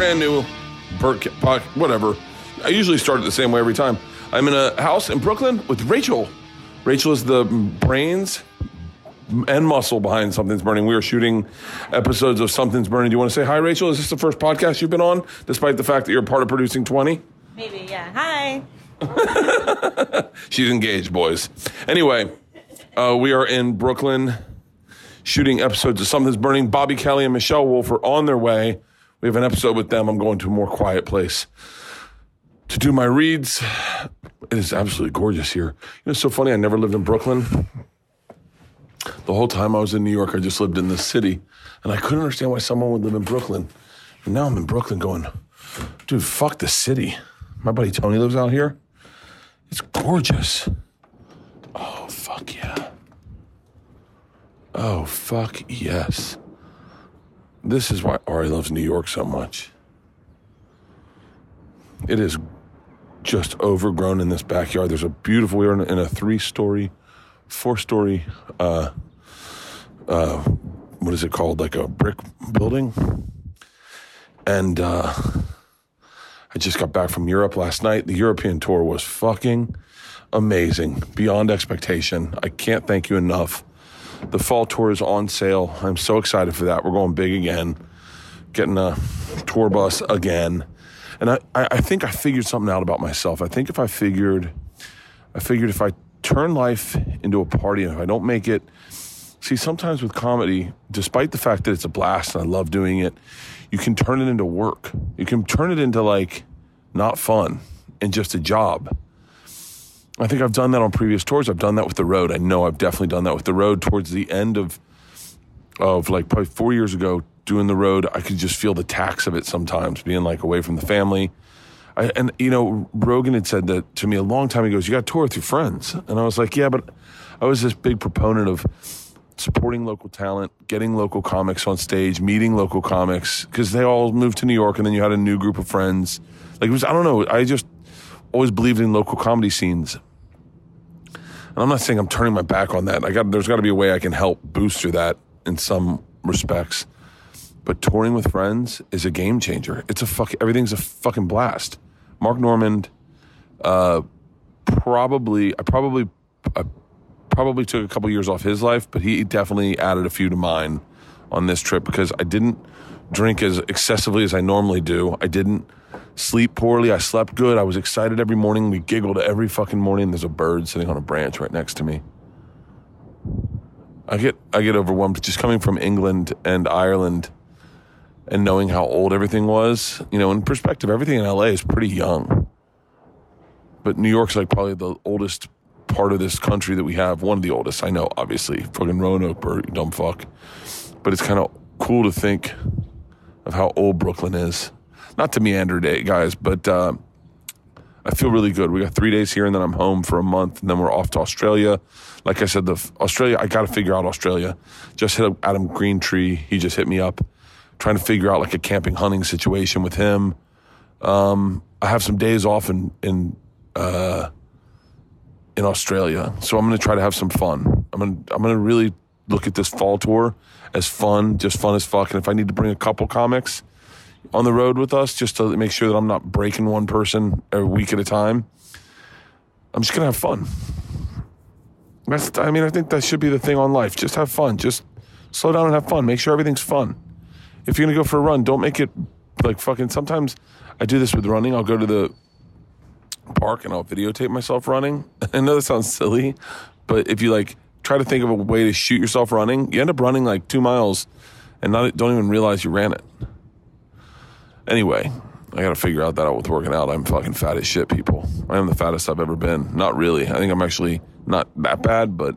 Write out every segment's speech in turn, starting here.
brand new Bert whatever. I usually start it the same way every time. I'm in a house in Brooklyn with Rachel. Rachel is the brains and muscle behind Something's Burning. We are shooting episodes of Something's Burning. Do you want to say hi, Rachel? Is this the first podcast you've been on, despite the fact that you're part of producing 20? Maybe, yeah. Hi. She's engaged, boys. Anyway, uh, we are in Brooklyn shooting episodes of Something's Burning. Bobby Kelly and Michelle Wolf are on their way. We have an episode with them. I'm going to a more quiet place to do my reads. It is absolutely gorgeous here. You know, it's so funny. I never lived in Brooklyn. The whole time I was in New York, I just lived in the city, and I couldn't understand why someone would live in Brooklyn. And now I'm in Brooklyn going, dude, fuck the city. My buddy Tony lives out here. It's gorgeous. Oh, fuck yeah. Oh, fuck yes. This is why Ari loves New York so much. It is just overgrown in this backyard. There's a beautiful, we're in a, in a three story, four story, uh, uh, what is it called? Like a brick building. And uh, I just got back from Europe last night. The European tour was fucking amazing, beyond expectation. I can't thank you enough. The fall tour is on sale. I'm so excited for that. We're going big again, getting a tour bus again. And I, I think I figured something out about myself. I think if I figured, I figured if I turn life into a party and if I don't make it, see, sometimes with comedy, despite the fact that it's a blast and I love doing it, you can turn it into work. You can turn it into like not fun and just a job. I think I've done that on previous tours. I've done that with the road. I know I've definitely done that with the road towards the end of of like probably four years ago doing the road. I could just feel the tax of it sometimes, being like away from the family. I, and you know, Rogan had said that to me a long time ago. "You got to tour with your friends," and I was like, "Yeah," but I was this big proponent of supporting local talent, getting local comics on stage, meeting local comics because they all moved to New York, and then you had a new group of friends. Like it was, I don't know. I just always believed in local comedy scenes. And I'm not saying I'm turning my back on that. I got there's got to be a way I can help booster that in some respects. But touring with friends is a game changer. It's a fuck. Everything's a fucking blast. Mark Normand, uh, probably I probably I probably took a couple years off his life, but he definitely added a few to mine on this trip because I didn't drink as excessively as I normally do. I didn't sleep poorly. I slept good. I was excited every morning. We giggled every fucking morning. There's a bird sitting on a branch right next to me. I get I get overwhelmed just coming from England and Ireland and knowing how old everything was. You know, in perspective, everything in LA is pretty young. But New York's like probably the oldest part of this country that we have. One of the oldest, I know, obviously. Fucking Roanoke, you dumb fuck. But it's kind of cool to think of how old Brooklyn is. Not to meander day, guys, but uh, I feel really good. We got three days here, and then I'm home for a month, and then we're off to Australia. Like I said, the Australia, I got to figure out Australia. Just hit Adam Greentree. He just hit me up, trying to figure out like a camping hunting situation with him. Um, I have some days off in in uh, in Australia, so I'm going to try to have some fun. I'm going I'm going to really look at this fall tour as fun, just fun as fuck. And if I need to bring a couple comics on the road with us, just to make sure that I'm not breaking one person a week at a time, I'm just gonna have fun. That's, I mean, I think that should be the thing on life. Just have fun. Just slow down and have fun. Make sure everything's fun. If you're gonna go for a run, don't make it like fucking. Sometimes I do this with running. I'll go to the park and I'll videotape myself running. I know that sounds silly, but if you like try to think of a way to shoot yourself running, you end up running like two miles and not don't even realize you ran it. Anyway, I got to figure out that out with working out. I'm fucking fat as shit, people. I am the fattest I've ever been. Not really. I think I'm actually not that bad, but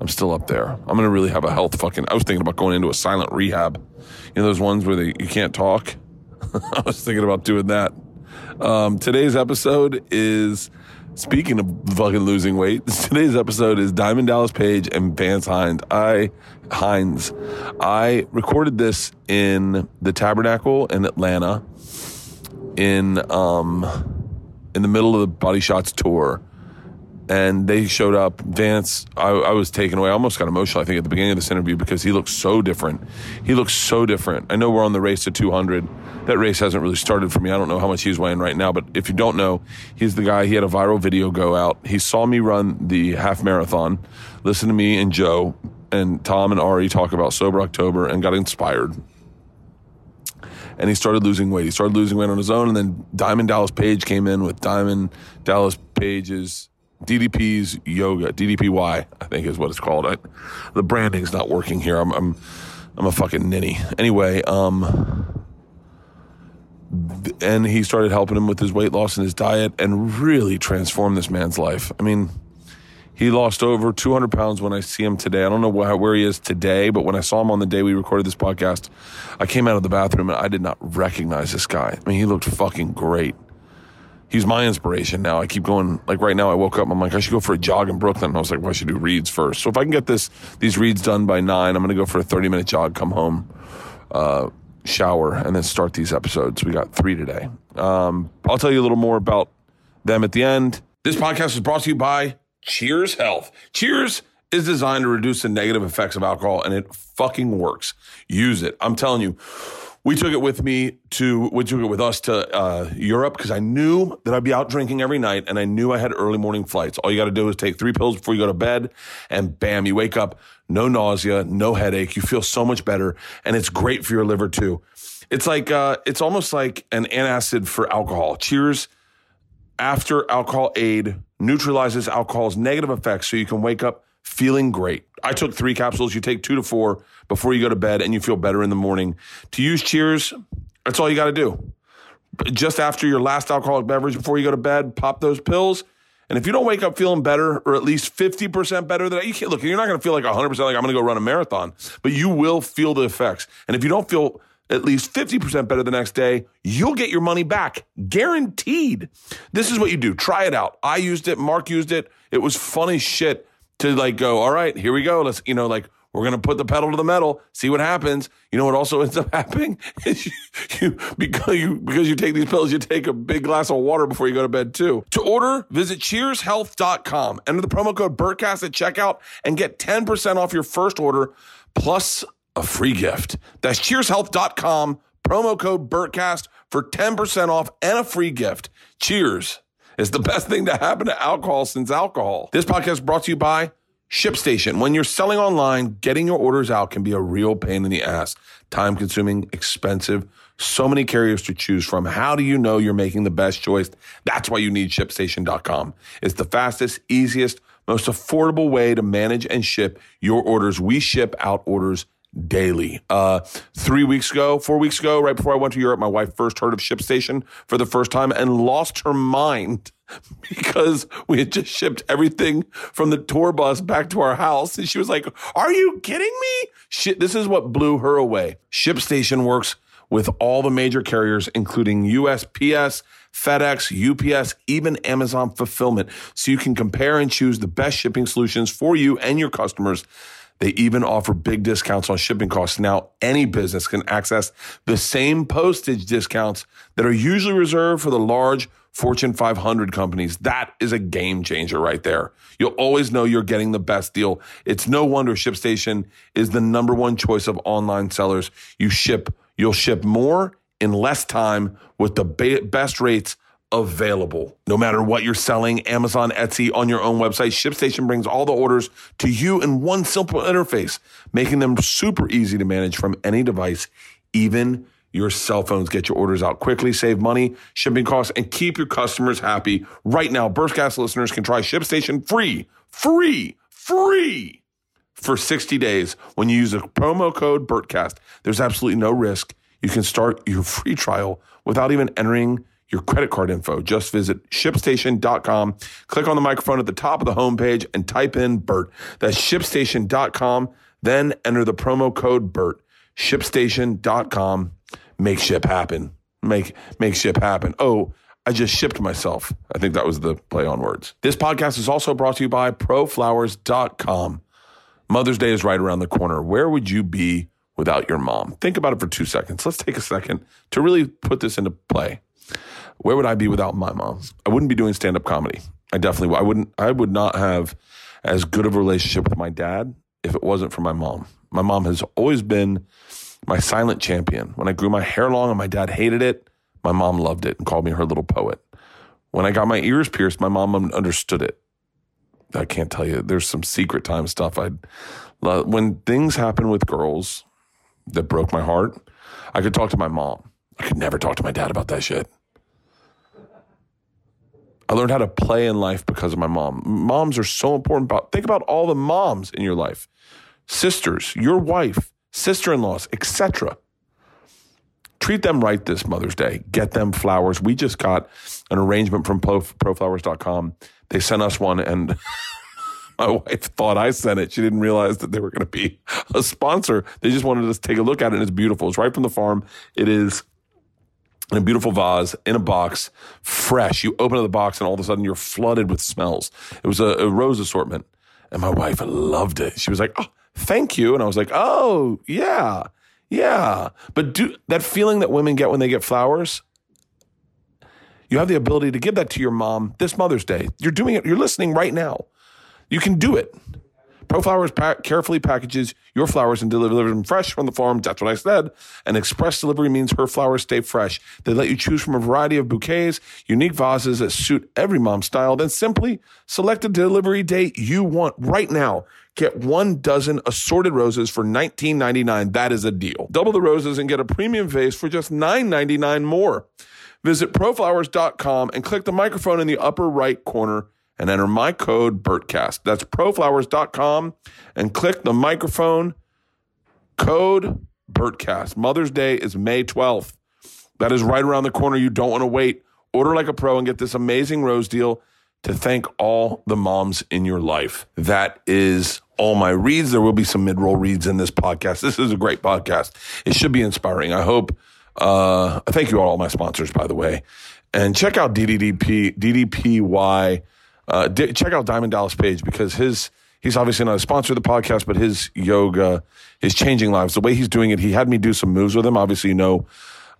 I'm still up there. I'm gonna really have a health fucking. I was thinking about going into a silent rehab. You know those ones where they, you can't talk. I was thinking about doing that. Um, today's episode is speaking of fucking losing weight. Today's episode is Diamond Dallas Page and Vance Hinds. I Hinds. I recorded this in the Tabernacle in Atlanta in um in the middle of the Body Shots tour. And they showed up. Vance, I, I was taken away. I almost got emotional, I think, at the beginning of this interview because he looks so different. He looks so different. I know we're on the race to 200. That race hasn't really started for me. I don't know how much he's weighing right now, but if you don't know, he's the guy. He had a viral video go out. He saw me run the half marathon, listened to me and Joe and Tom and Ari talk about Sober October and got inspired. And he started losing weight. He started losing weight on his own. And then Diamond Dallas Page came in with Diamond Dallas Page's DDP's yoga, DDPY, I think is what it's called. I, the branding's not working here. I'm, I'm, I'm a fucking ninny. Anyway, um, and he started helping him with his weight loss and his diet and really transformed this man's life. I mean, he lost over 200 pounds when I see him today. I don't know where, he is today, but when I saw him on the day we recorded this podcast, I came out of the bathroom and I did not recognize this guy. I mean, he looked fucking great he's my inspiration now. I keep going. Like right now, I woke up. I'm like, I should go for a jog in Brooklyn. I was like, well, I should do reads first. So if I can get this these reads done by nine, I'm going to go for a 30 minute jog, come home, uh, shower, and then start these episodes. We got three today. Um, I'll tell you a little more about them at the end. This podcast is brought to you by Cheers Health. Cheers is designed to reduce the negative effects of alcohol, and it fucking works. Use it. I'm telling you we took it with me to we took it with us to uh, Europe because I knew that I'd be out drinking every night, and I knew I had early morning flights. All you got to do is take three pills before you go to bed, and bam, you wake up, no nausea, no headache. You feel so much better, and it's great for your liver too. It's like uh, it's almost like an antacid for alcohol. Cheers after alcohol aid neutralizes alcohol's negative effects, so you can wake up feeling great. I took three capsules. You take two to four before you go to bed, and you feel better in the morning. To use Cheers, that's all you got to do. Just after your last alcoholic beverage, before you go to bed, pop those pills. And if you don't wake up feeling better, or at least 50% better than you can't look, you're not going to feel like 100% like I'm going to go run a marathon, but you will feel the effects. And if you don't feel at least 50% better the next day, you'll get your money back. Guaranteed. This is what you do. Try it out. I used it. Mark used it. It was funny shit to like go, all right, here we go. Let's, you know, like we're going to put the pedal to the metal, see what happens. You know what also ends up happening is you, because you because you take these pills, you take a big glass of water before you go to bed too. To order, visit cheershealth.com. Enter the promo code BERTCAST at checkout and get 10% off your first order plus a free gift. That's cheershealth.com, promo code BERTCAST for 10% off and a free gift. Cheers. It's the best thing to happen to alcohol since alcohol. This podcast brought to you by ShipStation. When you're selling online, getting your orders out can be a real pain in the ass. Time consuming, expensive, so many carriers to choose from. How do you know you're making the best choice? That's why you need ShipStation.com. It's the fastest, easiest, most affordable way to manage and ship your orders. We ship out orders daily. Uh, three weeks ago, four weeks ago, right before I went to Europe, my wife first heard of ShipStation for the first time and lost her mind because we had just shipped everything from the tour bus back to our house. And she was like, Are you kidding me? Shit, this is what blew her away. ShipStation works with all the major carriers, including USPS, FedEx, UPS, even Amazon Fulfillment, so you can compare and choose the best shipping solutions for you and your customers. They even offer big discounts on shipping costs. Now, any business can access the same postage discounts that are usually reserved for the large Fortune 500 companies. That is a game changer right there. You'll always know you're getting the best deal. It's no wonder ShipStation is the number one choice of online sellers. You ship, you'll ship more in less time with the best rates available. No matter what you're selling, Amazon, Etsy, on your own website, ShipStation brings all the orders to you in one simple interface, making them super easy to manage from any device, even your cell phones. Get your orders out quickly, save money, shipping costs, and keep your customers happy. Right now, Bertcast listeners can try ShipStation free, free, free for 60 days when you use a promo code BERTCAST. There's absolutely no risk. You can start your free trial without even entering your credit card info. Just visit shipstation.com, click on the microphone at the top of the homepage, and type in BERT. That's shipstation.com. Then enter the promo code BERT. Shipstation.com. Make ship happen. Make, make ship happen. Oh, I just shipped myself. I think that was the play on words. This podcast is also brought to you by proflowers.com. Mother's Day is right around the corner. Where would you be without your mom? Think about it for two seconds. Let's take a second to really put this into play where would I be without my mom? I wouldn't be doing stand up comedy. I definitely I wouldn't I would not have as good of a relationship with my dad if it wasn't for my mom. My mom has always been my silent champion. When I grew my hair long and my dad hated it, my mom loved it and called me her little poet. When I got my ears pierced, my mom understood it. I can't tell you. There's some secret time stuff. I when things happen with girls that broke my heart, I could talk to my mom. I could never talk to my dad about that shit. I learned how to play in life because of my mom. Moms are so important. About, think about all the moms in your life sisters, your wife, sister in laws, etc. Treat them right this Mother's Day. Get them flowers. We just got an arrangement from proflowers.com. They sent us one, and my wife thought I sent it. She didn't realize that they were going to be a sponsor. They just wanted us to take a look at it, and it's beautiful. It's right from the farm. It is in a beautiful vase in a box, fresh. You open up the box and all of a sudden you're flooded with smells. It was a, a rose assortment. And my wife loved it. She was like, Oh, thank you. And I was like, Oh, yeah, yeah. But do that feeling that women get when they get flowers, you have the ability to give that to your mom this Mother's Day. You're doing it, you're listening right now. You can do it. ProFlowers carefully packages your flowers and delivers them fresh from the farm. That's what I said. And express delivery means her flowers stay fresh. They let you choose from a variety of bouquets, unique vases that suit every mom's style. Then simply select a delivery date you want right now. Get one dozen assorted roses for $19.99. That is a deal. Double the roses and get a premium vase for just $9.99 more. Visit proflowers.com and click the microphone in the upper right corner and enter my code BERTCAST. That's proflowers.com and click the microphone code BERTCAST. Mother's Day is May 12th. That is right around the corner. You don't want to wait. Order like a pro and get this amazing rose deal to thank all the moms in your life. That is all my reads. There will be some mid roll reads in this podcast. This is a great podcast. It should be inspiring. I hope. Uh, thank you all, my sponsors, by the way. And check out DDDP, DDPY uh, check out Diamond Dallas Page because his he's obviously not a sponsor of the podcast, but his yoga is changing lives. The way he's doing it, he had me do some moves with him. Obviously, you know,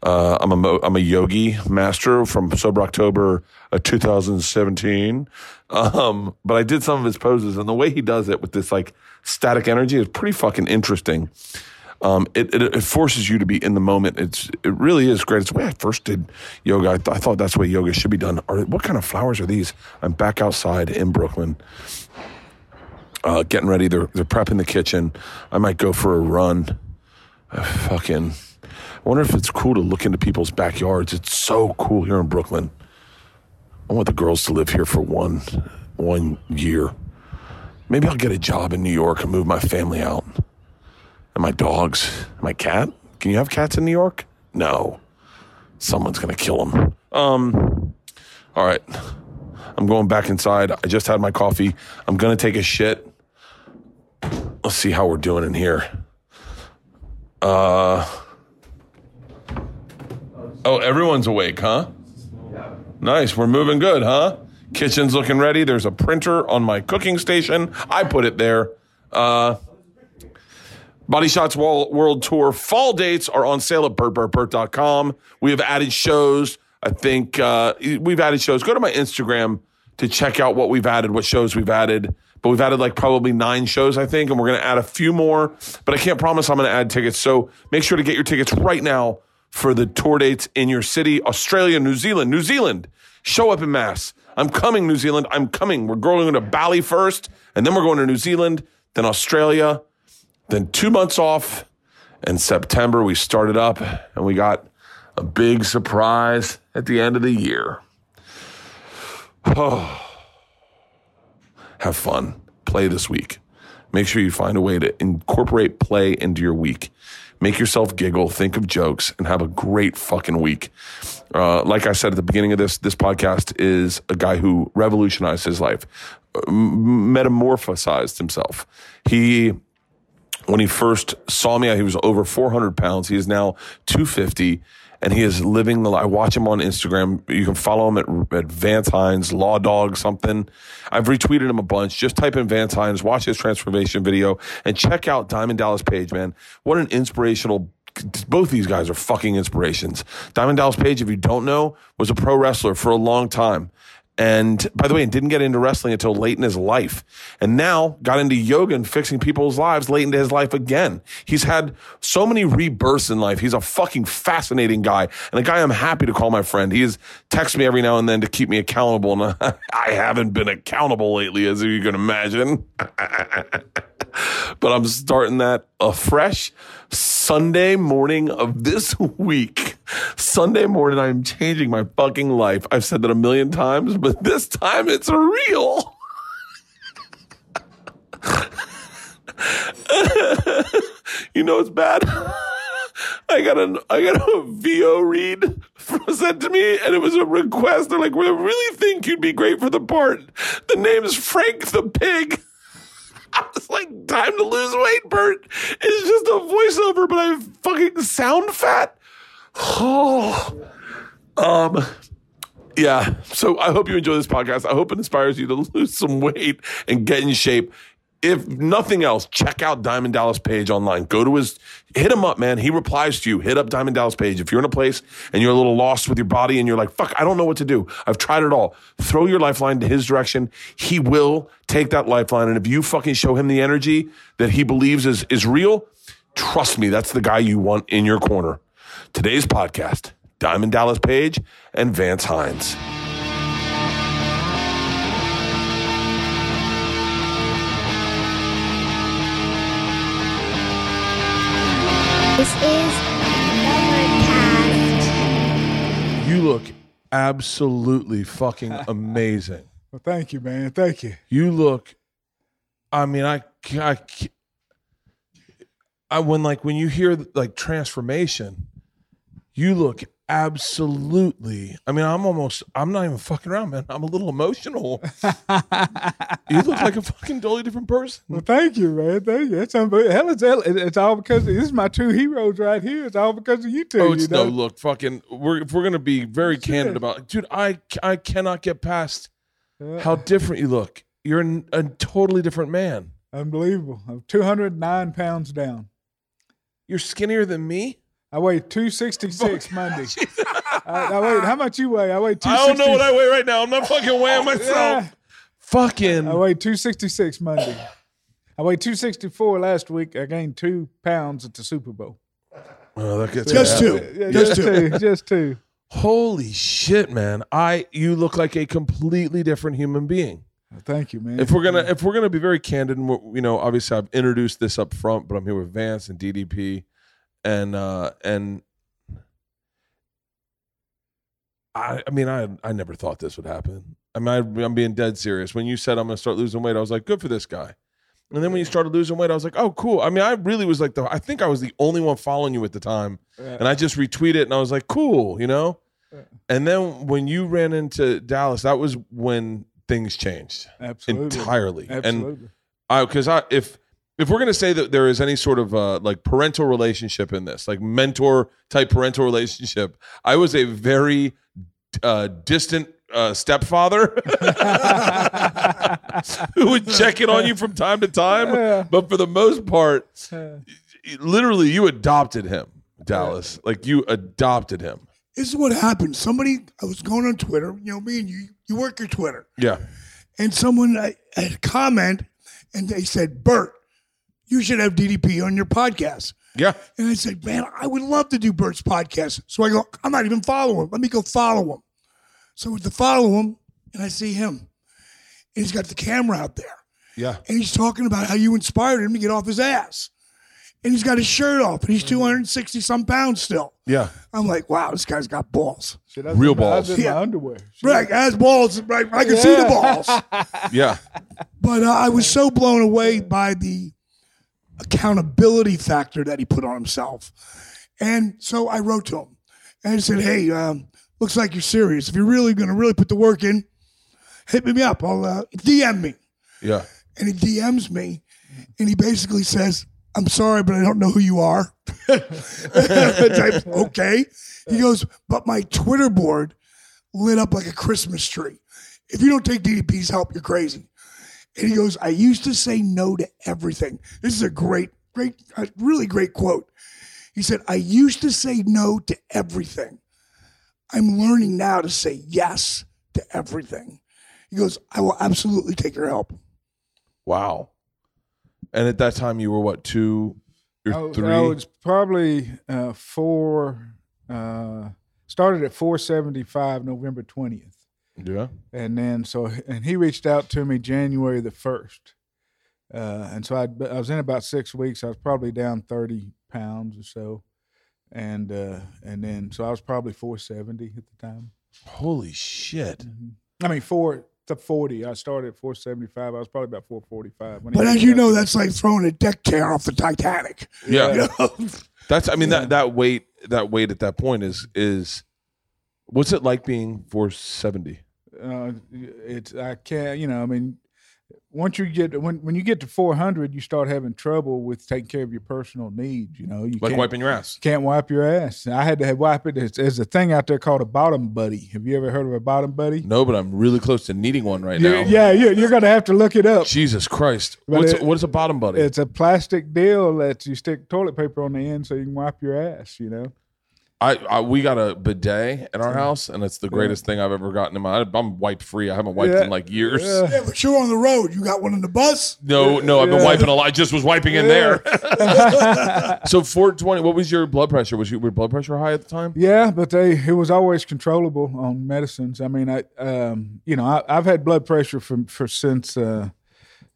uh, I'm a I'm a yogi master from Sober October uh, 2017. Um, but I did some of his poses, and the way he does it with this like static energy is pretty fucking interesting um, it, it, it, forces you to be in the moment. It's it really is great. It's the way I first did yoga. I, th- I thought that's the way yoga should be done. Are, what kind of flowers are these? I'm back outside in Brooklyn, uh, getting ready. They're they're prepping the kitchen. I might go for a run. I fucking I wonder if it's cool to look into people's backyards. It's so cool here in Brooklyn. I want the girls to live here for one one year. Maybe I'll get a job in New York and move my family out. And my dogs, my cat. Can you have cats in New York? No. Someone's going to kill them. Um, all right. I'm going back inside. I just had my coffee. I'm going to take a shit. Let's see how we're doing in here. Uh, oh, everyone's awake, huh? Nice. We're moving good, huh? Kitchen's looking ready. There's a printer on my cooking station. I put it there. Uh, Body Shots World Tour fall dates are on sale at bertbertbert.com. We have added shows. I think uh, we've added shows. Go to my Instagram to check out what we've added, what shows we've added. But we've added like probably nine shows, I think, and we're going to add a few more. But I can't promise I'm going to add tickets. So make sure to get your tickets right now for the tour dates in your city, Australia, New Zealand. New Zealand, show up in mass. I'm coming, New Zealand. I'm coming. We're going to Bali first, and then we're going to New Zealand, then Australia, then two months off. In September, we started up and we got a big surprise at the end of the year. Oh. Have fun. Play this week. Make sure you find a way to incorporate play into your week. Make yourself giggle, think of jokes, and have a great fucking week. Uh, like I said at the beginning of this, this podcast is a guy who revolutionized his life, metamorphosized himself. He when he first saw me, he was over 400 pounds. He is now 250 and he is living the life. I watch him on Instagram. You can follow him at, at Vance Hinds, Law Dog, something. I've retweeted him a bunch. Just type in Vance Hinds, watch his transformation video, and check out Diamond Dallas Page, man. What an inspirational both these guys are fucking inspirations. Diamond Dallas Page, if you don't know, was a pro wrestler for a long time And by the way, didn't get into wrestling until late in his life. And now got into yoga and fixing people's lives late into his life again. He's had so many rebirths in life. He's a fucking fascinating guy and a guy I'm happy to call my friend. He texts me every now and then to keep me accountable. And I haven't been accountable lately, as you can imagine. but I'm starting that afresh Sunday morning of this week. Sunday morning, I'm changing my fucking life. I've said that a million times, but this time it's real. you know it's bad. I got a I got a VO read sent to me, and it was a request. They're like, "We really think you'd be great for the part." The name is Frank the Pig. I was like, time to lose weight, Bert. It's just a voiceover, but I fucking sound fat. Oh, um, yeah. So I hope you enjoy this podcast. I hope it inspires you to lose some weight and get in shape if nothing else, check out Diamond Dallas Page online. Go to his, hit him up, man. He replies to you. Hit up Diamond Dallas Page. If you're in a place and you're a little lost with your body and you're like, fuck, I don't know what to do. I've tried it all. Throw your lifeline to his direction. He will take that lifeline. And if you fucking show him the energy that he believes is, is real, trust me, that's the guy you want in your corner. Today's podcast, Diamond Dallas Page and Vance Hinds. This is Cast. You look absolutely fucking amazing. Well, thank you, man. Thank you. You look. I mean, I, I, I when like when you hear like transformation, you look absolutely. I mean, I'm almost. I'm not even fucking around, man. I'm a little emotional. you look like a fucking totally different person. Well, thank you, man. Thank you. It's unbelievable. Hell, it's, it's all because this is my two heroes right here. It's all because of you two. Oh, it's you know? no look, fucking. We're if we're gonna be very candid about, it. dude. I I cannot get past how different you look. You're an, a totally different man. Unbelievable. I'm 209 pounds down. You're skinnier than me. I weigh 266 Monday. I, I weigh, how much you weigh? I weigh 260. I don't know what I weigh right now. I'm not fucking weighing myself. Yeah. Fucking. I weighed 266 Monday. I weighed 264 last week. I gained two pounds at the Super Bowl. Oh, that gets Just two. Yeah, Just just two. Just two. Holy shit, man! I you look like a completely different human being. Thank you, man. If we're gonna if we're gonna be very candid, and you know, obviously I've introduced this up front, but I'm here with Vance and DDP, and uh and I I mean I I never thought this would happen. I mean I, I'm being dead serious. When you said I'm gonna start losing weight, I was like, good for this guy. And then when you started losing weight, I was like, oh, cool. I mean, I really was like the, I think I was the only one following you at the time. And I just retweeted and I was like, cool, you know? And then when you ran into Dallas, that was when things changed Absolutely. entirely. And I, cause I, if, if we're going to say that there is any sort of uh, like parental relationship in this, like mentor type parental relationship, I was a very uh, distant uh, stepfather who would check in on you from time to time. But for the most part, literally, you adopted him, Dallas. Like you adopted him. This is what happened. Somebody, I was going on Twitter. You know, me and you, you work your Twitter, Yeah. and someone I, had a comment, and they said, "Bert, you should have DDP on your podcast." Yeah. And I said, "Man, I would love to do Bert's podcast." So I go, "I'm not even following him. Let me go follow him." So I went to follow him, and I see him, and he's got the camera out there, Yeah. and he's talking about how you inspired him to get off his ass, and he's got his shirt off, and he's 260 some pounds still. Yeah. I'm like, wow, this guy's got balls. Shit, I Real did my- balls. did Yeah. my underwear. Shit. Right, as balls, right? I can see the balls. Yeah. But uh, I was so blown away by the accountability factor that he put on himself. And so I wrote to him and I said, hey, um, looks like you're serious. If you're really going to really put the work in, hit me up. I'll uh, DM me. Yeah. And he DMs me and he basically says, I'm sorry, but I don't know who you are. Type, okay. He goes, but my Twitter board lit up like a Christmas tree. If you don't take DDP's help, you're crazy. And he goes, I used to say no to everything. This is a great, great, a really great quote. He said, I used to say no to everything. I'm learning now to say yes to everything. He goes, I will absolutely take your help. Wow. And at that time, you were what two? You're I, was- three. I was probably uh, four. Uh, started at 475 November 20th, yeah. and then so and he reached out to me January the first, uh, and so I I was in about six weeks. I was probably down 30 pounds or so, and uh, and then so I was probably 470 at the time. Holy shit. I mean four to 40. I started at 475. I was probably about 445. When he But as you out know, that's like throwing a deck chair off the Titanic. Yeah. You know? That's. I mean Yeah. that that weight that weight at that point is is. What's it like being 470? uh, it's I can't you know I mean once you get when when you get to 400 you start having trouble with taking care of your personal needs you know you Like can't, wiping your ass. can't wipe your ass I had to have wipe it there's, there's a thing out there called a bottom buddy have you ever heard of a bottom buddy No, but I'm really close to needing one right You're- now. yeah you're, you're gonna have to look it up Jesus Christ. But What's it- what is a bottom buddy? it's a plastic deal that you stick toilet paper on the end so you can wipe your ass you know I, I we got a bidet in our house, and it's the greatest thing I've ever gotten in my. I'm wiped free. I haven't wiped Yeah. in like years. Yeah. Yeah, but you're on the road. You got one in the bus. No, no, I've been wiping a lot. I just was wiping in there. so 420. What was your blood pressure? Was your blood pressure high at the time? Yeah, but they it was always controllable on medicines. I mean, I um, you know, I, I've had blood pressure from for since uh,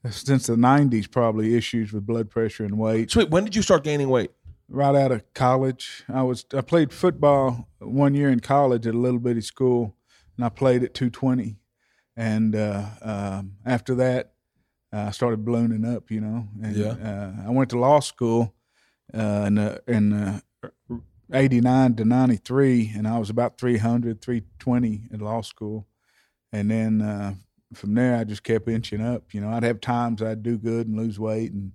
since the '90s, probably issues with blood pressure and weight. So wait, when did you start gaining weight? Right out of college, I was I played football one year in college at a little bitty school, and I played at 220. And uh, um, after that, I started ballooning up. You know, and Yeah. uh, I went to law school uh, in uh, in uh, 89 to 93 and i was about 300 320 in law school and then uh, from there i just kept inching up you know i'd have times i'd do good and lose weight and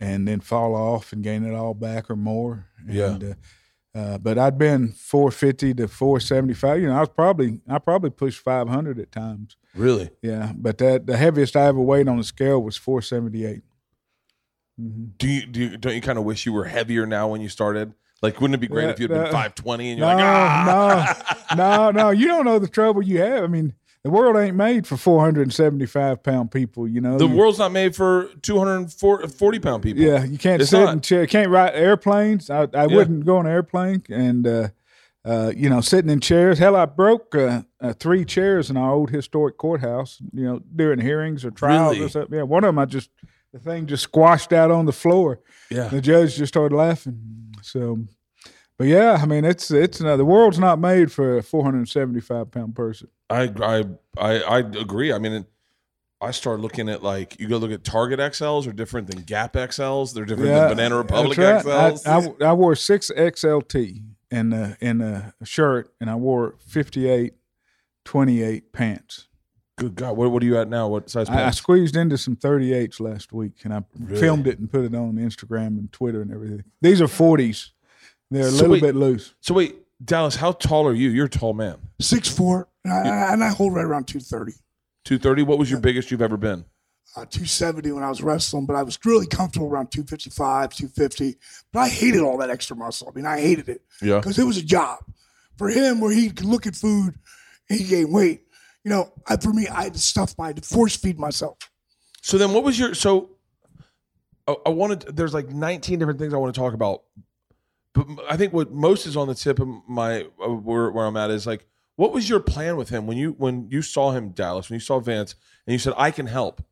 and then fall off and gain it all back or more Yeah. and, uh, uh, but I'd been 450 to 475. You know, I was probably I probably pushed 500 at times. Really? Yeah, but that the heaviest I ever weighed on the scale was 478. Do you do you, don't you kind of wish you were heavier now when you started? Like, wouldn't it be great Yeah, if you'd been uh, 520 and you're No, like, ah? no, no, no. You don't know the trouble you have. I mean, the world ain't made for 475 pound people. You know, The You- world's not made for 240 pound people. Yeah, you can't It's sit not. in chair. Can't ride airplanes. I, I Yeah. wouldn't go on an airplane. And uh, uh, you know, sitting in chairs. Hell, I broke uh, uh, three chairs in our old historic courthouse. You know, during hearings or trials Really? or something. Yeah, one of them I just the thing just squashed out on the floor. Yeah. The judge just started laughing. So, but yeah, I mean, it's it's uh, the world's not made for a 475 pound person. I I I, I agree. I mean, I start looking at like you go look at Target XLs are different than Gap XLs. They're different than Banana Republic right. XLs. I, I, I wore six XLT in a, in a shirt, and I wore 58, 28 pants. Good God, what what are you at now? What size I, I squeezed into some 38s last week, and I Really? filmed it and put it on Instagram and Twitter and everything. These are 40s. They're a So little wait- bit loose. so wait, Dallas, how tall are you? You're a tall man. Six four, and I, and I hold right around two thirty. Two thirty. What was your biggest you've ever been? uh, 270 when I was wrestling, but I was really comfortable around 255, 250. But I hated all that extra muscle. I mean, I hated it Yeah. because it was a job for him where he could look at food and he gained weight. You know, I, for me, I had to stuff my, I had to force feed myself. So then, what was your so? I, I wanted. There's like 19 different things I want to talk about, but I think what most is on the tip of my uh, where, where I'm at is like, what was your plan with him when you when you saw him, Dallas, when you saw Vance, and you said, "I can help."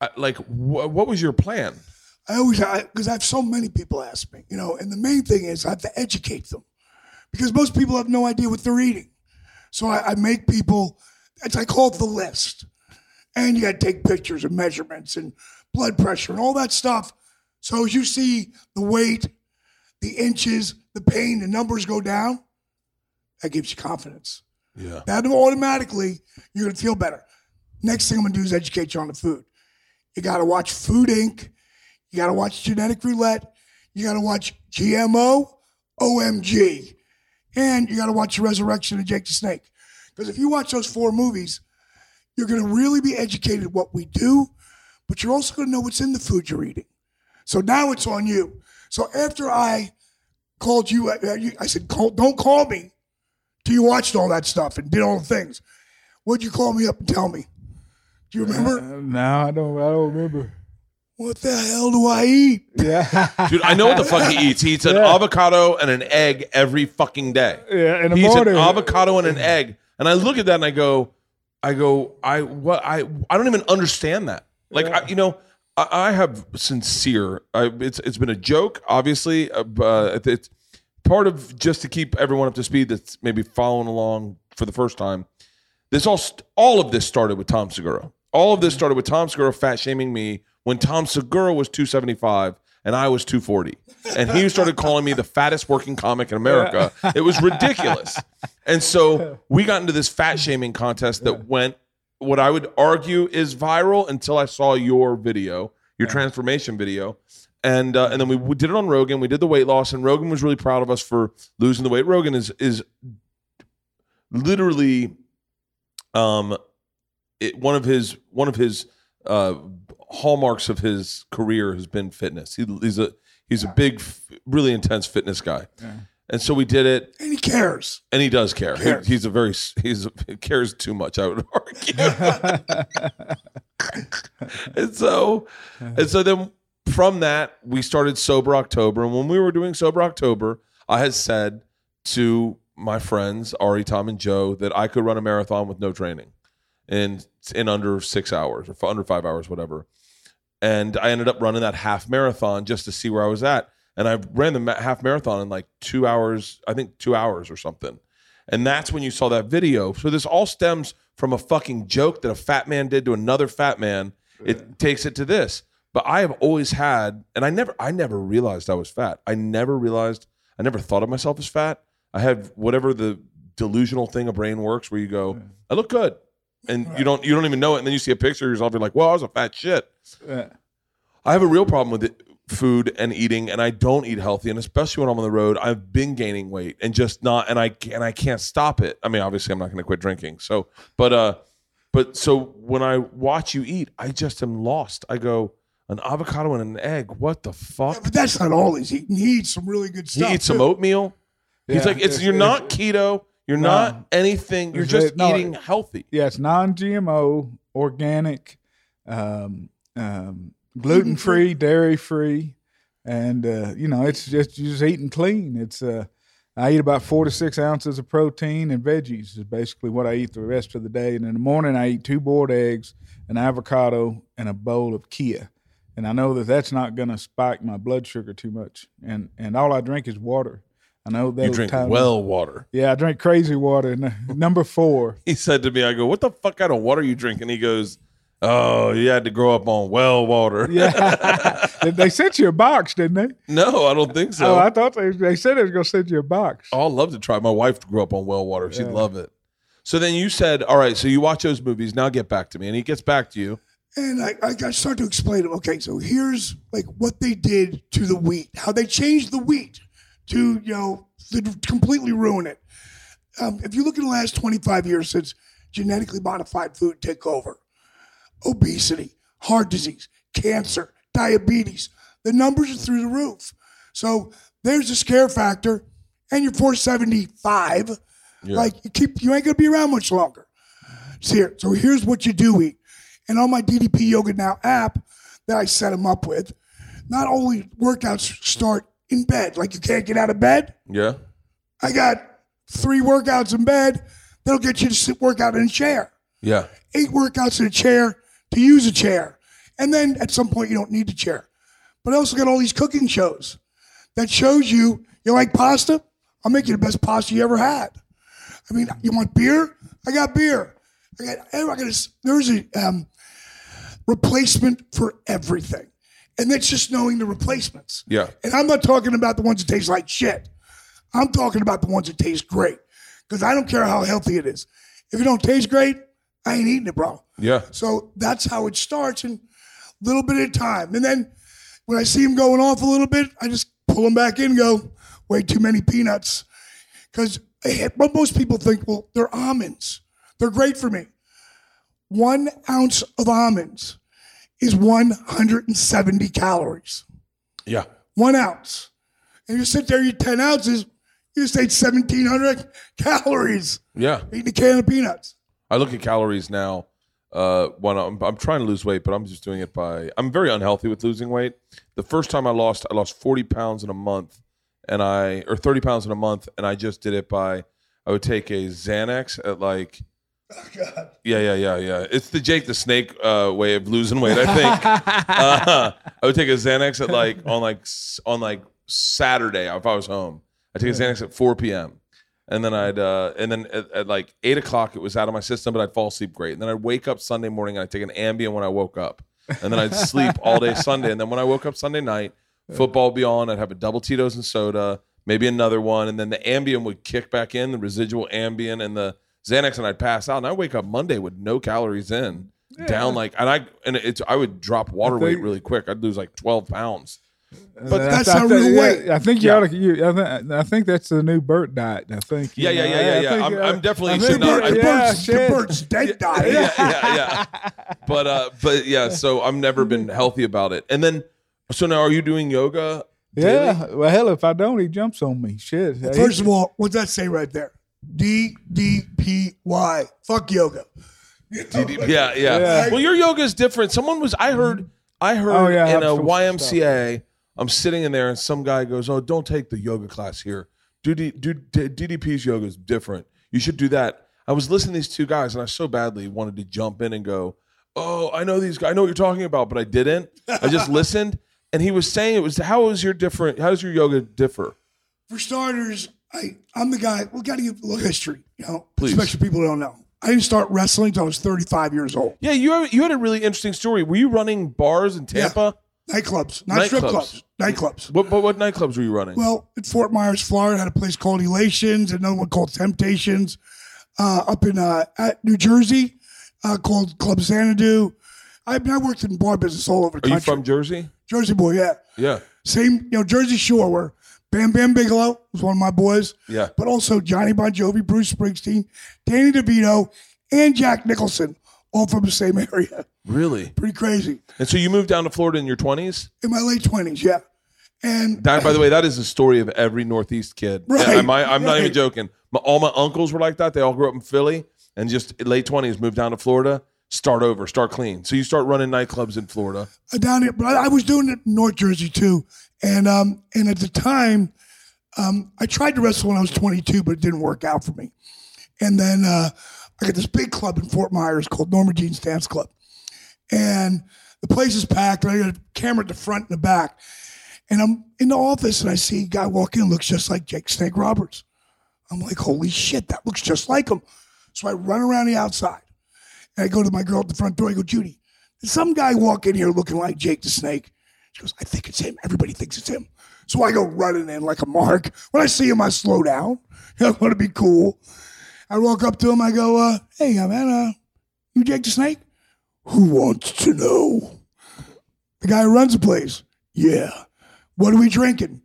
I, like, wh- what was your plan? I always, because I, have so many people ask me, you know, and the main thing is I have to educate them because most people have no idea what they're eating. So I, I make people, it's, I call it the list. And you got to take pictures and measurements and blood pressure and all that stuff. So as you see the weight, the inches, the pain, the numbers go down, that gives you confidence. Yeah. That automatically, you're going to feel better. Next thing I'm going to do is educate you on the food. You got to watch Food Inc. You got to watch Genetic Roulette. You got to watch GMO, OMG. And you got to watch The Resurrection of Jake the Snake. Because if you watch those four movies, you're going to really be educated what we do, but you're also going to know what's in the food you're eating. So now it's on you. So after I called you, I I said, call, don't call me till you watched all that stuff and did all the things. What'd you call me up and tell me? Do you remember? Uh, no, I don't. I don't remember. what the hell do I eat? Yeah, Dude, I know what the fuck he eats. He eats an Yeah. avocado and an egg every fucking day. yeah. In the He eats an avocado and an egg. And I look at that and I go, I go, I what I I don't even understand that. Like I, you know, I, I have sincere. I, it's it's been a joke, obviously. Uh, but it's part of just to keep everyone up to speed that's maybe following along for the first time. This all all of this started with Tom Segura. All of this started with Tom Segura fat shaming me when Tom Segura was 275 and I was 240. And he started calling me the fattest working comic in America. It was ridiculous. And so we got into this fat shaming contest that went what I would argue is viral until I saw your video, your transformation video. And uh, and then we, we did it on Rogan. We did the weight loss, and Rogan was really proud of us for losing the weight. Rogan is is literally um it, one of his one of his uh hallmarks of his career has been fitness he, he's a he's a big really intense fitness guy and so we did it. And he cares. and he does care. He- Cares. he's a very he's he cares too much i would argue. And so and so then from that we started sober october. And when we were doing sober october i had said to my friends ari tom and joe that i could run a marathon with no training in in under six hours or under five hours whatever. And i ended up running that half marathon just to see where i was at and i ran the ma- half marathon in like two hours i think two hours or something and that's when you saw that video. So this all stems from a fucking joke that a fat man did to another fat man. It takes it to this. But I have always had, and I never, I never realized I was fat. I never realized, I never thought of myself as fat. I had whatever the delusional thing a brain works, where you go, I look good, and you don't, you don't even know it, and then you see a picture of yourself, you're like, well, I was a fat shit. Yeah. I have a real problem with it, food and eating, and I don't eat healthy, and especially when I'm on the road, I've been gaining weight and just not, and I and I can't stop it. I mean, obviously, I'm not going to quit drinking. So, but uh, but so when I watch you eat, I just am lost. I go an avocado and an egg. What the fuck? But that's not all he's eating. He eats some really good stuff. He eats some oatmeal. He's like, it's you're not keto. You're No. not anything. You're It's just it- no, eating healthy. Yeah, it's non-GMO, organic, um, um, gluten-free, dairy-free, and uh, you know it's just you're just eating clean. It's uh, I eat about four to six ounces of protein and veggies is basically what I eat the rest of the day. And in the morning, I eat two boiled eggs, an avocado, and a bowl of Kia. And I know that that's not going to spike my blood sugar too much. And and all I drink is water. I know that You drink well water. Yeah, I drink crazy water. Number four. He said to me, I go, what the fuck kind of water you drinking? He goes, oh, you had to grow up on well water. Yeah, they sent you a box, didn't they? No, I don't think so. oh, I thought they, they said they was gonna send you a box. Oh, I'd love to try. My wife grew up on well water. She'd love it. So then you said, all right, so you watch those movies. Now get back to me. And he gets back to you. And I, I got start to explain to him, okay, so here's like what they did to the wheat, how they changed the wheat to, you know, to completely ruin it. Um, if you look at the last 25 years since genetically modified food took over, obesity, heart disease, cancer, diabetes, the numbers are through the roof. So there's a scare factor, and you're 475. Like you keep, you ain't gonna be around much longer. So here, so here's what you do eat. And on my DDP Yoga Now app that I set them up with, not only workouts start in bed, like you can't get out of bed. Yeah. I got three workouts in bed that'll get you to sit work out in a chair. Yeah. Eight workouts in a chair to use a chair. And then at some point you don't need the chair. But I also got all these cooking shows that shows you you like pasta? I'll make you the best pasta you ever had. I mean, you want beer? I got beer. I got, I got a, there's a um, replacement for everything. And that's just knowing the replacements. Yeah. And I'm not talking about the ones that taste like shit. I'm talking about the ones that taste great. Because I don't care how healthy it is. If it don't taste great, I ain't eating it, bro. Yeah. So that's how it starts, and a little bit at a time. And then when I see him going off a little bit, I just pull him back in and go, way too many peanuts. Because most people think, well, they're almonds. They're great for me. One ounce of almonds is 170 calories. Yeah. One ounce. And you sit there, you eat 10 ounces, you just ate 1,700 calories Yeah. eating a can of peanuts. I look at calories now. Uh, when I'm, I'm trying to lose weight, but I'm just doing it by. I'm very unhealthy with losing weight. The first time I lost, I lost 40 pounds in a month, and I or 30 pounds in a month, and I just did it by. I would take a Xanax at like. God. Yeah, yeah, yeah, yeah. It's the Jake the Snake uh, way of losing weight. I think uh, I would take a Xanax at like on like on like Saturday if I was home. I take a Xanax at 4 p.m. and then I'd uh, and then at, at like eight o'clock it was out of my system, but I'd fall asleep great. And then I'd wake up Sunday morning and I'd take an Ambien when I woke up, and then I'd sleep all day Sunday. And then when I woke up Sunday night, football would be on. I'd have a double Tito's and soda, maybe another one, and then the Ambien would kick back in, the residual Ambien and the Xanax, and I'd pass out. And I wake up Monday with no calories in, down like, and I and it's I would drop water weight really quick. I'd lose like twelve pounds. But I- that's I, not think- real yeah, weight. I think you Yeah. ought to. You, I, think, I think that's the new Bert diet. I think. Yeah, yeah, yeah, yeah, I yeah. think, I'm- uh, I'm definitely I The should think, not- the yeah, Bert's, the shit. Dead diet. yeah, yeah, yeah. But uh, but yeah. So I've never been healthy about it. And then, so now are you doing yoga? daily? Yeah. Well, hell, if I don't, he jumps on me. Shit. First of all, what's that say right there? D D P Y. Fuck yoga. DDP. Yeah, yeah, Yeah. Well, your yoga is different. Someone was. I heard. I heard Oh, yeah, I in a some YMCA. I'm sitting in there, and some guy goes, "Oh, don't take the yoga class here. Do, do DDP's yoga is different. You should do that." I was listening to these two guys, and I so badly wanted to jump in and go, "Oh, I know these guys. I know what you're talking about," but I didn't. I just listened, and he was saying it was. How is your different? How does your yoga differ? For starters, I I'm the guy. We got to give a little history, you know, Please. especially people who don't know. I didn't start wrestling until I was 35 years old. Yeah, you you had a really interesting story. Were you running bars in Tampa? Nightclubs, not strip clubs. Nightclubs. What, what what nightclubs were you running? Well, at Fort Myers, Florida, had a place called Elations, another one called Temptations. Uh, up in uh, at New Jersey, uh, called Club Xanadu. I, mean, I worked in bar business all over the Are you country. from Jersey? Jersey boy? Yeah, Yeah, same. You know, Jersey Shore, where Bam Bam Bigelow was one of my boys. yeah. but also Johnny Bon Jovi, Bruce Springsteen, Danny DeVito, and Jack Nicholson, all from the same area. Really? Pretty crazy. And so you moved down to Florida in your 20s? In my late twenties, yeah. And That, by the way, that is the story of every Northeast kid. Right, Am I, I'm not even joking. My, all my uncles were like that. They all grew up in Philly and just late 20s moved down to Florida, start over, start clean. So you start running nightclubs in Florida. uh, down here, but I, I was doing it in North Jersey too. And um, and at the time, um, I tried to wrestle when I was 22, but it didn't work out for me. And then uh, I got this big club in Fort Myers called Norma Jean's Dance Club, and the place is packed. And I got a camera at the front and the back, and I'm in the office and I see a guy walk in, looks just like Jake Snake Roberts. I'm like, holy shit, that looks just like him. So I run around the outside, and I go to my girl at the front door. I go, Judy, did some guy walk in here looking like Jake the Snake? She goes, I think it's him. Everybody thinks it's him. So I go running in like a mark. When I see him, I slow down. I want to be cool. I walk up to him. I go, uh, "Hey, man, uh, you Jake the Snake? Who wants to know?" The guy who runs the place. Yeah. What are we drinking?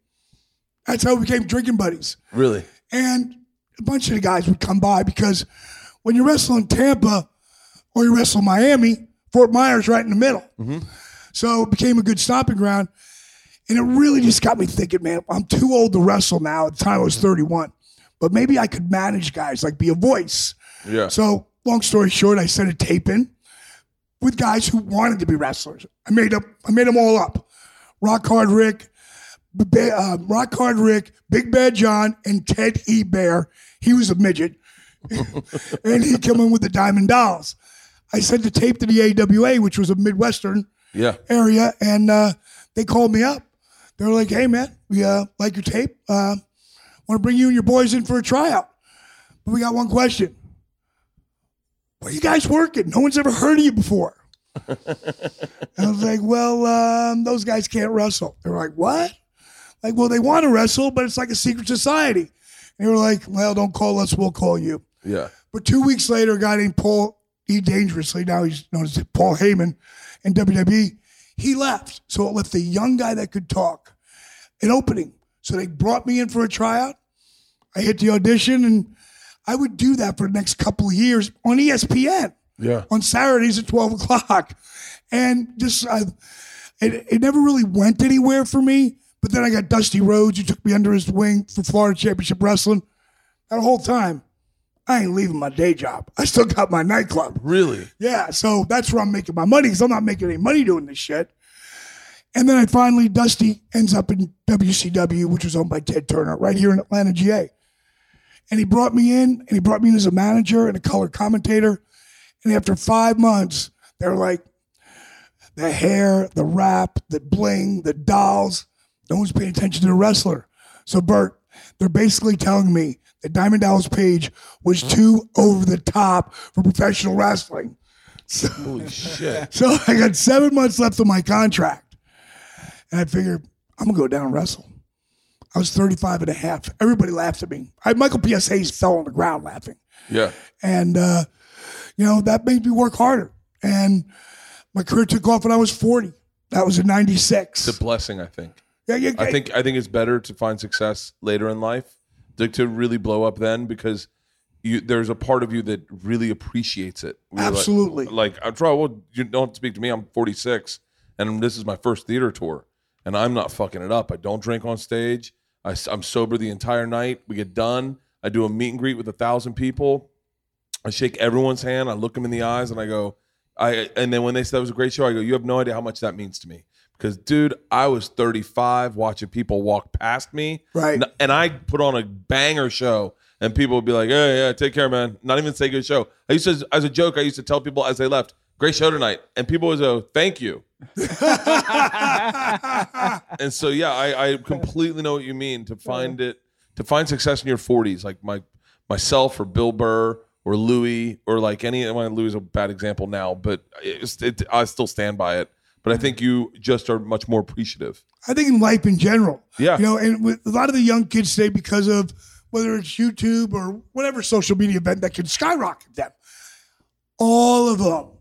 That's how we became drinking buddies. Really? And a bunch of the guys would come by because when you wrestle in Tampa or you wrestle in Miami, Fort Myers right in the middle. Mm-hmm. So it became a good stopping ground. And it really just got me thinking, man, I'm too old to wrestle now. At the time I was 31. But maybe I could manage guys, like be a voice. Yeah. So, long story short, I sent a tape in with guys who wanted to be wrestlers. I made up, I made them all up. Rock Hard Rick, uh, Rock Hard Rick, Big Bad John, and Ted E. Bear. He was a midget, and he come in with the Diamond Dolls. I sent the tape to the AWA, which was a Midwestern yeah. area, and uh, they called me up. They were like, "Hey, man, we uh, like your tape. Uh, Want to bring you and your boys in for a tryout, but we got one question: Where you guys working? No one's ever heard of you before." and I was like, "Well, um, those guys can't wrestle." They were like, "What?" Like, well, they want to wrestle, but it's like a secret society. And they were like, "Well, don't call us; we'll call you." Yeah. But two weeks later, a guy named Paul E. Dangerously, now he's known as Paul Heyman in WWE, he left. So it left the young guy that could talk an opening. So they brought me in for a tryout. I hit the audition, and I would do that for the next couple of years on ESPN Yeah. on Saturdays at 12 o'clock. And just, I, it, it never really went anywhere for me. But then I got Dusty Rhodes, who took me under his wing for Florida Championship Wrestling. That whole time, I ain't leaving my day job. I still got my nightclub. Really? Yeah, so that's where I'm making my money because I'm not making any money doing this shit. And then I finally, Dusty ends up in WCW, which was owned by Ted Turner, right here in Atlanta, GA. And he brought me in, and he brought me in as a manager and a color commentator. And after five months, they're like, the hair, the rap, the bling, the dolls. No one's paying attention to the wrestler. So, Bert, they're basically telling me that Diamond Dallas Page was too over the top for professional wrestling. So, Holy shit. so I got seven months left on my contract. And I figured, I'm going to go down and wrestle. I was 35 and a half. Everybody laughed at me. I, Michael P.S. Hayes fell on the ground laughing. Yeah. And, uh, you know, that made me work harder. And my career took off when I was 40. That was in 96. It's a blessing, I think. yeah, yeah, I think I think it's better to find success later in life, to, to really blow up then because you there's a part of you that really appreciates it. You're Absolutely. Like, I'm trying. Well, you don't speak to me. I'm 46, and this is my first theater tour, and I'm not fucking it up. I don't drink on stage. I, am sober the entire night. We get done. I do a meet and greet with a thousand people. I shake everyone's hand. I look them in the eyes, and I go, I. And then when they said that was a great show, I go, you have no idea how much that means to me. Because, dude, I was 35 watching people walk past me, Right. And, and I put on a banger show, and people would be like, "Hey, yeah, take care, man." Not even say good show. I used to, as a joke, I used to tell people as they left, "Great show tonight," and people would go, "Thank you." and so yeah, I, I completely know what you mean to find it to find success in your 40s, like my myself or Bill Burr or Louis or like any. Well, Louis is a bad example now, but it's, it, I still stand by it. But I think you just are much more appreciative. I think in life in general. Yeah. You know, and with a lot of the young kids today, because of whether it's YouTube or whatever social media event that can skyrocket them, all of them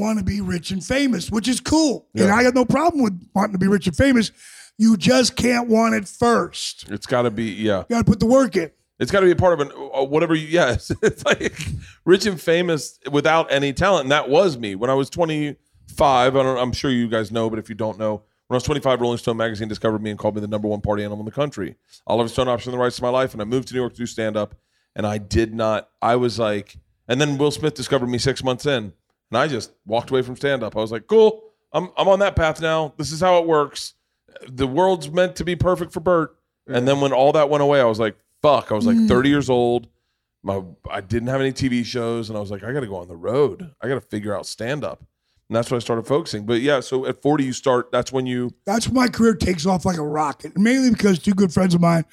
want to be rich and famous, which is cool. And I got no problem with wanting to be rich and famous. You just can't want it first. It's got to be yeah. You got to put the work in. It's got to be a part of an uh, whatever you. Yes, it's like rich and famous without any talent, and that was me when I was 25. I don't, I'm sure you guys know, but if you don't know, when I was 25, Rolling Stone magazine discovered me and called me the number one party animal in the country. Oliver Stone optioned the rights to my life, and I moved to New York to do stand up. And I did not. I was like, and then Will Smith discovered me six months in, and I just walked away from stand up. I was like, cool, I'm I'm on that path now. This is how it works. The world's meant to be perfect for Bert. And then when all that went away, I was like, fuck. I was like 30 years old. My I didn't have any TV shows, and I was like, I got to go on the road. I got to figure out stand up, and that's when I started focusing. But yeah, so at 40, you start. That's when you. That's when my career takes off like a rocket. Mainly because two good friends of mine,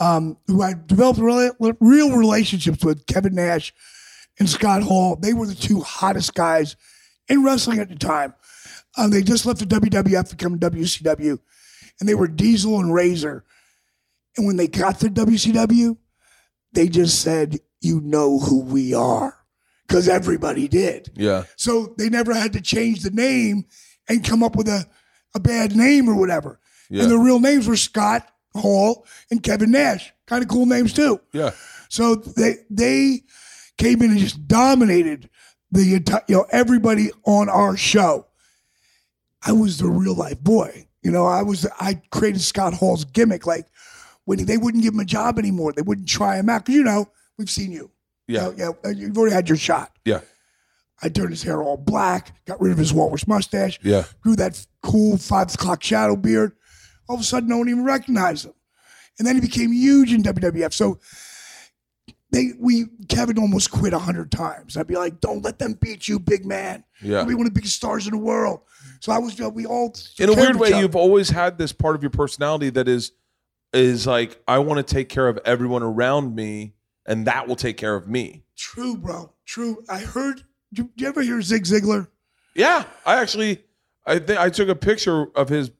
um, who I developed real, real relationships with, Kevin Nash and Scott Hall, they were the two hottest guys in wrestling at the time. Um, they just left the WWF to come to WCW, and they were Diesel and Razor. And when they got to WCW, they just said, "You know who we are," because everybody did. Yeah, So they never had to change the name and come up with a, a bad name or whatever. Yeah. And their real names were Scott Hall and Kevin Nash. Kind of cool names too. yeah, So they they came in and just dominated the entire you know everybody on our show. I was the real life boy. You know, I was I created Scott Hall's gimmick. Like when they wouldn't give him a job anymore, they wouldn't try him out because you know we've seen you. yeah, You know, yeah, you've already had your shot. yeah, I turned his hair all black, got rid of his walrus mustache, yeah. grew that cool five o'clock shadow beard. All of a sudden, no one even recognized him. And then he became huge in WWF. So they, we, Kevin almost quit a hundred times. I'd be like, "Don't let them beat you, big man. Yeah. Be one of the biggest stars in the world." So I was, we all in a weird way other. you've always had this part of your personality that is is like i want to take care of everyone around me and that will take care of me true, bro, true. I heard. Did you, ever hear Zig Ziglar? yeah i actually i think i took a picture of his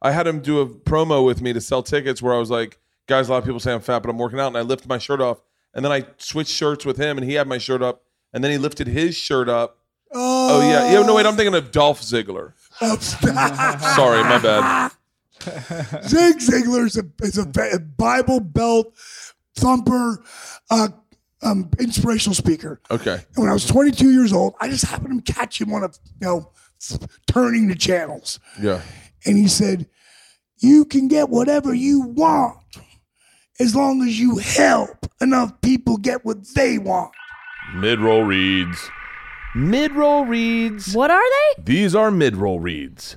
i had him do a promo with me to sell tickets where i was like guys a lot of people say i'm fat but i'm working out and i lifted my shirt off and then i switched shirts with him and he had my shirt up and then he lifted his shirt up. Oh yeah. Yeah no wait i'm thinking of dolph ziggler. Oh, sorry my bad. Zig Ziglar is a, is a Bible Belt thumper, uh, um, inspirational speaker. okay. And when I was 22 years old, I just happened to catch him on a, you know, turning the channels. yeah. And he said, You can get whatever you want as long as you help enough people get what they want. Mid roll reads. Mid roll reads. What are they? These are mid roll reads.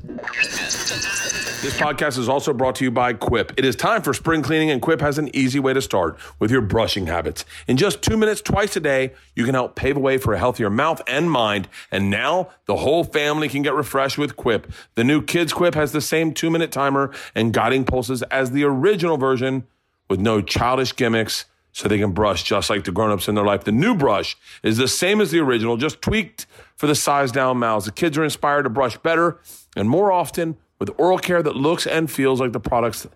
This podcast is also brought to you by Quip. It is time for spring cleaning, and Quip has an easy way to start with your brushing habits. In just two minutes twice a day, you can help pave a way for a healthier mouth and mind. And now the whole family can get refreshed with Quip. The new Kids Quip has the same two minute timer and guiding pulses as the original version with no childish gimmicks so they can brush just like the grown-ups in their life. The new brush is the same as the original, just tweaked for the size down mouths. The kids are inspired to brush better and more often with oral care that looks and feels like the products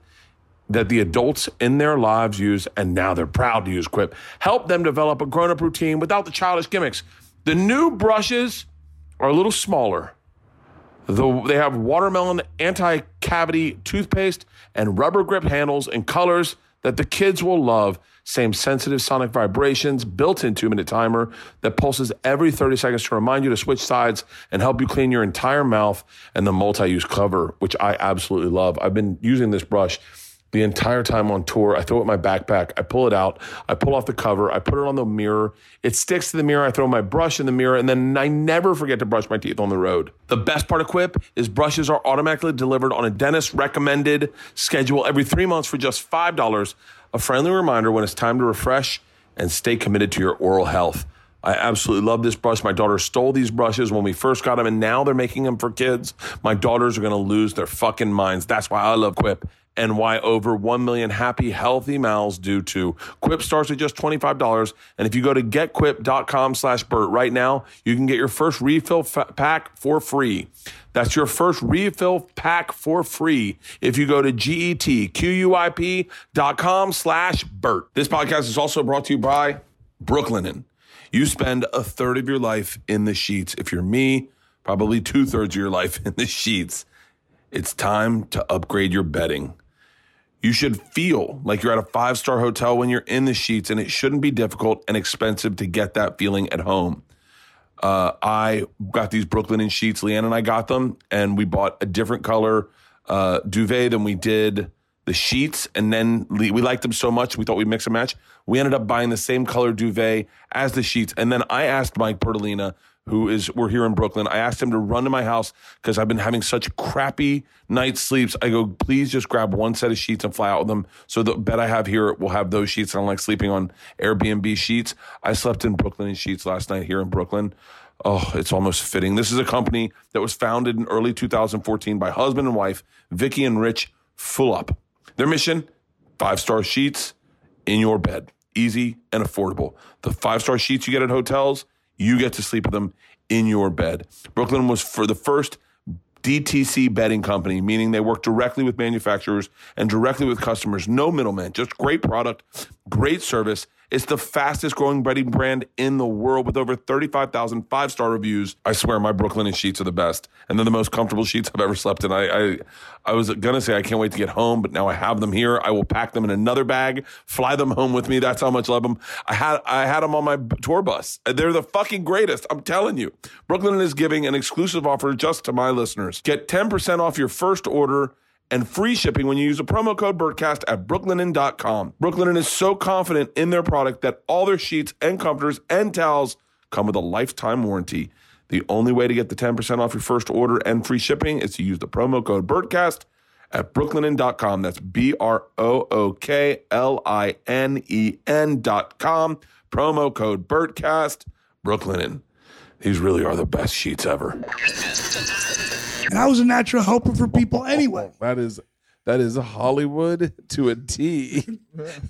that the adults in their lives use, and now they're proud to use Quip. Help them develop a grown-up routine without the childish gimmicks. The new brushes are a little smaller. The, they have watermelon anti cavity toothpaste and rubber grip handles in colors that the kids will love. Same sensitive sonic vibrations, built in two minute timer that pulses every 30 seconds to remind you to switch sides and help you clean your entire mouth, and the multi use cover, which I absolutely love. I've been using this brush the entire time on tour. I throw it in my backpack. I pull it out. I pull off the cover. I put it on the mirror. It sticks to the mirror. I throw my brush in the mirror, and then I never forget to brush my teeth on the road. The best part of Quip is brushes are automatically delivered on a dentist recommended schedule every three months for just $5. A friendly reminder when it's time to refresh and stay committed to your oral health. I absolutely love this brush. My daughter stole these brushes when we first got them, and now they're making them for kids. My daughters are going to lose their fucking minds. That's why I love Quip and why over 1 million happy, healthy mouths do too. Quip starts at just $25. And if you go to getquip.com slash Bert right now, you can get your first refill pack for free. That's your first refill pack for free if you go to getquip.com slash Bert. This podcast is also brought to you by Brooklinen. You spend a third of your life in the sheets. If you're me, probably two thirds of your life in the sheets. It's time to upgrade your bedding. You should feel like you're at a five star hotel when you're in the sheets, and it shouldn't be difficult and expensive to get that feeling at home. Uh, I got these Brooklinen sheets. Leanne and I got them, and we bought a different color uh, duvet than we did the sheets. And then we liked them so much, we thought we'd mix and match. We ended up buying the same color duvet as the sheets. And then I asked Mike Bertolina, who is we're here in Brooklyn. I asked him to run to my house because I've been having such crappy night sleeps. I go, please just grab one set of sheets and fly out with them. So the bed I have here will have those sheets. I don't like sleeping on Airbnb sheets. I slept in Brooklinen sheets last night here in Brooklyn. Oh, it's almost fitting. This is a company that was founded in early 2014 by husband and wife, Vicky and Rich Fulop. Their mission, five star sheets in your bed. Easy and affordable. The five star sheets you get at hotels, you get to sleep with them in your bed. Brooklinen was for the first DTC bedding company, meaning they work directly with manufacturers and directly with customers. No middleman, just great product, great service. It's the fastest growing bedding brand in the world with over 35,000 five star reviews. I swear my Brooklinen sheets are the best. And they're the most comfortable sheets I've ever slept in. I, I, I was to say I can't wait to get home, but now I have them here. I will pack them in another bag, fly them home with me. That's how much I love them. I had, I had them on my tour bus. They're the fucking greatest. I'm telling you. Brooklinen is giving an exclusive offer just to my listeners. Get 10% off your first order and free shipping when you use a promo code Bertcast at brooklinen.com. Brooklinen is so confident in their product that all their sheets and comforters and towels come with a lifetime warranty. The only way to get the 10% off your first order and free shipping is to use the promo code Bertcast at brooklinen.com. That's B R O O K L I N E N.com. Promo code Bertcast, Brooklinen. These really are the best sheets ever. And I was a natural helper for people anyway. Oh, that is that is Hollywood to a T.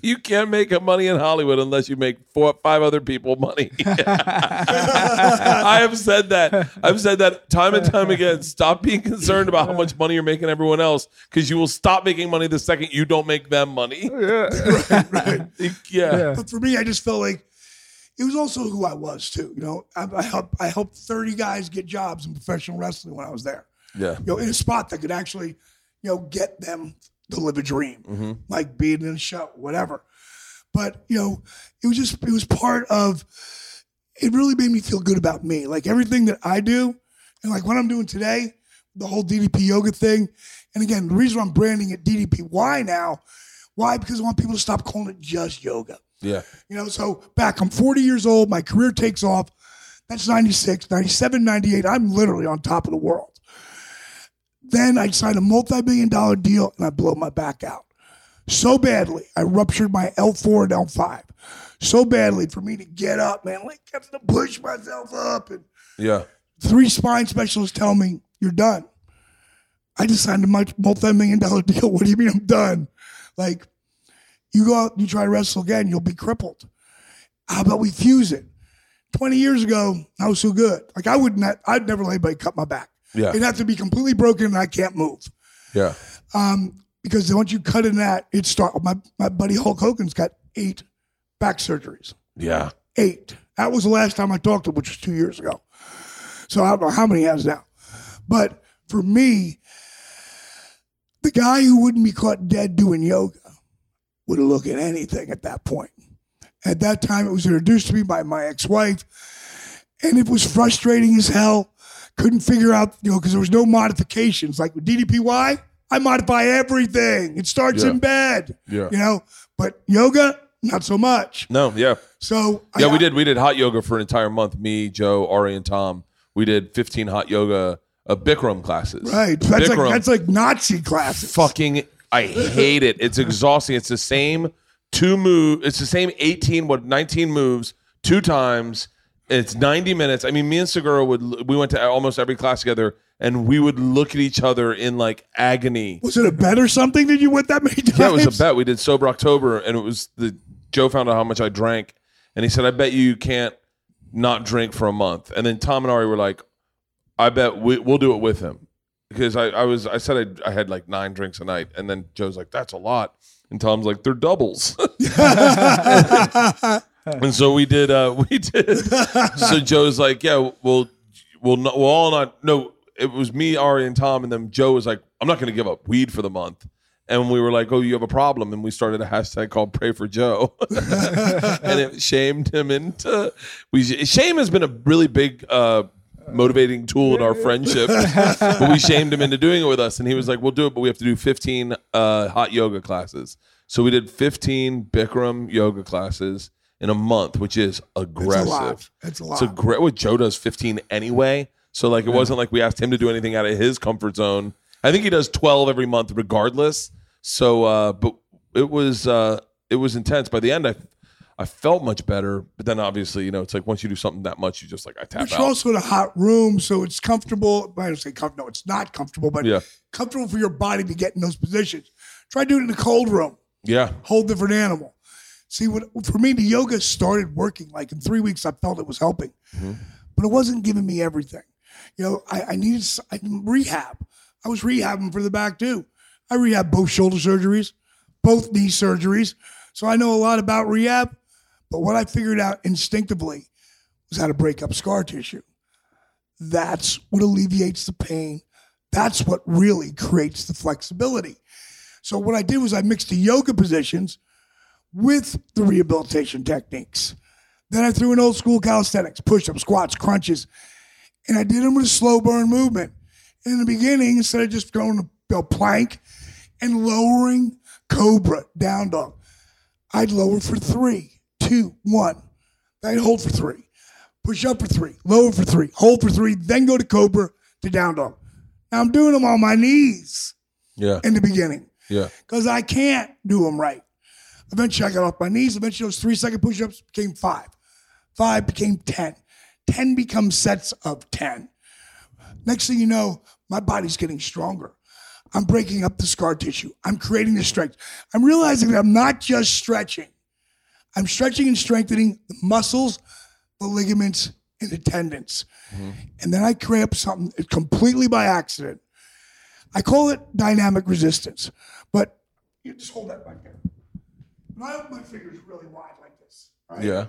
You can't make money in Hollywood unless you make four five other people money. I have said that. I've said that time and time again. Stop being concerned about how much money you're making everyone else because you will stop making money the second you don't make them money. yeah. But for me, I just felt like it was also who I was too. You know, I, I helped I helped thirty guys get jobs in professional wrestling when I was there. Yeah. You know, in a spot that could actually, you know, get them to live a dream, mm-hmm. like being in a show, whatever. But you know, it was just it was part of. It really made me feel good about me, like everything that I do, and like what I'm doing today, the whole DDP yoga thing. And again, the reason I'm branding it DDPY now, why? Because I want people to stop calling it just yoga. Yeah. You know, so back, I'm 40 years old. My career takes off. That's 96, 97, 98. I'm literally on top of the world. Then I sign a multi million dollar deal and I blow my back out so badly. I ruptured my L4 and L5 so badly for me to get up, man. Like, I have to push myself up. And Yeah. three spine specialists tell me, you're done. I just signed a multi million dollar deal. What do you mean I'm done? Like, you go out and you try to wrestle again, you'll be crippled. How about we fuse it? 20 years ago, I was so good. Like, I would not, I'd never let anybody cut my back. Yeah. It'd have to be completely broken and I can't move. Yeah. Um, because once you cut in that, it start. My, my buddy Hulk Hogan's got eight back surgeries. Yeah. Eight. That was the last time I talked to him, which was two years ago. So I don't know how many he has now. But for me, the guy who wouldn't be caught dead doing yoga would look at anything at that point. At that time, it was introduced to me by my ex-wife, and it was frustrating as hell. Couldn't figure out, you know, because there was no modifications. Like with DDPY, I modify everything. It starts Yeah. in bed, Yeah. you know. But yoga, not so much. No, yeah. So I- Yeah, we did. We did hot yoga for an entire month. Me, Joe, Ari, and Tom. We did 15 hot yoga uh, Bikram classes. Right. That's like that's like Nazi classes. fucking I hate it. It's exhausting. It's the same two move. It's the same 18 what 19 moves two times. It's 90 minutes. I mean, me and Segura would we went to almost every class together and we would look at each other in like agony. Was it a bet or something that you went that many times? Yeah, it was a bet. We did sober October and it was the Joe found out how much I drank and he said, I bet you you can't not drink for a month. And then Tom and Ari were like, I bet we, we'll do it with him because I, I was I said I, I had like nine drinks a night, and then Joe's like, "That's a lot," and Tom's like, "They're doubles." and so we did. uh We did. So Joe's like, "Yeah, we'll we'll not, we'll all not." No, it was me, Ari, and Tom, and then Joe was like, "I'm not going to give up weed for the month." And we were like, "Oh, you have a problem," and we started a hashtag called "Pray for Joe," and it shamed him into. We shame has been a really big uh, motivating tool in our friendship, but we shamed him into doing it with us, and he was like, "We'll do it, but we have to do 15 uh, hot yoga classes." So we did 15 Bikram yoga classes in a month, which is It's a aggressive. lot. It's a lot. It's a great. What Joe does 15 anyway, so like it wasn't like we asked him to do anything out of his comfort zone. I think he does 12 every month, regardless. So, uh, but it was uh, it was intense. By the end, I I felt much better. But then obviously, you know, it's like once you do something that much, you just like I tap But you're out. also in a hot room, so it's comfortable. I don't say comfortable. No, it's not comfortable, but Yeah. comfortable for your body to get in those positions. Try doing it in a cold room. yeah, Whole different animal. See, what for me, the yoga started working. Like in three weeks, I felt it was helping, mm-hmm. but it wasn't giving me everything. You know, I, I needed I, rehab. I was rehabbing for the back too. I rehab both shoulder surgeries, both knee surgeries, so I know a lot about rehab. But what I figured out instinctively was how to break up scar tissue. That's what alleviates the pain. That's what really creates the flexibility. So what I did was I mixed the yoga positions with the rehabilitation techniques. Then I threw in old school calisthenics, push-ups, squats, crunches, and I did them with a slow burn movement. In the beginning, instead of just going to plank and lowering cobra down dog, I'd lower for three, two, one. I'd hold for three, push up for three, lower for three, hold for three, then go to cobra to down dog. Now I'm doing them on my knees yeah, in the beginning yeah, because I can't do them right. Eventually, I got off my knees. Eventually, those three second push ups became five. Five became 10. 10 become sets of 10. Next thing you know, my body's getting stronger. I'm breaking up the scar tissue. I'm creating the strength. I'm realizing that I'm not just stretching, I'm stretching and strengthening the muscles, the ligaments, and the tendons. Mm-hmm. And then I cramp something completely by accident. I call it dynamic resistance. But you just hold that right there. And I open my fingers really wide like this, right? yeah,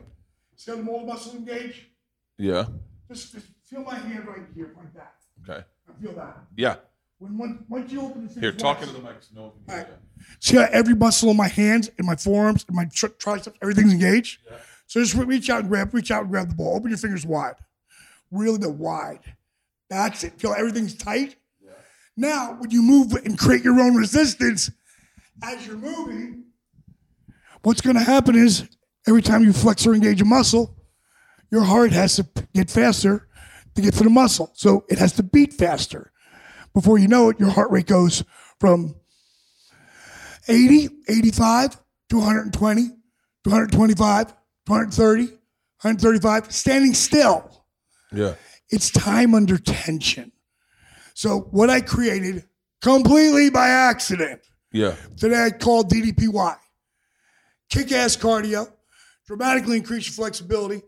See how the molar muscle engage? yeah. Just, just feel my hand right here, like that. Okay, I feel that. yeah. When one, once you open the fingers Here, talking to the mic. No All right. See how every muscle in my hands, in my forearms, in my tri- triceps, everything's engaged? So just re- reach out and grab, reach out and grab the ball. Open your fingers wide. Really the wide. That's it. Feel everything's tight. Now, when you move and create your own resistance as you're moving, what's going to happen is every time you flex or engage a muscle, your heart has to get faster to get to the muscle. So it has to beat faster. Before you know it, your heart rate goes from 80, 85 to 120, to 125, to 130, 135, standing still. Yeah. It's time under tension. So what I created completely by accident Yeah. today I called DDPY. Kick ass cardio, dramatically increase your flexibility,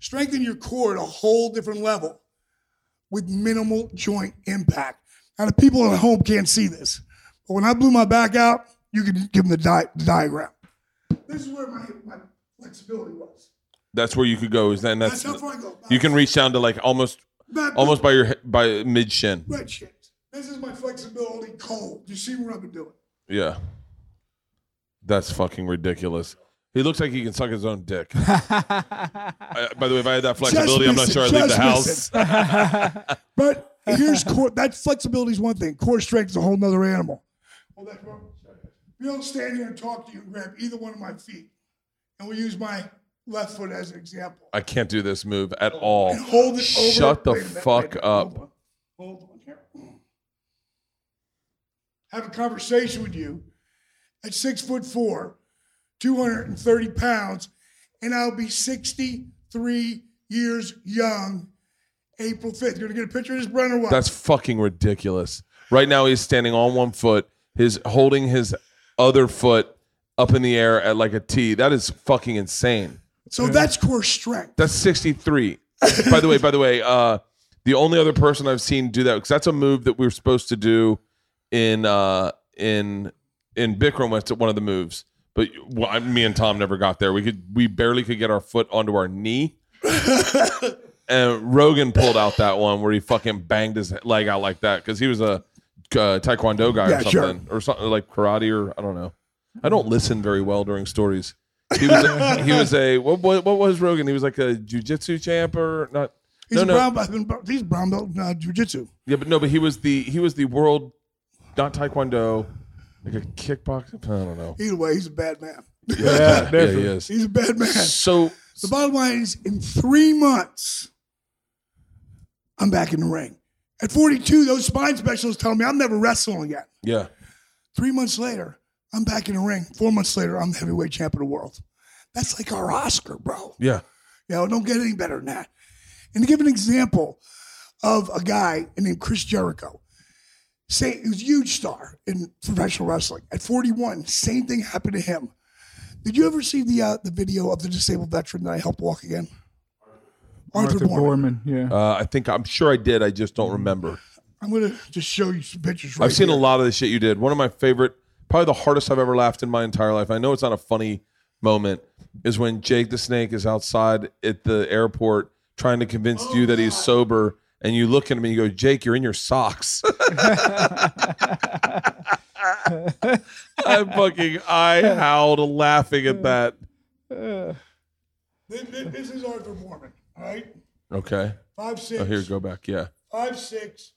strengthen your core at a whole different level with minimal joint impact. Now, the people at home can't see this, but when I blew my back out, you can give them the, di- the diagram. This is where my, my flexibility was. That's where you could go. Is then that's, That's how far I go. you can reach down to like almost Back- almost by your by mid shin. red shit. This is my flexibility cold. You see what I've been doing? Yeah. That's fucking ridiculous. He looks like he can suck his own dick. I- by the way, if I had that flexibility, I'm not sure I'd leave the just house. But here's core. That flexibility is one thing. Core strength is a whole nother animal. Hold that, bro. You don't stand here and talk to you and grab either one of my feet, and we'll use my left foot as an example. I can't do this move at all. And hold it over. Shut the wait minute, fuck minute, up. Hold on. Hold on here. Have a conversation with you at six foot four, 230 pounds, and I'll be 63 years young April 5th. You're going to get a picture of this, Brenner? What? That's fucking ridiculous. Right now, he's standing on one foot, his holding his other foot up in the air at like a T. That is fucking insane. so that's core strength. That's 63. by the way, by the way, uh, the only other person I've seen do that because that's a move that we were supposed to do in uh, in in Bikram was one of the moves, but well, I- me and Tom never got there. We could we barely could get our foot onto our knee. and Rogan pulled out that one where he fucking banged his leg out like that because he was a uh, taekwondo guy Yeah, or sure. something or something like karate or I don't know. I don't listen very well during stories. He was a, he was a what, what what was Rogan? He was like a jujitsu champ or not? He's no, no. brown belt. He's brown belt uh, jiu-jitsu. Yeah, but no, but he was the he was the world not taekwondo, like a kickboxer. I don't know. Either way, he's a bad man. Yeah, he is. He's a bad man. So The bottom line is, in three months, I'm back in the ring. At 42, those spine specialists tell me I'm never wrestling again. yeah, Three months later, I'm back in the ring. Four months later, I'm the heavyweight champ of the world. That's like our Oscar, bro. yeah, You know, don't get any better than that. And to give an example of a guy named Chris Jericho, say he was a huge star in professional wrestling. At 41, same thing happened to him. Did you ever see the uh, the video of the disabled veteran that I helped walk again? Arthur, Arthur Boorman. Boorman. Yeah. uh, I think I'm sure I did. I just don't remember. I'm gonna just show you some pictures. Right I've seen here. a lot of the shit you did. One of my favorite, probably the hardest I've ever laughed in my entire life. I know it's not a funny moment. Is when Jake the Snake is outside at the airport trying to convince you that he's sober, and you look at him and you go, "Jake, you're in your socks." I fucking I howled laughing at that. This, this- this is Arthur Boorman. All right, Okay. five six. Oh, here, go back. Yeah. Five six.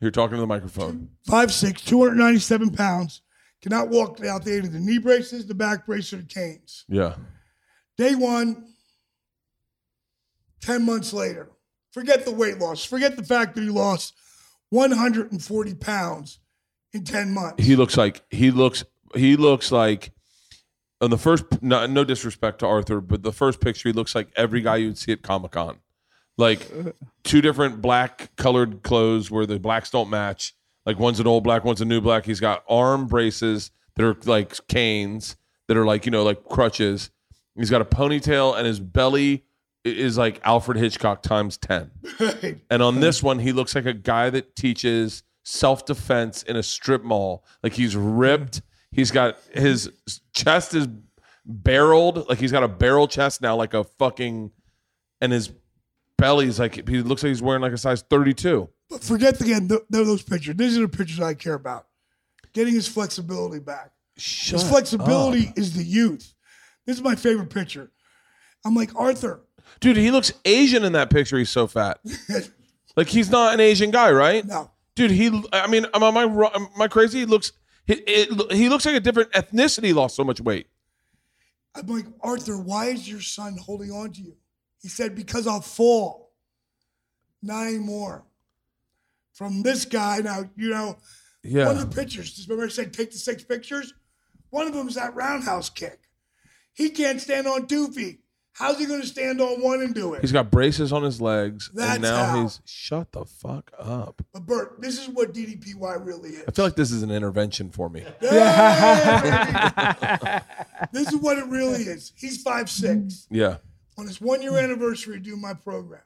You're talking to the microphone. Five six, 297 pounds. Cannot walk without of the knee braces, the back brace, or the canes. Yeah. Day one, 10 months later. Forget the weight loss. Forget the fact that he lost 140 pounds in 10 months. He looks like he looks he looks like on the first no, no disrespect to Arthur, but the first picture he looks like every guy you'd see at Comic Con. Like two different black colored clothes where the blacks don't match. Like one's an old black, one's a new black. He's got arm braces that are like canes that are like, you know, like crutches. He's got a ponytail and his belly is like Alfred Hitchcock times 10. And on this one, he looks like a guy that teaches self defense in a strip mall. Like he's ripped. He's got his chest is barreled. Like he's got a barrel chest now, like a fucking, and his belly's like he looks like he's wearing like a size 32. But forget again th- th- those pictures. These are the pictures I care about. Getting his flexibility back. Shut His flexibility is the youth. This is my favorite picture. I'm like, Arthur, Dude, he looks Asian in that picture. He's so fat. Like he's not an Asian guy, right? no. Dude, he. I mean, am I am I crazy? He looks. He, it, he looks like a different ethnicity. Lost so much weight. I'm like, Arthur, why is your son holding on to you? He said, because I'll fall. Not anymore. From this guy, now, you know, Yeah. one of the pictures, just remember I said take the six pictures? One of them is that roundhouse kick. He can't stand on two feet. How's he going to stand on one and do it? He's got braces on his legs, That's and now how. he's shut the fuck up. but Bert, this is what DDPY really is. I feel like this is an intervention for me. Yeah, this is what it really is. He's five six. Yeah. On his one year anniversary of doing my program,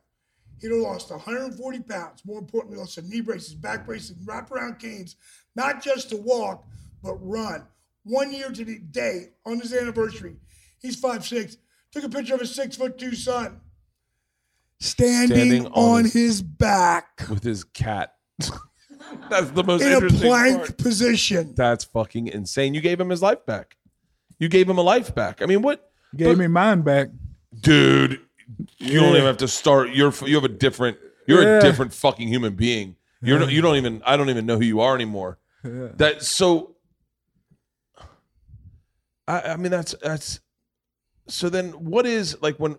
he'd have lost 140 pounds. More importantly, lost some knee braces, back braces, wraparound canes, not just to walk, but run. One year to the day on his anniversary, he's five six. Took a picture of his six foot two son standing, Standing on on his- his back With his cat. That's the most in a interesting plank part. position. That's fucking insane. You gave him his life back. You gave him a life back. I mean, what, Gave But- me mine back. dude? You don't even have to start. You're you have a different. You're Yeah. a different fucking human being. You're no, you don't even. I don't even know who you are anymore. That so. I, I mean that's that's. So then, what is like when?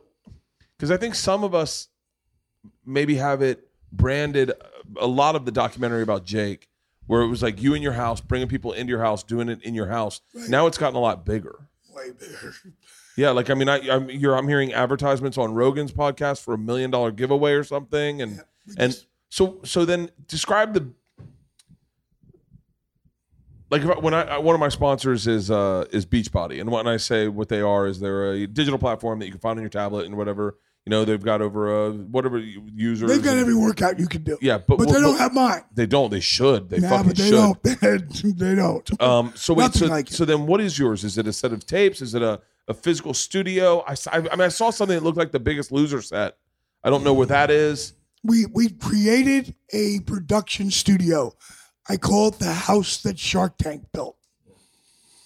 Because I think some of us maybe have it branded. A lot of the documentary about Jake, where it was like you in your house, bringing people into your house, doing it in your house. Now it's gotten a lot bigger. Way bigger. Yeah, like I mean, I, I'm you're, I'm hearing advertisements on Rogan's podcast for a million dollar giveaway or something, and and so so then describe the like if I, when I one of my sponsors is uh is Beachbody, and when I say what they are is they're a digital platform that you can find on your tablet and whatever you know they've got over uh whatever users. They've got and- every workout you can do. yeah, but But they don't have mine. they don't they should they Nah, fucking but they should. don't. they don't. Um, so wait, so, like so then what is yours? Is it a set of tapes? Is it a, a physical studio? I, I mean, I saw something that looked like the biggest loser set. I don't know what that is. we we created a production studio. I call it the house that Shark Tank built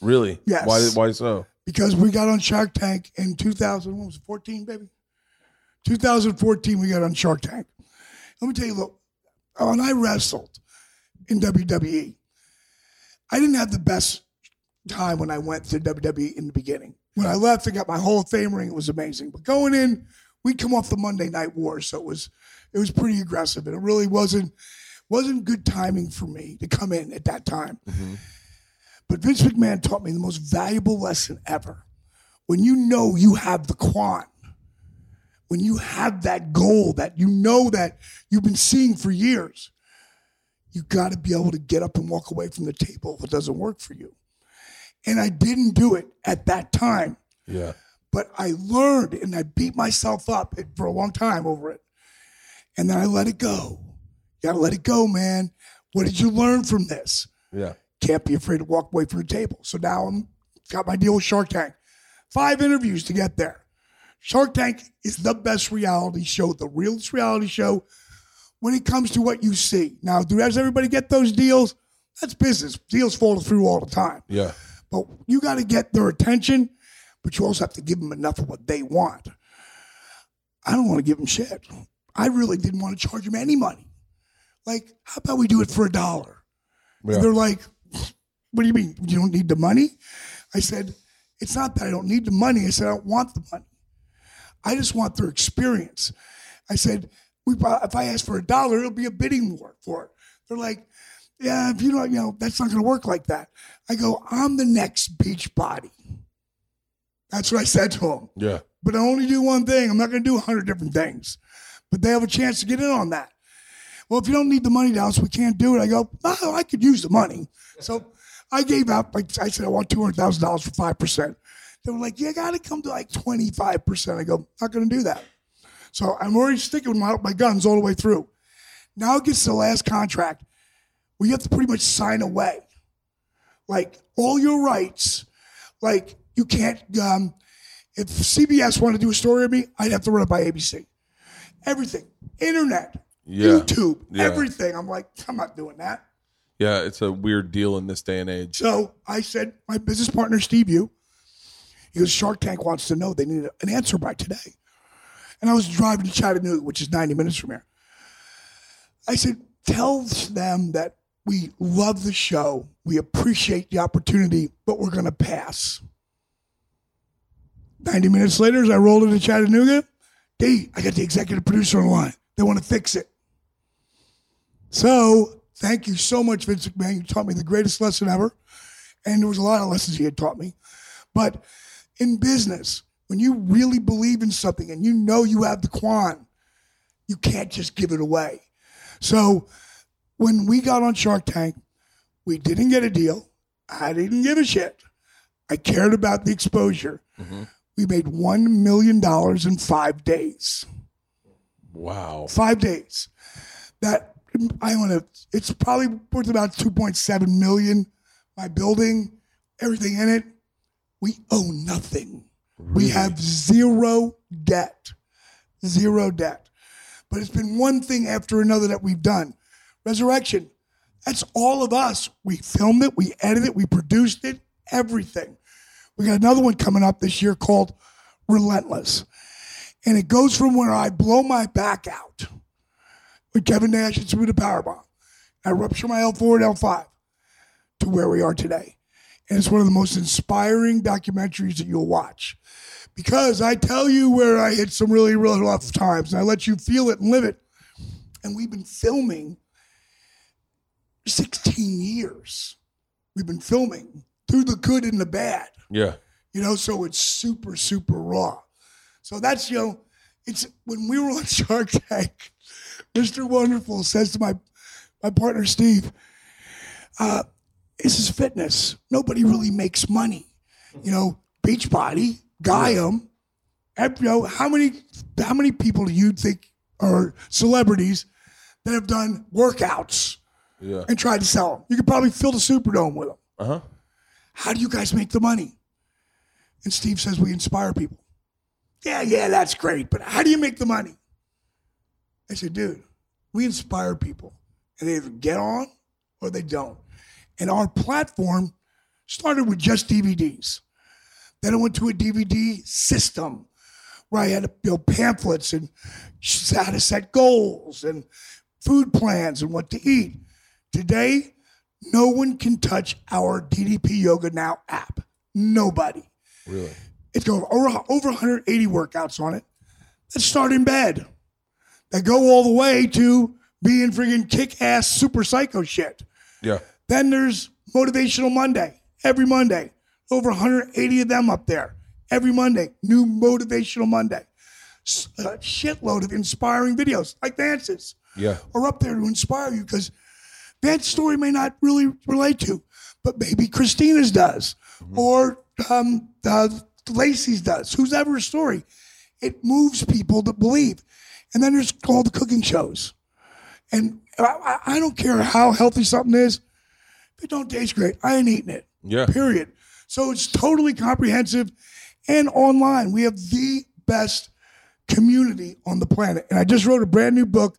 Really? Yes. Why, why so? because we got on Shark Tank in 2000. What was it, 14, baby? 2014, we got on Shark Tank. Let me tell you, look, when I wrestled in WWE, I didn't have the best time when I went to WWE in the beginning. When I left, I got my Hall of Fame ring. It was amazing. But going in, we'd come off the Monday Night War, so it was it was pretty aggressive, and it really wasn't wasn't good timing for me to come in at that time. Mm-hmm. But Vince McMahon taught me the most valuable lesson ever. When you know you have the quan, when you have that goal that you know that you've been seeing for years, you got to be able to get up and walk away from the table if it doesn't work for you. And I didn't do it at that time, Yeah. but I learned and I beat myself up for a long time over it. And then I let it go. You got to let it go, man. What did you learn from this? Yeah. can't be afraid to walk away from the table. So now I'm got my deal with Shark Tank. Five interviews to get there. Shark Tank is the best reality show, the realest reality show when it comes to what you see. Now, do does everybody get those deals? That's business. Deals fall through all the time. Yeah. But you got to get their attention, but you also have to give them enough of what they want. I don't want to give them shit. I really didn't want to charge them any money. Like, how about we do it for a dollar? Yeah. They're like, what do you mean? You don't need the money? I said, it's not that I don't need the money. I said, I don't want the money. I just want their experience. I said, we, if I ask for a dollar, it'll be a bidding war for it. They're like, yeah, if you don't, you know, that's not going to work like that. I go, I'm the next beach body. That's what I said to them. Yeah. But I only do one thing. I'm not going to do a hundred different things. But they have a chance to get in on that. Well, if you don't need the money, Dallas, we can't do it. I go, oh, I could use the money. So I gave out, like I said, I want $200,000 for 5%. They were like, you got to come to like 25%. I go, not going to do that. So I'm already sticking with my, my guns all the way through. Now it gets to the last contract where you have to pretty much sign away. Like all your rights, like you can't, um, if CBS wanted to do a story of me, I'd have to run it by ABC. Everything, internet, Yeah. YouTube, Yeah. everything. I'm like, I'm not doing that. Yeah. It's a weird deal in this day and age. So I said, my business partner, Steve Yu, he goes, Shark Tank wants to know they need an answer by today. And I was driving to Chattanooga, which is 90 minutes from here. I said, tell them that we love the show. We appreciate the opportunity, but we're going to pass. 90 minutes later, as I rolled into Chattanooga, they, I got the executive producer on the line. They want to fix it. So thank you so much, Vince McMahon. You taught me the greatest lesson ever. And there was a lot of lessons he had taught me. But in business, when you really believe in something and you know you have the quan, you can't just give it away. So when we got on Shark Tank, we didn't get a deal. I didn't give a shit. I cared about the exposure. Mm-hmm. We made $1 million in five days. Wow. Five days. That I want to, it's probably worth about 2.7 million. My building, everything in it, we owe nothing. We have zero debt. Zero debt. But it's been one thing after another that we've done. Resurrection, that's all of us. We filmed it, we edited it, we produced it, everything. We got another one coming up this year called Relentless. And it goes from where I blow my back out with Kevin Nash and the powerbomb. I rupture my L4 and L5 to where we are today. And it's one of the most inspiring documentaries that you'll watch. Because I tell you where I hit some really, really rough times, and I let you feel it and live it. And we've been filming 16 years. We've been filming through the good and the bad Yeah. you know, so it's super, super raw. So that's, you know, it's when we were on Shark Tank, Mr. Wonderful says to my my partner Steve, uh, this is fitness. Nobody really makes money. You know, Beachbody, Gaiam, you know, how many how many people do you think are celebrities that have done workouts Yeah. and tried to sell them? You could probably fill the Superdome with them. Uh huh. How do you guys make the money? And Steve says, We inspire people. Yeah, yeah, that's great. But how do you make the money? I said, Dude, we inspire people. And they either get on or they don't. And our platform started with just DVDs. Then it went to a DVD system where I had to build pamphlets and how to set goals and food plans and what to eat. Today, no one can touch our DDP Yoga Now app. Nobody. Really? It's got over, over 180 workouts on it that start in bed, that go all the way to being friggin' kick ass super psycho shit. Yeah. Then there's Motivational Monday, every Monday. Over 180 of them up there. Every Monday, new Motivational Monday. A shitload of inspiring videos like Vance's Yeah. are up there to inspire you because Vance's story may not really relate to, but maybe Christina's does, or um, uh, Lacey's does, whose ever story. It moves people to believe. And then there's all the cooking shows. And I, I- don't care how healthy something is. If it don't taste great, I ain't eating it. Yeah. Period. So it's totally comprehensive and online. We have the best community on the planet. And I just wrote a brand new book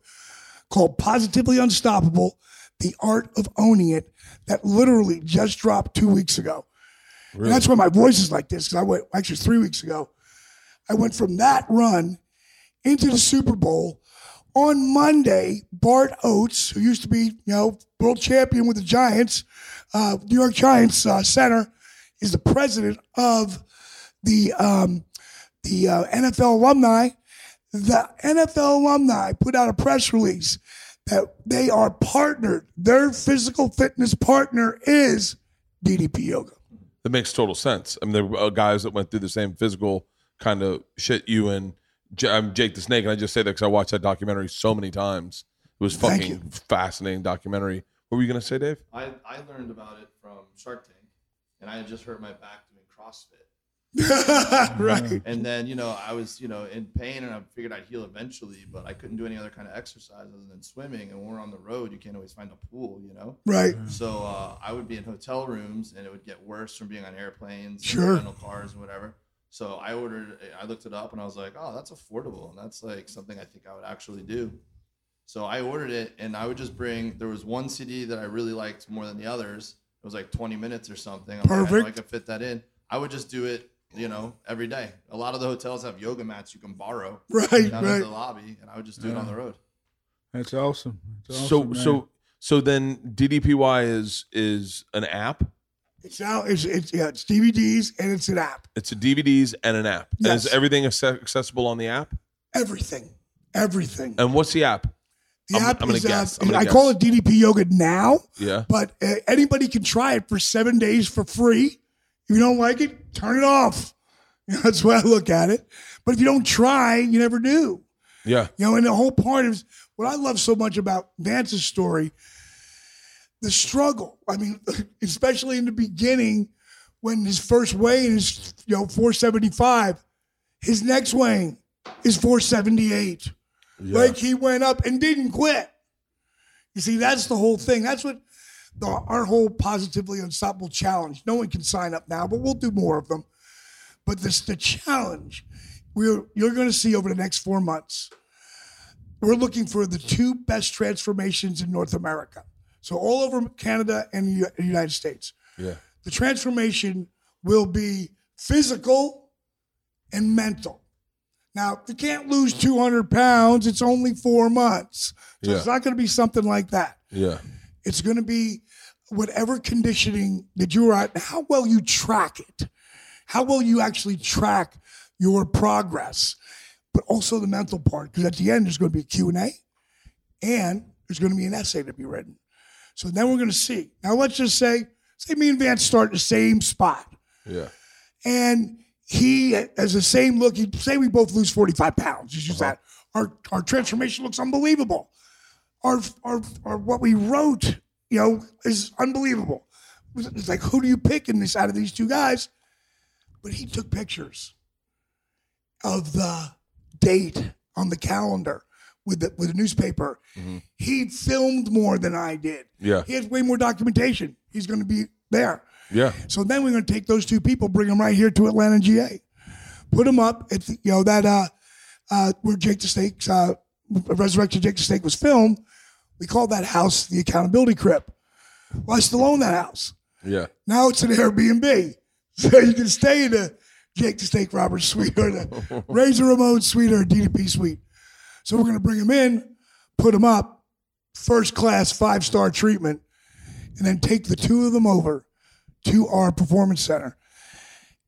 called Positively Unstoppable The Art of Owning It that literally just dropped two weeks ago. And that's why my voice is like this because I went, actually, three weeks ago, I went from that run into the Super Bowl. On Monday, Bart Oates, who used to be, you know, world champion with the Giants, uh, New York Giants uh, center, is the president of the um, the uh, NFL alumni. The NFL alumni put out a press release that they are partnered. Their physical fitness partner is DDP Yoga. That makes total sense. I mean, there were uh, guys that went through the same physical kind of shit you and J- I'm Jake the Snake, and I just say that because I watched that documentary so many times. It was Thank fucking fascinating documentary. What were you gonna say, Dave? I, I learned about it from Shark Tank, and I had just hurt my back doing CrossFit. right. And then, you know, I was, you know, in pain and I figured I'd heal eventually, but I couldn't do any other kind of exercise other than swimming. And when we're on the road, you can't always find a pool, you know? Right. So uh, I would be in hotel rooms and it would get worse from being on airplanes, and Sure. rental cars, and whatever. So I ordered, I looked it up and I was like, oh, that's affordable. And that's like something I think I would actually do. So I ordered it and I would just bring, there was one CD that I really liked more than the others. It was like 20 minutes or something. I'm like, I I could fit that in. I would just do it, you know, every day. A lot of the hotels have yoga mats you can borrow Right. down in the lobby and I would just do it on the road. That's awesome. That's so man. so so then DDPY is is an app. It's now it's it's yeah it's DVDs and it's an app. It's a DVDs and an app. And is everything acce- accessible on the app? Everything, everything. And what's the app? The I'm- app I'm gonna is uh, guess. I'm gonna I call it DDP Yoga now, Yeah. but uh, anybody can try it for seven days for free. If you don't like it, turn it off. That's the way I look at it. But if you don't try, you never do. Yeah. You know, and the whole part is what I love so much about Vance's story, the struggle. I mean, especially in the beginning when his first weighing is, you know, 475, his next weighing is 478. Like he went up and didn't quit. You see, that's the whole thing. That's what the, our whole positively unstoppable challenge. No one can sign up now, but we'll do more of them. But this the challenge we're you're going to see over the next four months. We're looking for the two best transformations in North America. So all over Canada and the United States. Yeah. The transformation will be physical and mental. Now, if you can't lose mm. 200 pounds, it's only four months. So it's not going to be something like that. Yeah. It's going to be whatever conditioning that you're at, how well you track it, how well you actually track your progress, but also the mental part. Because at the end, there's going to be a Q&A and there's going to be an essay to be written. So then we're going to see. Now, let's just say, say me and Vance start the same spot Yeah. and he has the same look. He say we both lose forty five pounds. Just use that. Our our transformation looks unbelievable. Our our our what we wrote, you know, is unbelievable. It's like who do you pick in this out of these two guys? But he took pictures of the date on the calendar with the with the newspaper. He filmed more than I did. Yeah. He has way more documentation. He's going to be there. Yeah. So then we're going to take those two people, bring them right here to Atlanta, GA, put them up at the, you know that uh, uh, where Jake the Snake's uh, Resurrection Jake the Snake was filmed. We called that house the Accountability Crib. Well, I still own that house. Yeah. Now it's an Airbnb, so you can stay in the Jake the Snake Roberts suite or the Razor Ramon suite or a DDP suite. So we're going to bring them in, put them up, first class five star treatment, and then take the two of them over to our performance center.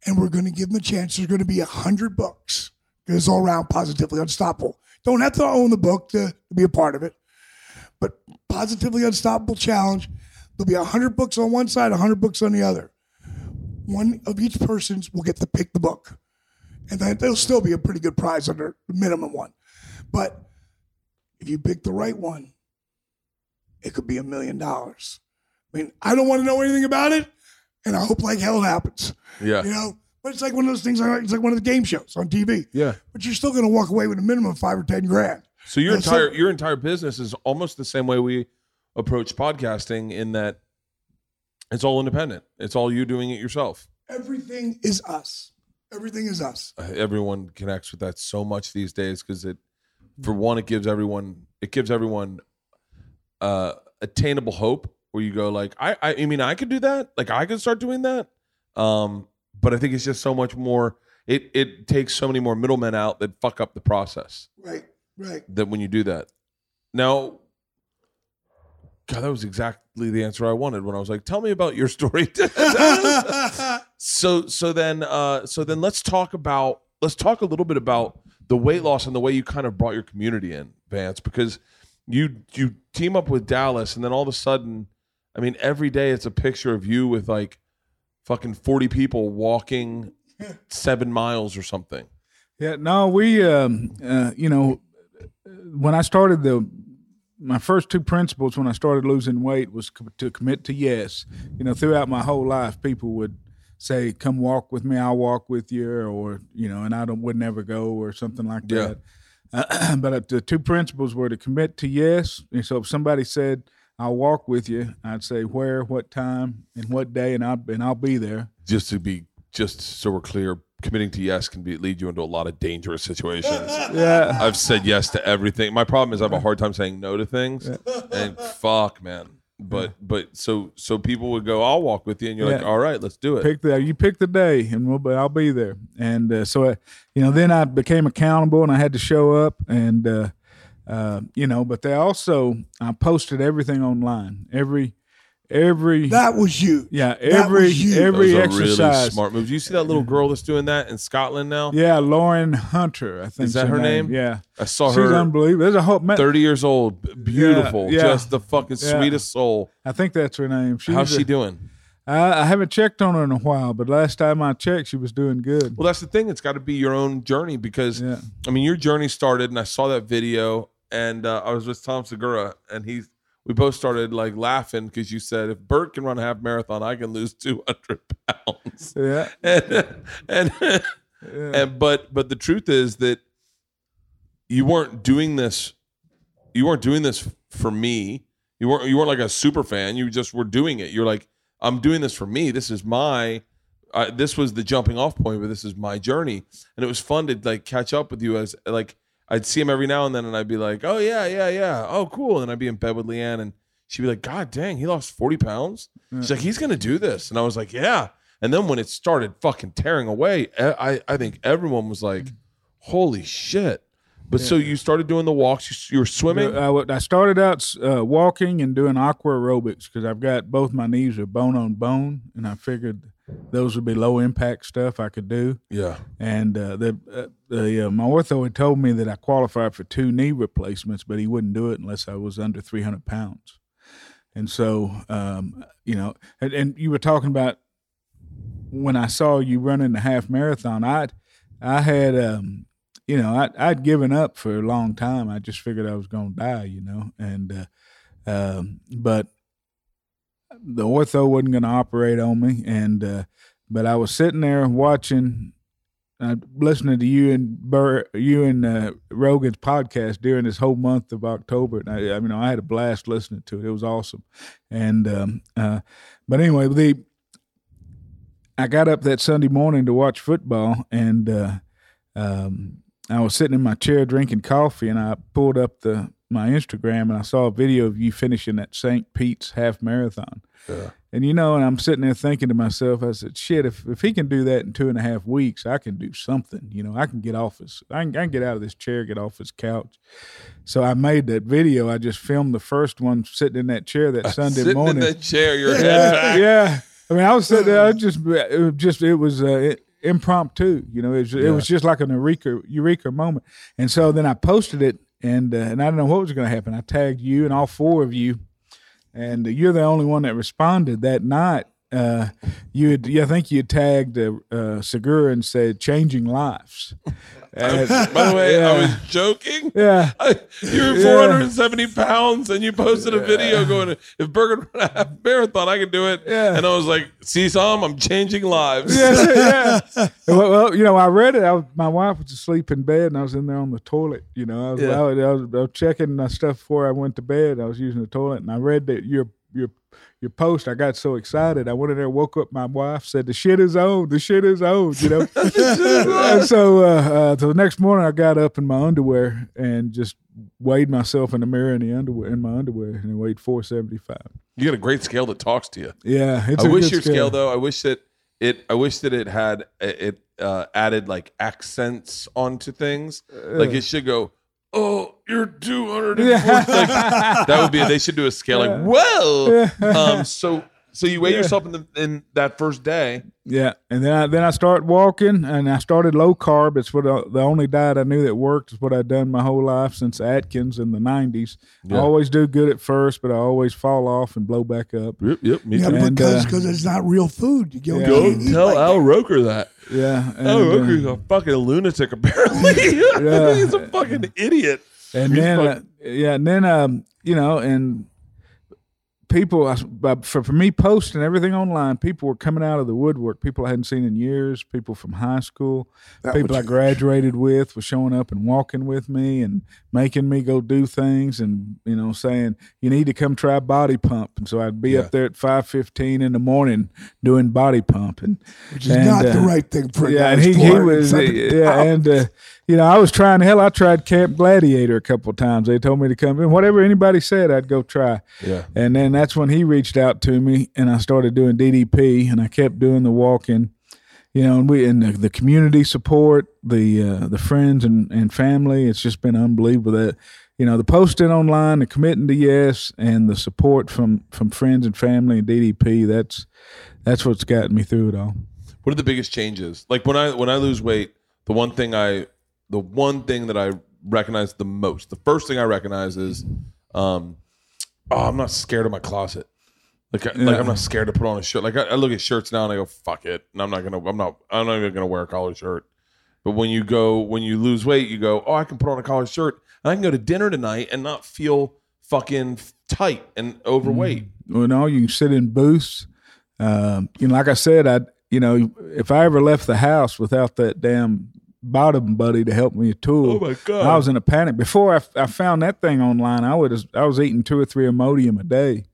And we're going to give them a chance. There's going to be a hundred books. It's all around positively unstoppable. Don't have to own the book to, be a part of it, but positively unstoppable challenge. There'll be a hundred books on one side, a hundred books on the other. One of each person's will get to pick the book, and then there'll still be a pretty good prize under the minimum one. But if you pick the right one, it could be a million dollars. I mean, I don't want to know anything about it, and I hope like hell it happens. Yeah. You know, but it's like one of those things. It's like one of the game shows on TV. Yeah. But you're still going to walk away with a minimum of five or ten grand. So your so- entire your entire business is almost the same way we approach podcasting in that it's all independent. It's all you doing it yourself. Everything is us. Everything is us. Uh, Everyone connects with that so much these days because it, for one, it gives everyone it gives everyone uh, attainable hope. Where you go like, I, I I mean, I could do that. Like, I could start doing that. Um, but I think it's just so much more. It it takes so many more middlemen out that fuck up the process. Right. Right. that when you do that. Now, God, that was exactly the answer I wanted when I was like, "Tell me about your story." so, so then, uh, so then, let's talk about let's talk a little bit about the weight loss and the way you kind of brought your community in, Vance, because you you team up with Dallas, and then all of a sudden, I mean, every day it's a picture of you with like fucking forty people walking seven miles or something. Yeah, no, we, um, uh, you know, when I started the, my first two principles when I started losing weight was to commit to yes. You know, throughout my whole life, people would say, "Come walk with me, I'll walk with you," or you know, and I don't would never go or something like Yeah. that. Uh, but the two principles were to commit to yes. And so if somebody said, "I'll walk with you," I'd say where, what time, and what day, and I'll and I'll be there. just to be just so we're clear committing to yes can be lead you into a lot of dangerous situations Yeah. i've said yes to everything my problem is i have a hard time saying no to things and fuck man but but so so people would go i'll walk with you and you're like all right let's do it pick the you pick the day and we'll be, I'll be there. And uh, so, uh, you know, then I became accountable and I had to show up and, uh, uh, you know, but they also I posted everything online. Every every That was you. yeah That every was you. every Those are really exercise. smart moves. You see that little girl that's doing that in Scotland now? Yeah, Lauren Hunter. I think Is that her name? Yeah, I saw she's her. She's unbelievable. There's a whole. man, 30 years old, beautiful, yeah. just the fucking Yeah. sweetest soul. I think that's her name. She's How's a- she doing? I, I haven't checked on her in a while, but last time I checked, she was doing good. Well, that's the thing. It's got to be your own journey because, Yeah. I mean, your journey started, and I saw that video, and uh, I was with Tom Segura, and he, we both started like laughing because you said, if Bert can run a half marathon, I can lose 200 pounds. Yeah, and and, and but but the truth is that you weren't doing this you weren't doing this for me. You weren't you weren't like a super fan. You just were doing it. You're like i'm doing this for me. This is my uh, this was the jumping off point but this is my journey. And it was fun to like catch up with you as like i'd see him every now and then and i'd be like oh yeah yeah yeah. Oh cool. And i'd be in bed with leanne and she'd be like god dang he lost 40 pounds? She's like he's gonna do this. And i was like yeah. And then when it started fucking tearing away I I think everyone was like mm. holy shit but so you started doing the walks you, were swimming I started out uh, walking and doing aqua aerobics because I've got both my knees are bone on bone, and I figured those would be low impact stuff I could do. yeah And uh, the uh, the uh, my ortho had told me that I qualified for two knee replacements, but he wouldn't do it unless I was under 300 pounds. And so, um, you know, and, and you were talking about when I saw you running the half marathon. I I had um, you know I I'd given up for a long time. I just figured I was going to die, you know, and uh, um, but the ortho wasn't going to operate on me, and uh, but I was sitting there watching, uh, listening to you and you and uh, Rogan's podcast during this whole month of October. And I, I mean, I had a blast listening to it. It was awesome, and um, uh, but anyway, the I got up that Sunday morning to watch football, and uh, um, I was sitting in my chair drinking coffee, and I pulled up the my Instagram, and I saw a video of you finishing that St. Pete's half marathon. And you know, and I'm sitting there thinking to myself, I said, "Shit, if if he can do that in two and a half weeks, I can do something. You know, I can get off his, I can, I can get out of this chair, get off his couch." So I made that video. I just filmed the first one sitting in that chair that Sunday morning. sitting morning. in that chair your head yeah, back. yeah. I mean, I was sitting there. I just, it was just, it was uh, impromptu. You know, it was, it was just like an eureka, eureka moment. And so then I posted it, and uh, and I didn't know what was going to happen. I tagged you and all four of you, and you're the only one that responded that night. Uh, you had, yeah, I think you tagged uh, uh, Segura and said "changing lives." And- by the way i was joking yeah, I, you were 470 pounds and you posted a video going, if Bert can run a half marathon, I can do it. Yeah. And I was like, see, Tom, I'm changing lives. yeah, yeah. Well, well, you know, I read it. I was, my wife was asleep in bed, and I was in there on the toilet. You know, I was, Yeah. I, was, I was, I was checking my stuff before I went to bed. I was using the toilet, and I read that your your your post. I got so excited. I went in there, woke up my wife, said the shit is on. The shit is on. You know. and so, uh, uh, so the next morning, I got up in my underwear and just weighed myself in the mirror in the underwear in my underwear, and I weighed four seventy five. You got a great scale that talks to you. Yeah, it's I a wish good your scale though. I wish that it. I wish that it had it uh, added like accents onto things. Like it should go. Oh, you're 240. Like, that would be. They should do a scale. Like, well, um. So, so you weigh yourself in the in that first day. Yeah, and then I then I started walking, and I started low carb. It's what I, the only diet I knew that worked. Is what I'd done my whole life since Atkins in the '90s. I always do good at first, but I always fall off and blow back up. Yep. Yep. Me Yeah, And, because uh, because it's not real food. You don't, Yeah. Go tell like Al. Roker that. Yeah, and, Al uh, Roker's a fucking lunatic. Apparently, he's a fucking idiot. and He's then fuck- uh, yeah, and then um, you know, and people for for me posting everything online, people were coming out of the woodwork. People I hadn't seen in years. People from high school, That people I graduated with were showing up and walking with me and making me go do things and you know saying you need to come try body pump. And so I'd be Yeah. up there at five fifteen in the morning doing body pump and which is and, not the uh, right thing for a yeah, and he, he 470 was yeah, and uh, you know I was trying. Hell, I tried Camp Gladiator a couple of times. They told me to come in. Whatever anybody said, I'd go try. Yeah. And then that's when he reached out to me, and I started doing DDP, and I kept doing the walking. You know, and we and the, the community support, the uh, the friends and, and family. It's just been unbelievable. That you know, the posting online, the committing to yes, and the support from from friends and family and DDP. That's that's what's gotten me through it all. What are the biggest changes? Like when I when I lose weight, the one thing I the one thing that I recognize the most, the first thing I recognize is, um, oh, I'm not scared of my closet. Like, I, like I'm not scared to put on a shirt. Like I, I look at shirts now and I go, fuck it, and I'm not gonna, I'm not, I'm not even gonna wear a collar shirt. But when you go, when you lose weight, you go, oh, I can put on a collar shirt. And I can go to dinner tonight and not feel fucking tight and overweight. you know you can sit in booths um, you know like i said i you know if i ever left the house without that damn bottom buddy to help me tool Oh, my God. i was in a panic before I, I found that thing online i was i was eating two or three imodium a day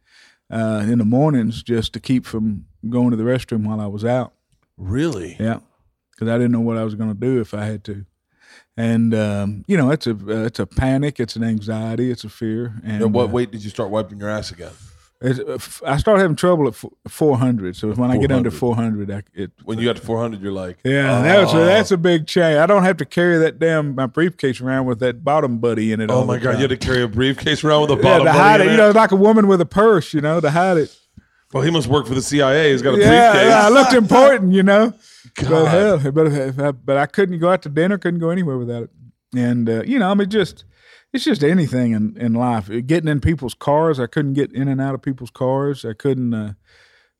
uh, in the mornings just to keep from going to the restroom while i was out Really? yeah because i didn't know what i was going to do if i had to and um, you know it's a uh, it's a panic it's an anxiety it's a fear and At what uh, weight did you start wiping your ass again? It's, uh, I started having trouble at 400. So when I get under 400. 400, I, it When you got to 400, you're like, yeah, that was a, that's a big change. I don't have to carry that damn my briefcase around with that bottom buddy in it. oh my god, time. you had to carry a briefcase around with a bottom. yeah, to buddy hide it. You know, like a woman with a purse. You know, to hide it. Well, he must work for the CIA. He's got a Yeah, briefcase. yeah, I looked important. You know, God. but hell, but but I couldn't go out to dinner. Couldn't go anywhere without it. And uh, you know, I mean, just it's just anything in, in life. Getting in people's cars, I couldn't get in and out of people's cars. I couldn't, uh,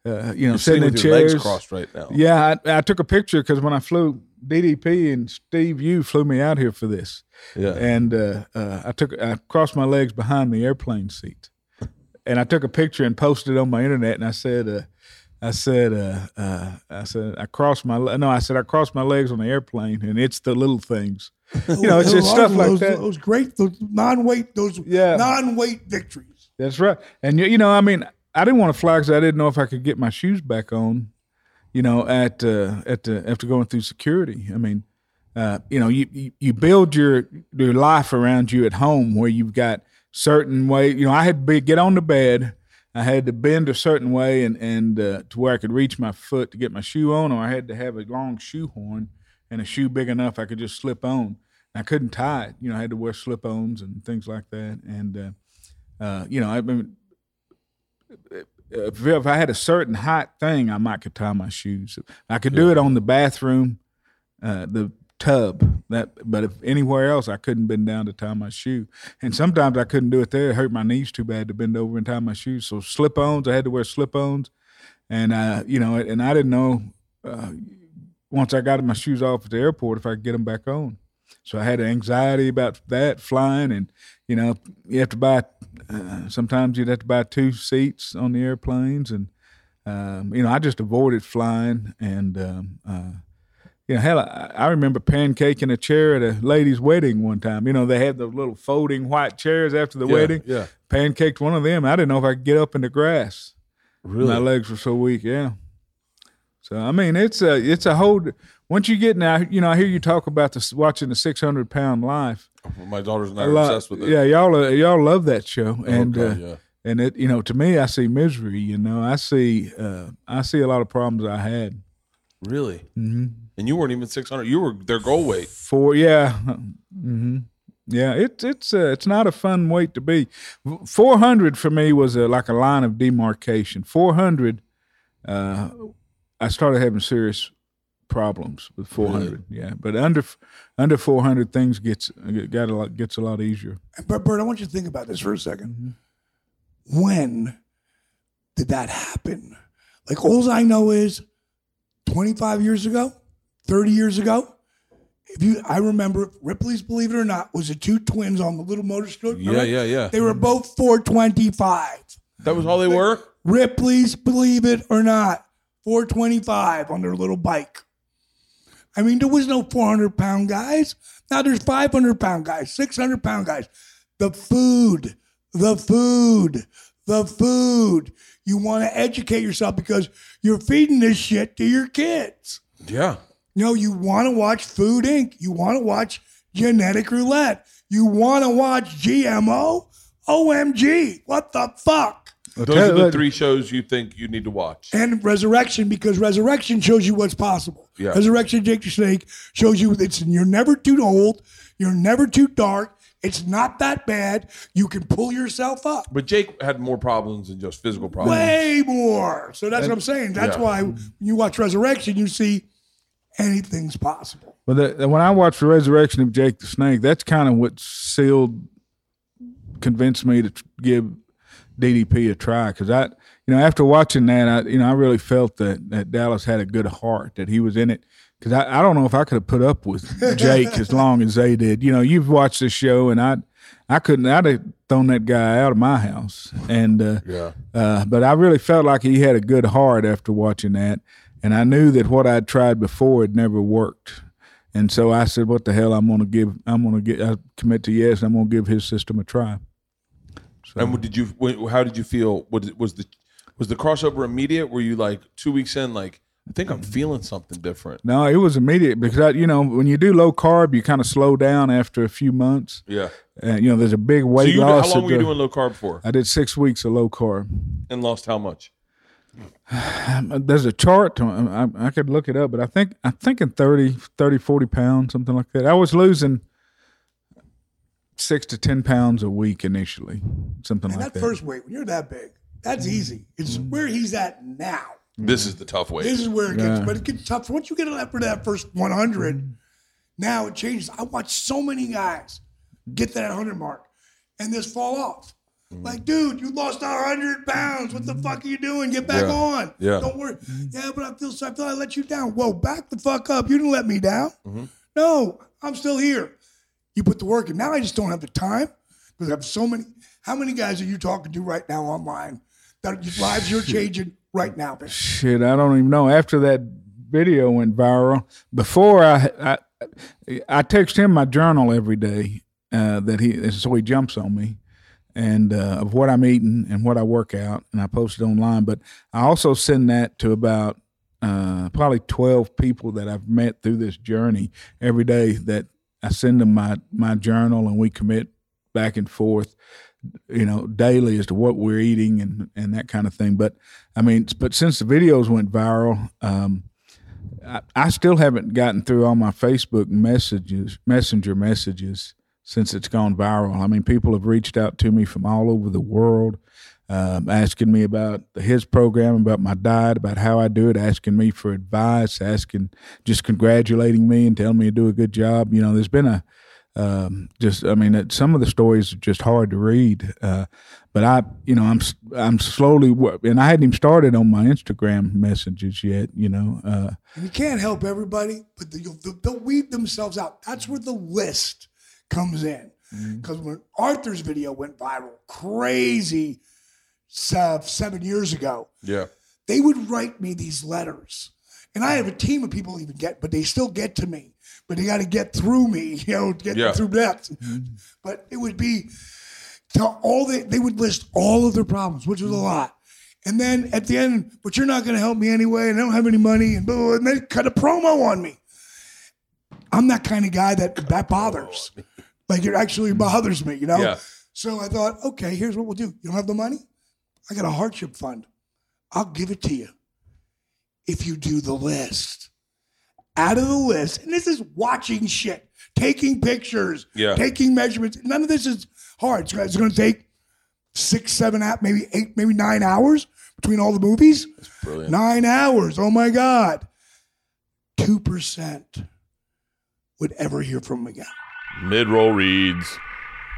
uh, you know, You're sitting sitting in chairs. legs crossed right now. Yeah, I, I took a picture because when I flew DDP and Steve, you flew me out here for this, Yeah. and uh, uh, I took I crossed my legs behind the airplane seat, and I took a picture and posted it on my internet, and I said. I said, uh, uh, I said, I crossed my, le- no, I said, I crossed my legs on the airplane and it's the little things. You know, it's Those- just stuff like that. Those great, those non-weight, those Yeah. non-weight victories. That's right. And you, you know, I mean, I didn't want to fly because I didn't know if I could get my shoes back on. You know, at uh, at the after going through security. I mean, uh, you know, you, you you build your your life around you at home where you've got certain way. You know, I had to be, get on the bed. I had to bend a certain way and and uh, to where I could reach my foot to get my shoe on, or I had to have a long shoehorn and a shoe big enough I could just slip on. I couldn't tie it. You know, I had to wear slip-ons and things like that. And uh, uh, you know, I mean, if, if I had a certain height thing, I might could tie my shoes. I could do it on the bathroom, uh, the tub. That, but if anywhere else, I couldn't bend down to tie my shoe. And sometimes I couldn't do it there. It hurt my knees too bad to bend over and tie my shoes. So slip-ons, I had to wear slip-ons, and uh, you know, and I didn't know uh, once I got my shoes off at the airport if I could get them back on. So I had anxiety about that flying, and you know, you have to buy. Uh, sometimes you'd have to buy two seats on the airplanes, and um, you know, I just avoided flying. And um, uh, you know, hell, I, I remember pancaking a chair at a lady's wedding one time. You know, they had those little folding white chairs after the Yeah, wedding. yeah. pancaked one of them. I didn't know if I could get up in the grass. Really? My legs were so weak. Yeah. So I mean, it's a it's a whole. Once you get now, you know, I hear you talk about this watching the six hundred pound life. My daughter's not obsessed with it. Yeah, y'all uh, y'all love that show, Oh, and God, uh, yeah. and it you know to me I see misery. You know, I see uh, I see a lot of problems I had. Really? Mm-hmm. And you weren't even 600. You were their goal weight. For yeah, hmm yeah, it's it's uh, it's not a fun weight to be. Four hundred for me was a, like a line of demarcation. Four hundred, uh, I started having serious problems with four hundred. Yeah, but under under four hundred, things gets got a lot gets a lot easier. But Bert, I want you to think about this for a 2nd When did that happen? Like, all I know is 25 years ago, 30 years ago. If you, I remember Ripley's, believe it or not, was the two twins on the little motor scooter. Yeah, yeah, yeah. They were both 425. That was all they were? Ripley's, believe it or not, 425 on their little bike. I mean, there was no 400 pound guys. Now there's 500 pound guys, 600 pound guys. The food, the food, the food. You want to educate yourself because you're feeding this shit to your kids. Yeah. You know, you want to watch Food Inc. You want to watch Genetic Roulette. You want to watch GMO. OMG, what the fuck? Those are the three shows you think you need to watch. and resurrection because resurrection shows you what's possible. Yeah. Resurrection, Jake the Snake shows you it's you're never too old, you're never too dark, It's not that bad. You can pull yourself up. But Jake had more problems than just physical problems. Way more. So that's what I'm saying. That's Yeah. why when you watch Resurrection, you see anything's possible. But the, when I watched the resurrection of Jake the Snake, that's kind of what sealed, convinced me to give DDP a try. Because I, you know, after watching that, I, you know, I really felt that that Dallas had a good heart, that he was in it. Because I, I don't know if I could have put up with Jake as long as they did. You know, you've watched this show, and I, I couldn't. I'd have thrown that guy out of my house. And uh, Yeah. uh, but I really felt like he had a good heart after watching that, and I knew that what I'd tried before had never worked, and so I said, "What the hell? I'm going to give. I'm going to get. I commit to yes. I'm going to give his system a try." So, And what did you? How did you feel? Was the was the crossover immediate? Were you like two weeks in, like I think I'm feeling something different? no, it was immediate because I, you know when you do low carb, you kind of slow down after a few months. Yeah. And you know, there's a big So weight you loss. how long were you the- doing low carb for? I did six weeks of low carb. And lost how much? There's a chart. Um, I, I could look it up, but I think I'm thinking 30, 30, 40 pounds, something like that. I was losing six to ten pounds a week initially, something And like that that. first weight, when you're that big, that's mm. easy. It's mm. where he's at now. This is the tough way. This is where it gets, Yeah. but it gets tough. Once you get it after that first 100, now it changes. I watch so many guys get that 100 mark and just fall off. Like, dude, you lost 100 pounds. What the fuck are you doing? Get back Yeah. on. Yeah. Don't worry. Yeah, but I feel so. I feel I let you down. Whoa, back the fuck up. You didn't let me down. Mm-hmm. No, I'm still here. You put the work in. Now I just don't have the time because I have so many. How many guys are you talking to right now online that your lives you're changing right now? Shit, I don't even know. After that video went viral, before I I, I text him my journal every day uh, that he so he jumps on me and uh, of what I'm eating and what I work out, and I post it online. But I also send that to about uh, probably twelve people that I've met through this journey every day. That I send them my my journal, and we commit back and forth you know, daily as to what we're eating and, and that kind of thing. But I mean, but since the videos went viral, um, I, I still haven't gotten through all my Facebook messages, messenger messages since it's gone viral. I mean, people have reached out to me from all over the world, um, asking me about his program, about my diet, about how I do it, asking me for advice, asking, just congratulating me and telling me to do a good job. You know, there's been a, um, just I mean, it, some of the stories are just hard to read. Uh, but I, you know, I'm I'm slowly, and I hadn't even started on my Instagram messages yet. You know, uh, And you can't help everybody, but they- they'll, they'll weed themselves out. That's where the list comes in. Because when Arthur's video went viral, crazy uh, seven years ago, Yeah. they would write me these letters. And I have a team of people even get, but they still get to me. But they got to get through me, you know, get Yeah. through that. But it would be to all the, they would list all of their problems, which was a mm-hmm. lot. And then at the end, but you're not going to help me anyway, and I don't have any money, and blah, and they cut a promo on me. I'm that kind of guy that that bothers. Like it actually bothers me, you know? Yeah. So I thought, okay, here's what we'll do. You don't have the money? I got a hardship fund. I'll give it to you if you do the list. Out of the list, and this is watching shit, taking pictures, Yeah. taking measurements. None of this is hard. It's, it's going to take six, seven, maybe eight, maybe nine hours between all the movies. Brilliant. Nine hours. Oh my God. 2% would ever hear from him again. Mid roll reads.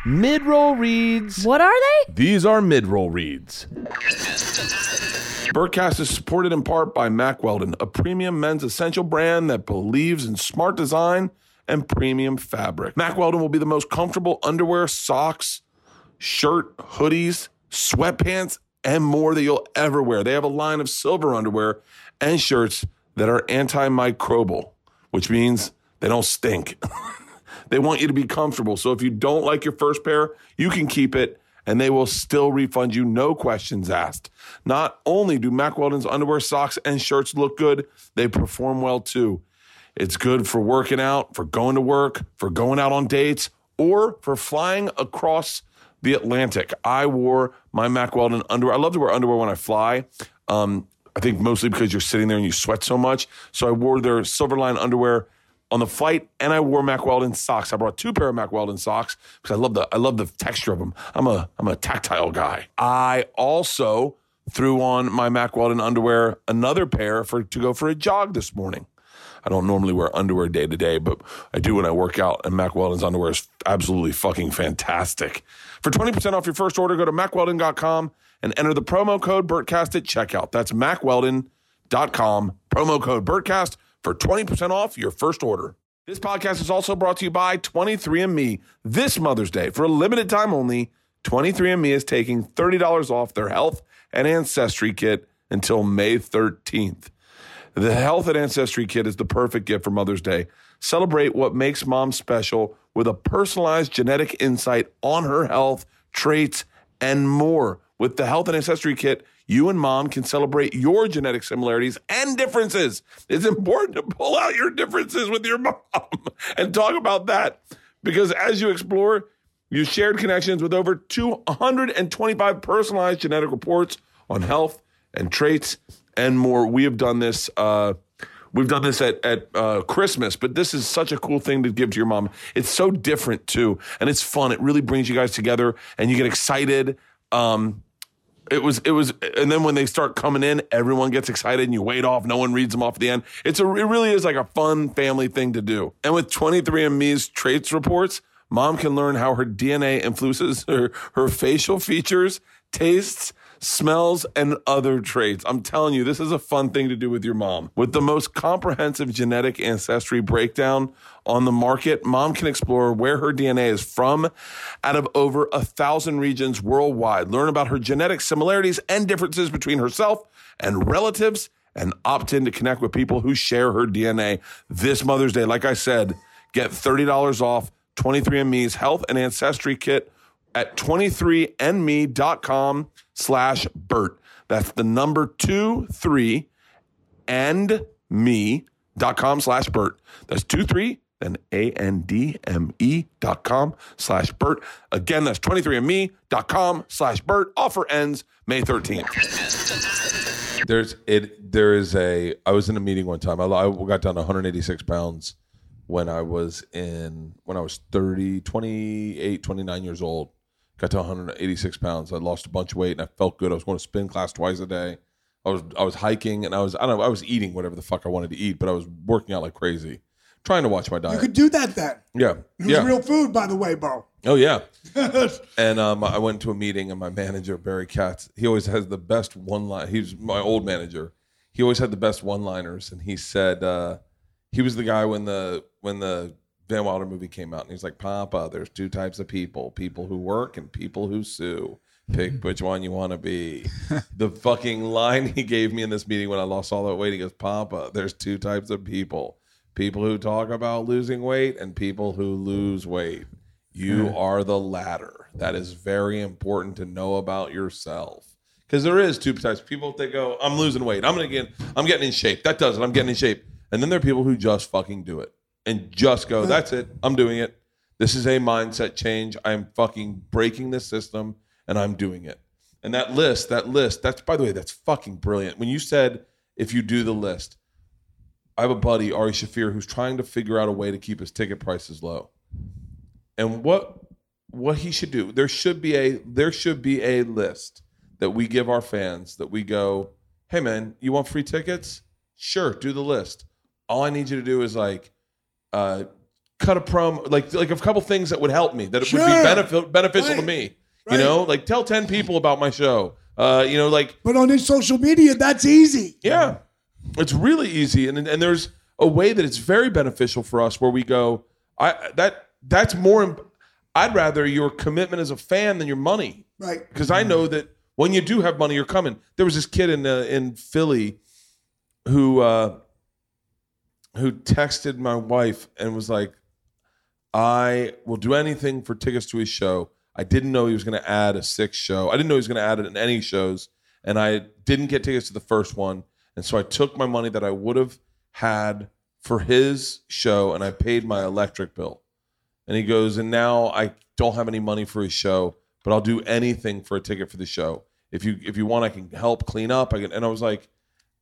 Mid roll reads. What are they? These are mid roll reads. Bertcast is supported in part by Mack Weldon, a premium men's essential brand that believes in smart design and premium fabric. Mack Weldon will be the most comfortable underwear, socks, shirt, hoodies, sweatpants, and more that you'll ever wear. They have a line of silver underwear and shirts that are antimicrobial, which means they don't stink. They want you to be comfortable. So if you don't like your first pair, you can keep it and they will still refund you, no questions asked. Not only do Mack Weldon's underwear, socks, and shirts look good, they perform well too. It's good for working out, for going to work, for going out on dates, or for flying across the Atlantic. I wore my Mack Weldon underwear. I love to wear underwear when I fly. Um, I think mostly because you're sitting there and you sweat so much. So I wore their Silverline underwear on the flight, and I wore Mack Weldon socks. I brought two pair of Mack Weldon socks because I love the I love the texture of them. I'm a I'm a tactile guy. I also threw on my Mack Weldon underwear, another pair for to go for a jog this morning. I don't normally wear underwear day to day, but I do when I work out. And Mack Weldon's underwear is absolutely fucking fantastic. For 20% off your first order, go to mackweldon.com and enter the promo code Bertcast at checkout. That's mackweldon.com, promo code Bertcast for 20% off your first order. This podcast is also brought to you by 23andMe. This Mother's Day, for a limited time only, 23andMe is taking $30 off their health and ancestry kit until May 13th. The Health and Ancestry Kit is the perfect gift for Mother's Day. Celebrate what makes mom special with a personalized genetic insight on her health, traits, and more. With the Health and Ancestry Kit, you and mom can celebrate your genetic similarities and differences. It's important to pull out your differences with your mom and talk about that because as you explore, you shared connections with over 225 personalized genetic reports on health and traits and more. We have done this. Uh, we've done this at at uh, Christmas, but this is such a cool thing to give to your mom. It's so different too, and it's fun. It really brings you guys together, and you get excited. Um, it was it was, and then when they start coming in, everyone gets excited, and you wait off. No one reads them off at the end. It's a it really is like a fun family thing to do. And with 23andMe's traits reports, mom can learn how her DNA influences her her facial features, tastes smells, and other traits. I'm telling you, this is a fun thing to do with your mom. With the most comprehensive genetic ancestry breakdown on the market, mom can explore where her DNA is from out of over a thousand regions worldwide. Learn about her genetic similarities and differences between herself and relatives and opt in to connect with people who share her DNA this Mother's Day. Like I said, get $30 off 23andMe's health and ancestry kit at 23andme.com slash Bert. That's the number two, three, and me.com slash Bert. That's two, three, then A-N-D-M-E dot com slash Bert. Again, that's 23andme dot com slash Bert. Offer ends May 13th. There's it. There is a. I was in a meeting one time. I, I got down to 186 pounds when I was in when I was 30, 28, 29 years old. Got to 186 pounds. I lost a bunch of weight and I felt good. I was going to spin class twice a day. I was I was hiking and I was I don't know I was eating whatever the fuck I wanted to eat, but I was working out like crazy, trying to watch my diet. You could do that then. yeah, It was yeah. real food, by the way, Bo. Oh yeah. and um, I went to a meeting, and my manager Barry Katz, he always has the best one line. He's my old manager. He always had the best one liners, and he said uh, he was the guy when the when the Van Wilder movie came out, and he's like, "Papa, there's two types of people: people who work and people who sue. Pick hmm. which one you want to be." the fucking line he gave me in this meeting when I lost all that weight, he goes, "Papa, there's two types of people: people who talk about losing weight and people who lose weight." You hmm. are the latter. That is very important to know about yourself. Because there is two types. People that go, I'm losing weight. I'm gonna get I'm getting in shape. That does it. I'm getting in shape. And then there are people who just fucking do it. And just go, mm. that's it. I'm doing it. This is a mindset change. I'm fucking breaking the system and I'm doing it. And that list, that list, that's by the way, that's fucking brilliant. When you said if you do the list, I have a buddy, Ari Shaffir, who's trying to figure out a way to keep his ticket prices low and what what he should do there should be a there should be a list that we give our fans that we go hey man you want free tickets sure do the list all i need you to do is like uh cut a promo like like a couple things that would help me that it would be Sure. benefit, beneficial to Right. me Right. you know like tell 10 people about my show uh you know like But on his social media, that's easy. yeah, it's really easy, and and there's a way that it's very beneficial for us where we go. I that that's more. imp- I'd rather your commitment as a fan than your money Right. because I know that when you do have money, you're coming. There was this kid in uh, in Philly who uh, who texted my wife and was like, "I will do anything for tickets to his show." I didn't know he was going to add a sixth show. I didn't know he was going to add it in any shows, and I didn't get tickets to the first one. And so I took my money that I would have had for his show, and I paid my electric bill. And he goes, and now I don't have any money for his show, but I'll do anything for a ticket for the show. If you if you want, I can help clean up. I can, and I was like,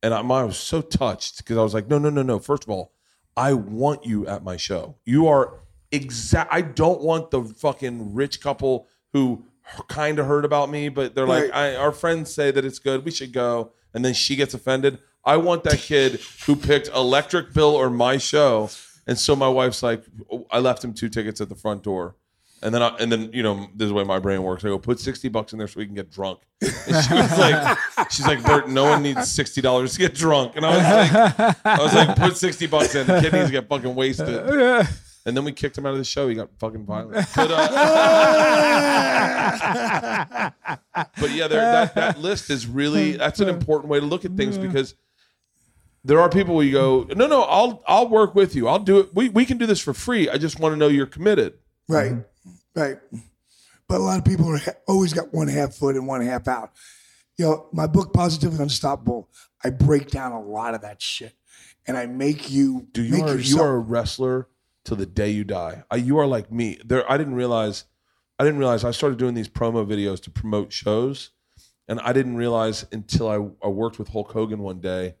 and I, I was so touched because I was like, no, no, no, no. First of all, I want you at my show. You are exact. I don't want the fucking rich couple who kind of heard about me, but they're like, I, our friends say that it's good. We should go. And then she gets offended. I want that kid who picked Electric Bill or my show. And so my wife's like, oh, I left him two tickets at the front door. And then, I, and then, you know, this is the way my brain works. I go, put sixty bucks in there so we can get drunk. And she was like, she's like, Bert, no one needs sixty dollars to get drunk. And I was like, I was like, put sixty bucks in. The kid needs to get fucking wasted. And then we kicked him out of the show. He got fucking violent. But, uh, but yeah, there, that that list is really that's an important way to look at things because there are people where you go, no, no, I'll I'll work with you. I'll do it. We we can do this for free. I just want to know you're committed. Right, mm-hmm. right. But a lot of people are ha- always got one half foot and one half out. You know, my book Positively Unstoppable, I break down a lot of that shit, and I make you Do you are you are a wrestler till the day you die. I, you are like me. There, I didn't realize. I didn't realize I started doing these promo videos to promote shows, and I didn't realize until I, I worked with Hulk Hogan one day,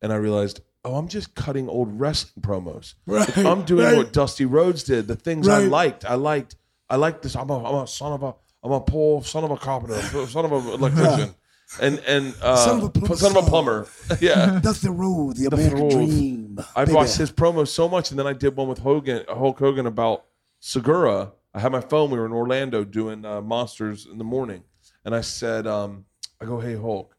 and I realized, oh, I'm just cutting old wrestling promos. Right, I'm doing right. what Dusty Rhodes did. The things I liked. I liked. I liked this. I'm a, I'm a son of a. I'm a poor son of a carpenter, son of an electrician, and and uh, Son of a plumber. son of a plumber. Yeah. That's the road, the American dream. I baby. watched his promo so much, and then I did one with Hogan, Hulk Hogan about Segura. I had my phone. We were in Orlando doing uh, Monsters in the morning, and I said, um, "I go, hey Hulk,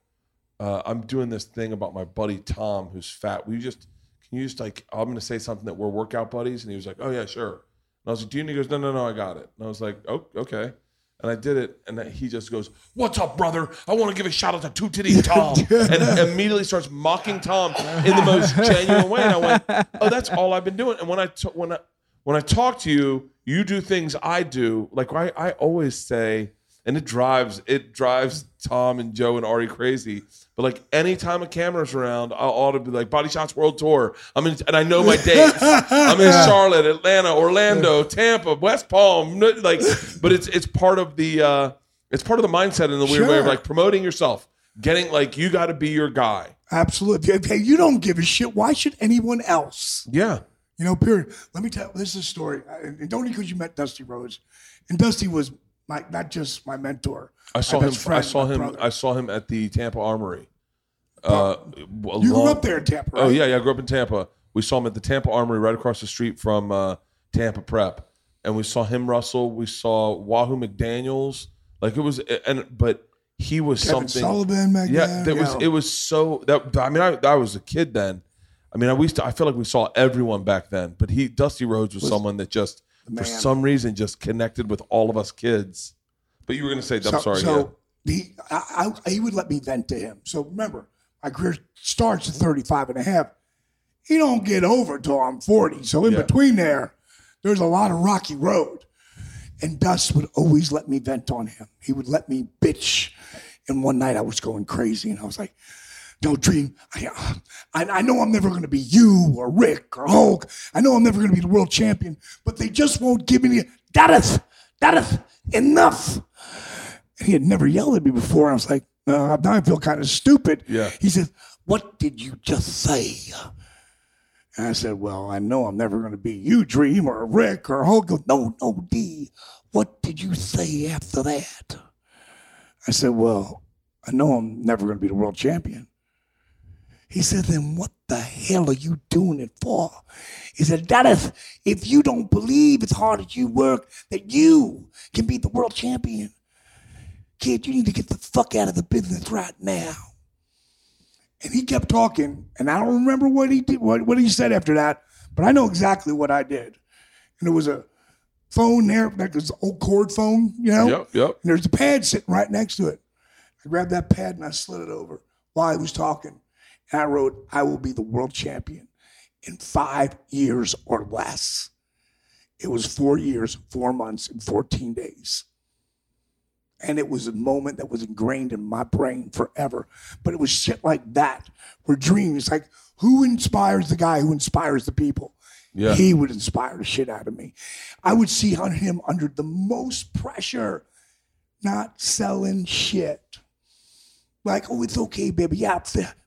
uh, I'm doing this thing about my buddy Tom, who's fat. We just can you just like I'm going to say something that we're workout buddies?" And he was like, "Oh yeah, sure." And I was like, "Do you?" need? he goes, "No, no, no, I got it." And I was like, "Oh, okay." And I did it, and then he just goes, "What's up, brother? I want to give a shout out to Two Titty Tom," and immediately starts mocking Tom in the most genuine way. And I went, "Oh, that's all I've been doing." And when I t- when I when I talk to you, you do things I do. Like I, I always say, and it drives it drives Tom and Joe and Ari crazy. But like anytime a camera's around, I ought to be like Body Shots World Tour. I'm in, and I know my dates. I'm in Charlotte, Atlanta, Orlando, Tampa, West Palm. Like, but it's it's part of the uh, it's part of the mindset in the weird way of like promoting yourself, getting like you got to be your guy. Absolutely. Hey, you don't give a shit. Why should anyone else? Yeah. You know, period. Let me tell this is a story. And only because you met Dusty Rhodes. And Dusty was my not just my mentor. I saw him. best I saw him. brother. I saw him at the Tampa Armory. Uh, you grew up there in Tampa, right? Oh yeah, yeah. I grew up in Tampa. We saw him at the Tampa Armory, right across the street from uh, Tampa Prep, and we saw him wrestle. We saw Wahoo McDaniel's. Like it was, and but he was Kevin something. Sullivan, back yeah, that was. It was so that. I mean, I, I was a kid then. I mean, I we used to, I feel like we saw everyone back then, but he Dusty Rhodes was, someone that just for some reason just connected with all of us kids. But you were going to say, I'm so, sorry. yeah. So he, I, I, he would let me vent to him. So remember, my career starts at 35 and a half. He don't get over till I'm 40. So in Yeah. between there, there's a lot of rocky road. And Dust would always let me vent on him. He would let me bitch. And one night I was going crazy and I was like, no, Dream, I, I, I know I'm never going to be you or Rick or Hulk. I know I'm never going to be the world champion, but they just won't give me that. That enough. And he had never yelled at me before. I was like, uh, now I feel kind of stupid. Yeah. He said, What did you just say? And I said, Well, I know I'm never going to be you, Dream, or Rick, or Hulk. Goes, No, no, D. What did you say after that? I said, Well, I know I'm never going to be the world champion. He said, Then what the hell are you doing it for? He said, Dennis, if you don't believe as hard as you work that you can be the world champion, kid, you need to get the fuck out of the business right now. And he kept talking, and I don't remember what he did, what, what he said after that, but I know exactly what I did. And there was a phone there, like this old cord phone, you know? Yep, yep. And there's a pad sitting right next to it. I grabbed that pad and I slid it over while he was talking. And I wrote, I will be the world champion in five years or less. It was four years, four months, and 14 days. And it was a moment that was ingrained in my brain forever. But it was shit like that where dreams, like who inspires the guy who inspires the people? Yeah. He would inspire the shit out of me. I would see on him under the most pressure, not selling shit. Like, oh, it's okay, baby. Yeah,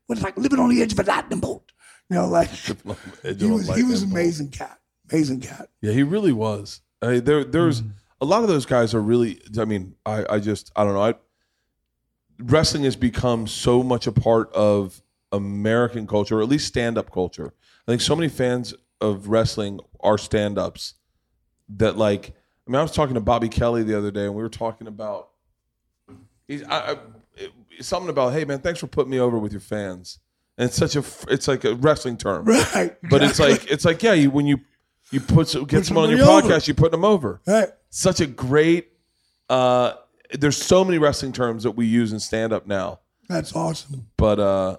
it's like living on the edge of a lightning bolt. You know, like Tripping on the edge he was he was amazing cat, amazing cat. Yeah, he really was. I mean, there, there's Mm. a lot of those guys are really. I mean, I, I just, I don't know. I, wrestling has become so much a part of American culture, or at least stand-up culture. I think so many fans of wrestling are stand-ups that, like, I mean, I was talking to Bobby Kelly the other day, and we were talking about. He's I, I, it- something about, hey man, thanks for putting me over with your fans. And it's such a, it's like a wrestling term, Right. but it's like it's like yeah, you when you you put some- get someone on your over. podcast, you put them over. Right. Such a great. uh There's so many wrestling terms that we use in stand up now, That's awesome. but uh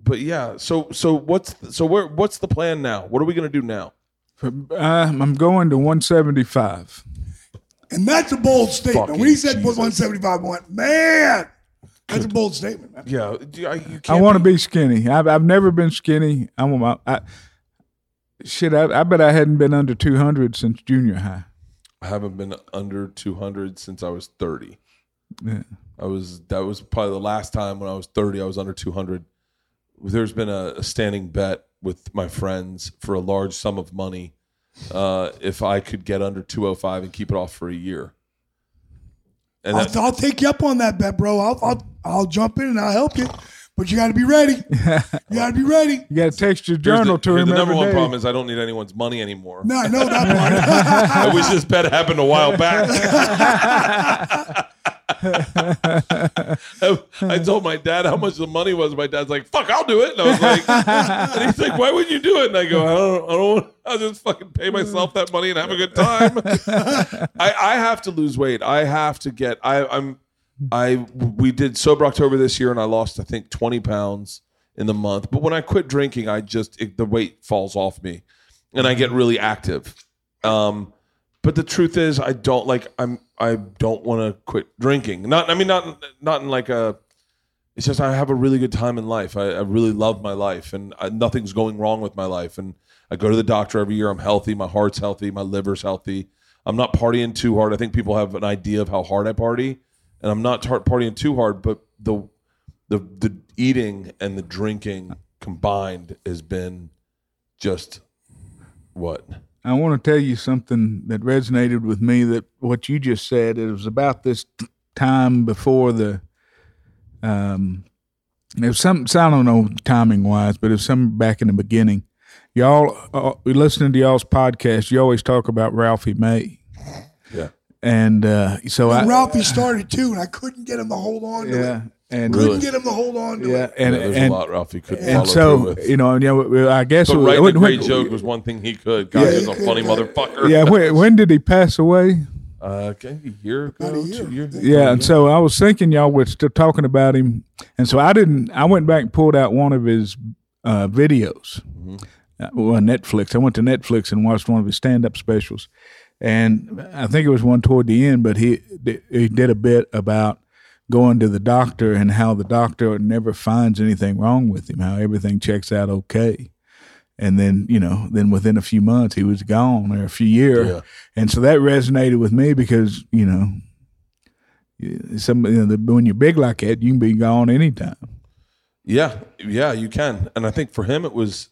but yeah. So so what's so where what's the plan now? What are we gonna do now? Uh, I'm going to 175. And that's a bold statement. when he Fucking said put Jesus. 175, I went, man, that's a bold statement, man. Yeah, you, I- you I want to be skinny. I've I've never been skinny. I want my I, shit. I, I bet I hadn't been under 200 since junior high. I haven't been under 200 since I was 30. Yeah. I was that was probably the last time when I was 30 I was under 200. There's been a, a standing bet with my friends for a large sum of money uh, if I could get under 205 and keep it off for a year. And that, I'll, I'll take you up on that bet, bro. I'll, I'll I'll jump in and I'll help you, but you got to be ready. You got to be ready. You got to text your journal the, to him the number every one day. problem is I don't need anyone's money anymore. No, I know that part. I wish this bet happened a while back. I, I told my dad how much the money was. My dad's like, "Fuck, I'll do it." And I was like, and he's like, "Why would you do it?" And I go, "I don't, I don't. I'll just fucking pay myself that money and have a good time." I, I have to lose weight. I have to get. I, I'm. I we did sober October this year, and I lost I think 20 pounds in the month. But when I quit drinking, I just it, the weight falls off me, and I get really active. Um, but the truth is, I don't like. I'm. I don't want to quit drinking. Not. I mean, not. Not in like a. It's just I have a really good time in life. I, I really love my life, and I, nothing's going wrong with my life. And I go to the doctor every year. I'm healthy. My heart's healthy. My liver's healthy. I'm not partying too hard. I think people have an idea of how hard I party, and I'm not tar- partying too hard. But the the the eating and the drinking combined has been just what I want to tell you something that resonated with me. That what you just said. It was about this t- time before the. Um, it was some. I don't know timing wise, but it was some back in the beginning. Y'all, uh, we listening to y'all's podcast. You always talk about Ralphie May, yeah. And uh, so I. Ralphie started too, and I couldn't get him to hold on to yeah, it. and Couldn't Really? get him to hold on to yeah, it. and Yeah, there's and a lot Ralphie couldn't and follow so through with. you know, you know, I guess But it was- writing when- a great when- joke was one thing he could. God, he was a funny motherfucker. Yeah, when, when did he pass away? Uh, okay, a year ago, About a year. two years. Yeah, and so I was thinking y'all were still talking about him, and so I didn't. I went back and pulled out one of his uh, videos, uh, well, Netflix. I went to Netflix and watched one of his stand-up specials, and I think it was one toward the end. But he he did a bit about going to the doctor and how the doctor never finds anything wrong with him, how everything checks out okay. And then, you know, then within a few months he was gone or a few years. Yeah. And so that resonated with me because, you know, some you know, the, when you're big like that, you can be gone anytime. Yeah, yeah, you can. And I think for him, it was.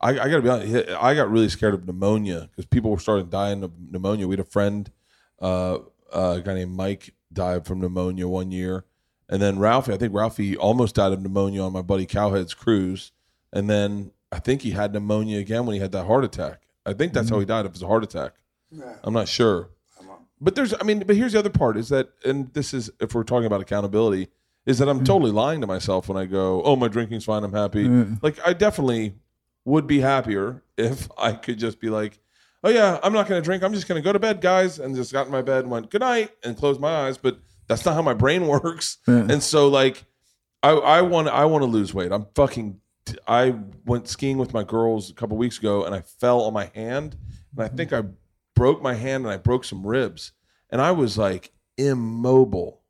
I, I got to be honest. I got really scared of pneumonia because people were starting dying of pneumonia. We had a friend, uh, uh, a guy named Mike, died from pneumonia one year, and then Ralphie. I think Ralphie almost died of pneumonia on my buddy Cowhead's cruise, and then I think he had pneumonia again when he had that heart attack. I think that's how he died. If it was a heart attack, I'm not sure. But there's, I mean, but here's the other part is that, and this is if we're talking about accountability, is that I'm totally lying to myself when I go, oh, my drinking's fine, I'm happy. Like I definitely would be happier if I could just be like, oh yeah, I'm not going to drink. I'm just going to go to bed, guys, and just got in my bed and went good night and closed my eyes. But that's not how my brain works. And so like, I I want I want to lose weight. I'm fucking. I went skiing with my girls a couple weeks ago and I fell on my hand and I think I broke my hand and I broke some ribs and I was like immobile.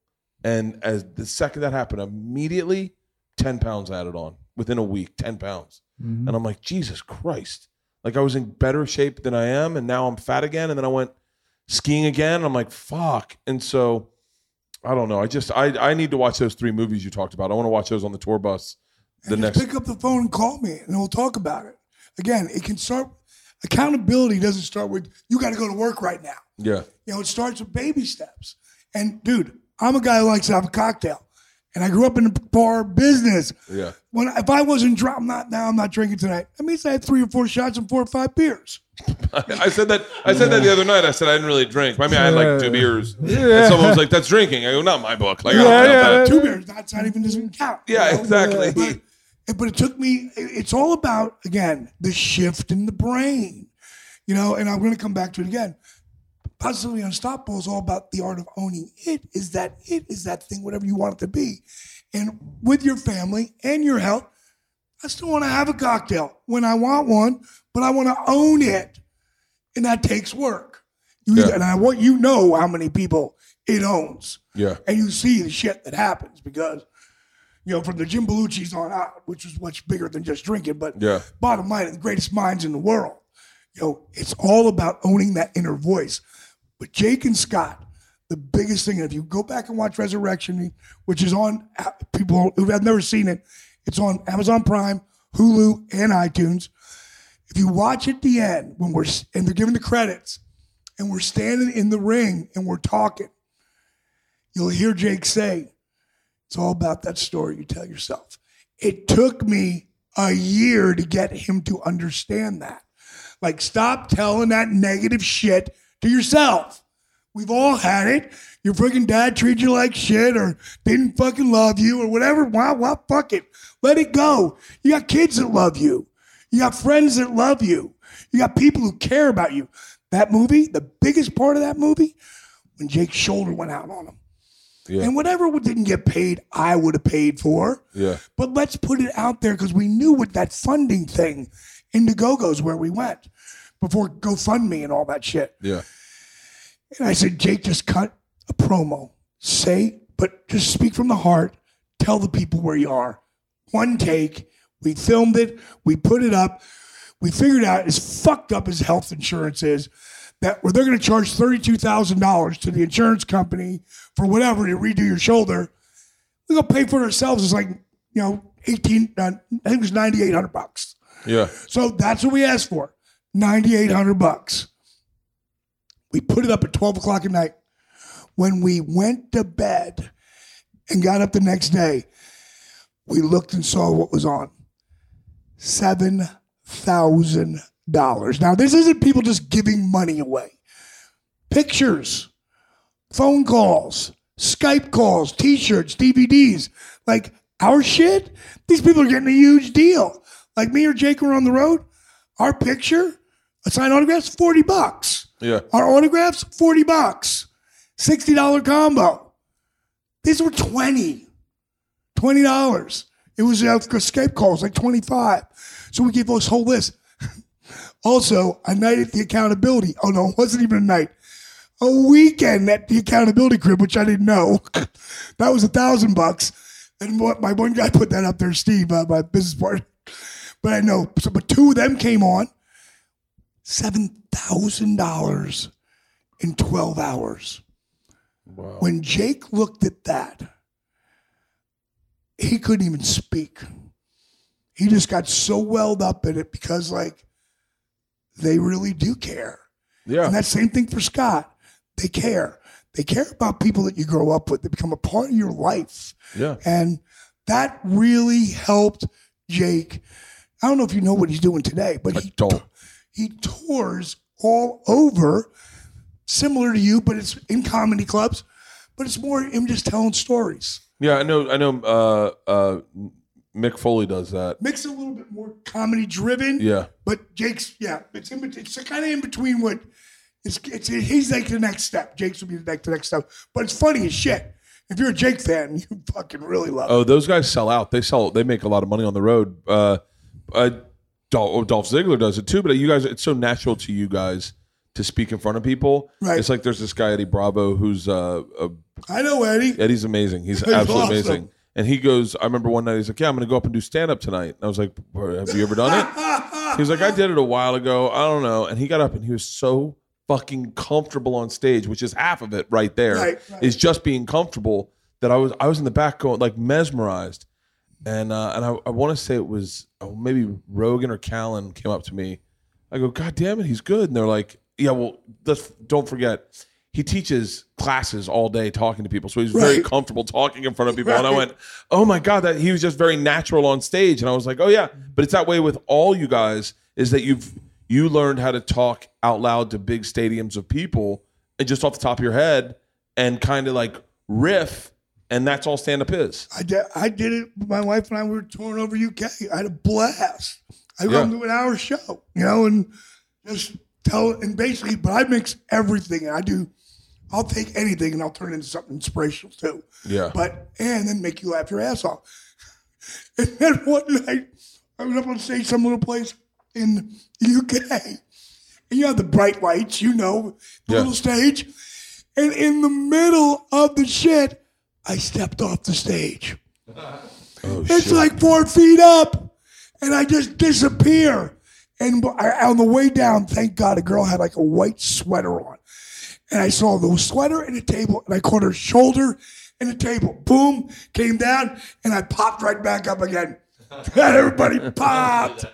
And as the second that happened, immediately ten pounds added on within a week. Ten pounds. Mm-hmm. And I'm like, Jesus Christ. Like I was in better shape than I am, and now I'm fat again. And then I went skiing again. And I'm like, fuck. And so I don't know. I just I I need to watch those three movies you talked about. I want to watch those on the tour bus the And just next. pick up the phone and call me, and we'll talk about it. Again, it can start. Accountability doesn't start with you got to go to work right now. Yeah. You know, it starts with baby steps. And dude, I'm a guy who likes to have a cocktail, and I grew up in the bar business. Yeah. When if I wasn't drunk, I'm not now. I'm not drinking tonight. That means I had three or four shots and four or five beers. I said that. I said that the other night. I said I didn't really drink. I mean, I had like two Yeah. beers. Yeah. And someone was like, "That's drinking." I go, "Not my book." Like, I don't know yeah. that. Two beers. That's not even doesn't count. Yeah, you know? exactly. But, but it took me. It's all about again the shift in the brain, you know. And I'm going to come back to it again. Positively unstoppable is all about the art of owning it. Is that it? Is that thing? Whatever you want it to be, and with your family and your health. I still want to have a cocktail when I want one, but I want to own it, and that takes work. You Yeah. either, and I want you know how many people it owns Yeah. and you see the shit that happens because you know from the Jim Belushis on out, which was much bigger than just drinking. But Yeah. bottom line, the greatest minds in the world. You know, it's all about owning that inner voice. But Jake and Scott, the biggest thing, if you go back and watch Resurrection, which is on people who have never seen it, it's on Amazon Prime, Hulu, and iTunes. If you watch at the end when we're and they're giving the credits, and we're standing in the ring and we're talking, you'll hear Jake say, It's all about that story you tell yourself. It took me a year to get him to understand that. Like, stop telling that negative shit to yourself. We've all had it. Your freaking dad treated you like shit or didn't fucking love you or whatever. Wow, well, fuck it. Let it go. You got kids that love you. You got friends that love you. You got people who care about you. That movie, the biggest part of that movie, when Jake's shoulder went out on him. Yeah. And whatever didn't get paid, I would have paid for. Yeah. But let's put it out there because we knew with that funding thing, Indiegogo's where we went before GoFundMe and all that shit. Yeah. And I said, Jake, just cut a promo. Say, but just speak from the heart. Tell the people where you are. One take. We filmed it. We put it up. We figured out as fucked up as health insurance is that where they're going to charge $32,000 to the insurance company for whatever to redo your shoulder. We're going to pay for it ourselves. It's like, you know, 18, uh, I think it was 9,800 bucks. Yeah. So that's what we asked for. 9,800 bucks. We put it up at 12 o'clock at night. When we went to bed and got up the next day, we looked and saw what was on. $7,000. Now, this isn't people just giving money away. Pictures, phone calls, Skype calls, t shirts, DVDs. Like our shit, these people are getting a huge deal. Like me or Jake were on the road, our picture, a signed autographs, 40 bucks. Yeah. Our autographs, 40 bucks. $60 combo. These were 20. $20. It was uh, Skype calls, like 25. So we gave us whole list. also, a night at the accountability. Oh no, it wasn't even a night. A weekend at the accountability crib, which I didn't know. that was a thousand bucks. And what my one guy put that up there, Steve, uh, my business partner. But I know, so, but two of them came on, seven thousand dollars in twelve hours. Wow. When Jake looked at that, he couldn't even speak. He just got so welled up in it because, like, they really do care. Yeah. And that same thing for Scott. They care. They care about people that you grow up with. They become a part of your life. Yeah. And that really helped Jake. I don't know if you know what he's doing today, but I he don't. He tours all over, similar to you, but it's in comedy clubs. But it's more him just telling stories. Yeah. I know. I know. Uh, uh, Mick Foley does that. It a little bit more comedy driven. Yeah. But Jake's, yeah, it's in, it's kind of in between what it's, it's he's like the next step. Jake's will be the next, the next step. But it's funny as shit. If you're a Jake fan, you fucking really love it. Oh, those guys sell out. They sell. They make a lot of money on the road. Uh, uh, Dolph, Dolph Ziggler does it too. But you guys, it's so natural to you guys to speak in front of people. Right. It's like there's this guy Eddie Bravo who's uh, uh I know Eddie. Eddie's amazing. He's He's absolutely awesome. amazing. And he goes, I remember one night he's like, Yeah, I'm going to go up and do stand up tonight. And I was like, Have you ever done it? He was like, I did it a while ago. I don't know. And he got up and he was so fucking comfortable on stage, which is half of it right there. Is Right, right. just being comfortable that I was I was in the back going like mesmerized. And uh, and I, I want to say it was oh, maybe Rogan or Callen came up to me. I go, God damn it, he's good. And they're like, Yeah, well, let's don't forget. He teaches classes all day talking to people, so he's very comfortable talking in front of people. And I went, "Oh my god, that he was just very natural on stage." And I was like, "Oh yeah," but it's that way with all you guys. Is that you've you learned how to talk out loud to big stadiums of people and just off the top of your head and kind of like riff, and that's all stand up is. I did, I did it. My wife and I we were touring over UK. I had a blast. I Yeah. to an hour show, you know, and just tell and basically, but I mix everything. And I do. I'll take anything and I'll turn it into something inspirational too. Yeah. But and then make you laugh your ass off. And then one night, I was up on stage some little place in the UK, and you have the bright lights, you know, the Yeah. little stage. And in the middle of the shit, I stepped off the stage. Oh It's shit! like four feet up, and I just disappear. And I, on the way down, thank God, a girl had like a white sweater on, and I saw the sweater and a table, and I caught her shoulder and a table. Boom, came down, and I popped right back up again. And everybody popped,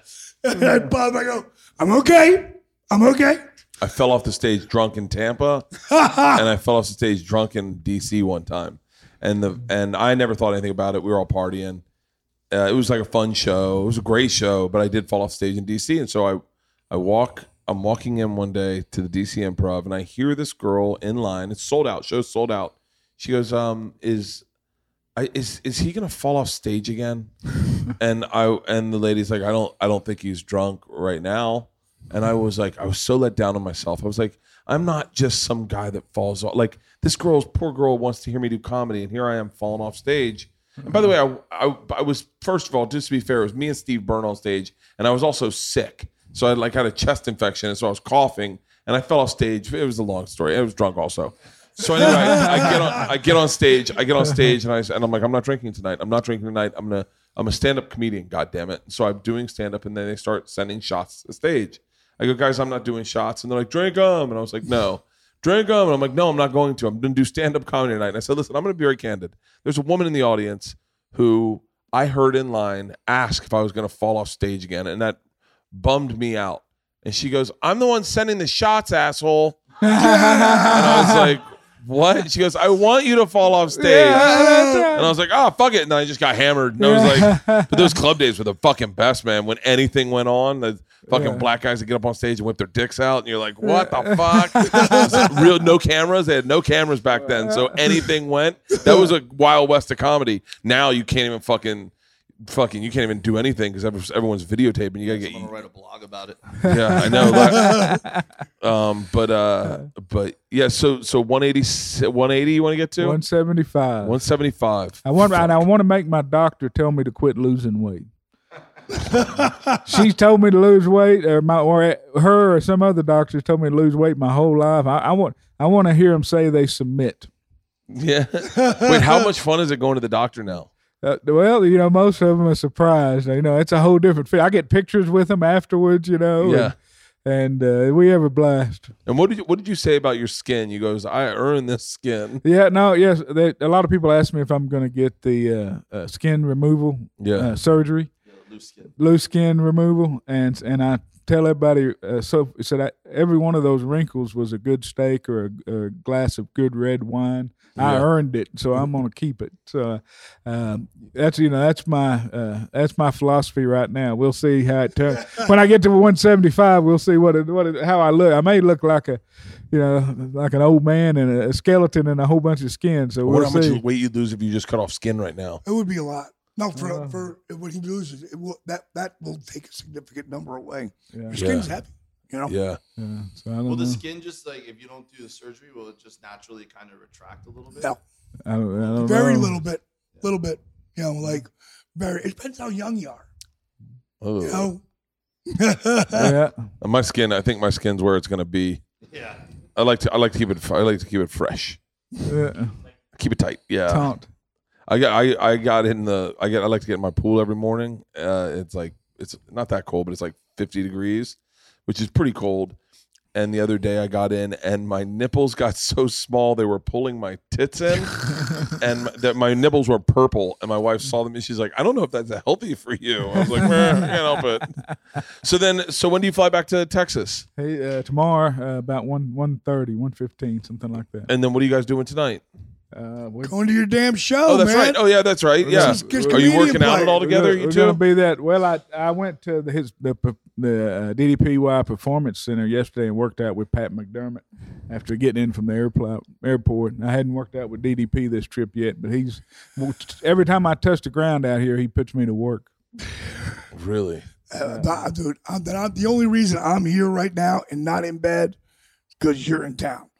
and I popped. I go, I'm okay, I'm okay. I fell off the stage drunk in Tampa, and I fell off the stage drunk in DC one time, and the and I never thought anything about it. We were all partying. Uh, it was like a fun show. It was a great show, but I did fall off stage in DC, and so I I walk. I'm walking in one day to the DC Improv, and I hear this girl in line. It's sold out. Show's sold out. She goes, um, "Is I, is is he gonna fall off stage again?" and I and the lady's like, "I don't I don't think he's drunk right now." And I was like, I was so let down on myself. I was like, I'm not just some guy that falls off. Like this girl's poor girl wants to hear me do comedy, and here I am falling off stage. And by the way, I, I I was first of all, just to be fair, it was me and Steve Byrne on stage, and I was also sick. So I like had a chest infection, and so I was coughing, and I fell off stage. It was a long story. I was drunk also. So anyway, I, I get on I get on stage. I get on stage, and I and I'm like, I'm not drinking tonight. I'm not drinking tonight. I'm gonna I'm a stand up comedian. God damn it! So I'm doing stand up, and then they start sending shots to the stage. I go, guys, I'm not doing shots, and they're like, drink them, and I was like, no, drink them, and I'm like, no, I'm not going to. I'm gonna do stand up comedy tonight. And I said, listen, I'm gonna be very candid. There's a woman in the audience who I heard in line ask if I was gonna fall off stage again, and that bummed me out. And she goes, I'm the one sending the shots, asshole. and I was like, what? She goes, I want you to fall off stage. And I was like, oh, fuck it. And I just got hammered. And I was like, but those club days were the fucking best, man. When anything went on, the fucking black guys would get up on stage and whip their dicks out. And you're like, what the fuck? Real, no cameras. They had no cameras back then. So anything went. That was a wild west of comedy. Now you can't even fucking. Fucking, you can't even do anything because everyone's videotaping. You gotta I'm gonna write a blog about it. yeah, I know. Like, um, but uh, but yeah. So so 180, 180 You want to get to 175. one seventy five. I want and I want to make my doctor tell me to quit losing weight. She's told me to lose weight, or my or her or some other doctors told me to lose weight my whole life. I, I want I want to hear them say they submit. Yeah. Wait, how much fun is it going to the doctor now? Uh, well, you know, most of them are surprised. You know, it's a whole different feel. I get pictures with them afterwards. You know, Yeah. and, and uh, we have a blast. And what did you what did you say about your skin? You goes, I earned this skin. Yeah, no, yes. They, a lot of people ask me if I'm going to get the uh, uh, skin removal Yeah. uh, surgery. Loose skin. loose skin removal, and and I tell everybody uh, so so that every one of those wrinkles was a good steak or a, a glass of good red wine. I Yeah. earned it, so I'm gonna keep it. So um, that's you know that's my uh, that's my philosophy right now. We'll see how it turns. when I get to 175, we'll see what it, what it, how I look. I may look like a you know like an old man and a skeleton and a whole bunch of skin. So I wonder we'll how much see. weight you'd lose if you just cut off skin right now. It would be a lot. No, for Uh. for when he loses, it will that that will take a significant number away. Yeah. Your skin's Yeah. heavy, you know. Yeah. Yeah, so I don't Will the skin just like if you don't do the surgery, will it just naturally kind of retract a little bit? No, I don't, I don't very know. little bit, little bit. You know, like very. It depends how young you are. Oh. You know. Yeah. My skin, I think my skin's where it's gonna be. Yeah. I like to I like to keep it I like to keep it fresh. yeah. Keep it tight. Yeah. Taunt. I got I, I got in the I get I like to get in my pool every morning. Uh, it's like it's not that cold, but it's like 50 degrees, which is pretty cold. and the other day I got in, and my nipples got so small they were pulling my tits in, and that my nipples were purple. And my wife saw them, and she's like, "I don't know if that's healthy for you." I was like, "Meh, "I can't help it." So then, so when do you fly back to Texas? Hey, uh, tomorrow uh, about one one thirty, one fifteen, something like that. And then what are you guys doing tonight? Uh, we're, Going to your damn show, Oh, that's man. right. Oh, yeah, that's right. Yeah. Just- just Are you comedian working out play. it all we're together? You we're gonna be that. Well, I I went to the, his the the uh, DDPY Performance Center yesterday and worked out with Pat McDermott after getting in from the airport. Airport. I hadn't worked out with DDP this trip yet, but he's every time I touch the ground out here, he puts me to work. Really? Uh, th- dude, I'm, that I'm, the only reason I'm here right now and not in bed because you're in town.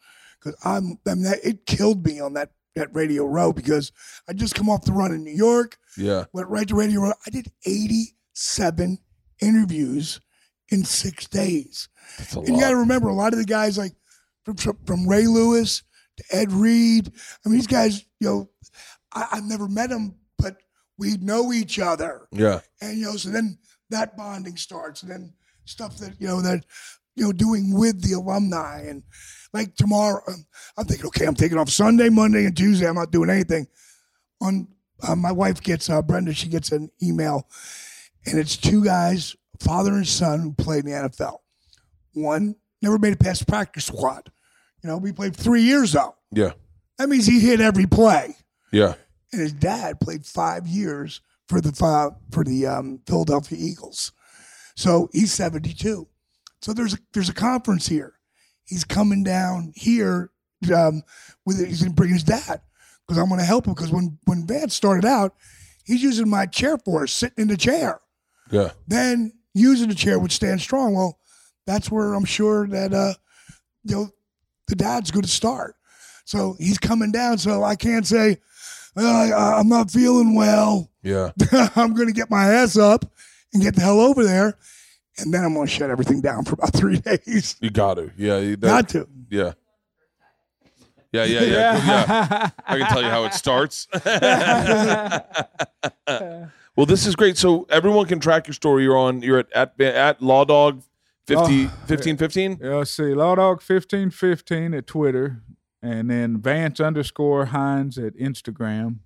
Because I'm, I mean, that, it killed me on that, that Radio Row because I just come off the run in New York, Yeah. went right to Radio Row. I did 87 interviews in six days. That's a And you got to remember, a lot of the guys like from, from, from Ray Lewis to Ed Reed. I mean, these guys, you know, I, I've never met them, but we know each other Yeah. and you know so then that bonding starts and then stuff that you know that you know doing with the alumni and like tomorrow um, i'm thinking okay i'm taking off sunday monday and tuesday i'm not doing anything on uh, my wife gets uh, brenda she gets an email and it's two guys father and son who played in the nfl one never made it past practice squad you know we played three years though Yeah. that means he hit every play Yeah. and his dad played five years for the for the um, Philadelphia Eagles. So he's seventy two. So there's a, there's a conference here. He's coming down here um, with he's gonna bring his dad because I'm gonna help him because when when Vance started out, he's using my chair for us, sitting in the chair. Yeah. Then using the chair would stand strong. Well, that's where I'm sure that uh, you know the dad's going to start. So he's coming down. So I can't say "Uh, I, I'm not feeling well. Yeah. I'm going to get my ass up and get the hell over there, and then I'm going to shut everything down for about three days. You got to. Yeah. you- that- Got to. Yeah. Yeah, yeah, yeah, yeah. I can tell you how it starts. well, this is great. So everyone can track your story. You're on. You're at at, at Law Dog 50, Oh, 1515? Yeah, let's see. Law Dog fifteen fifteen at Twitter, and then Vance underscore Hinds at Instagram,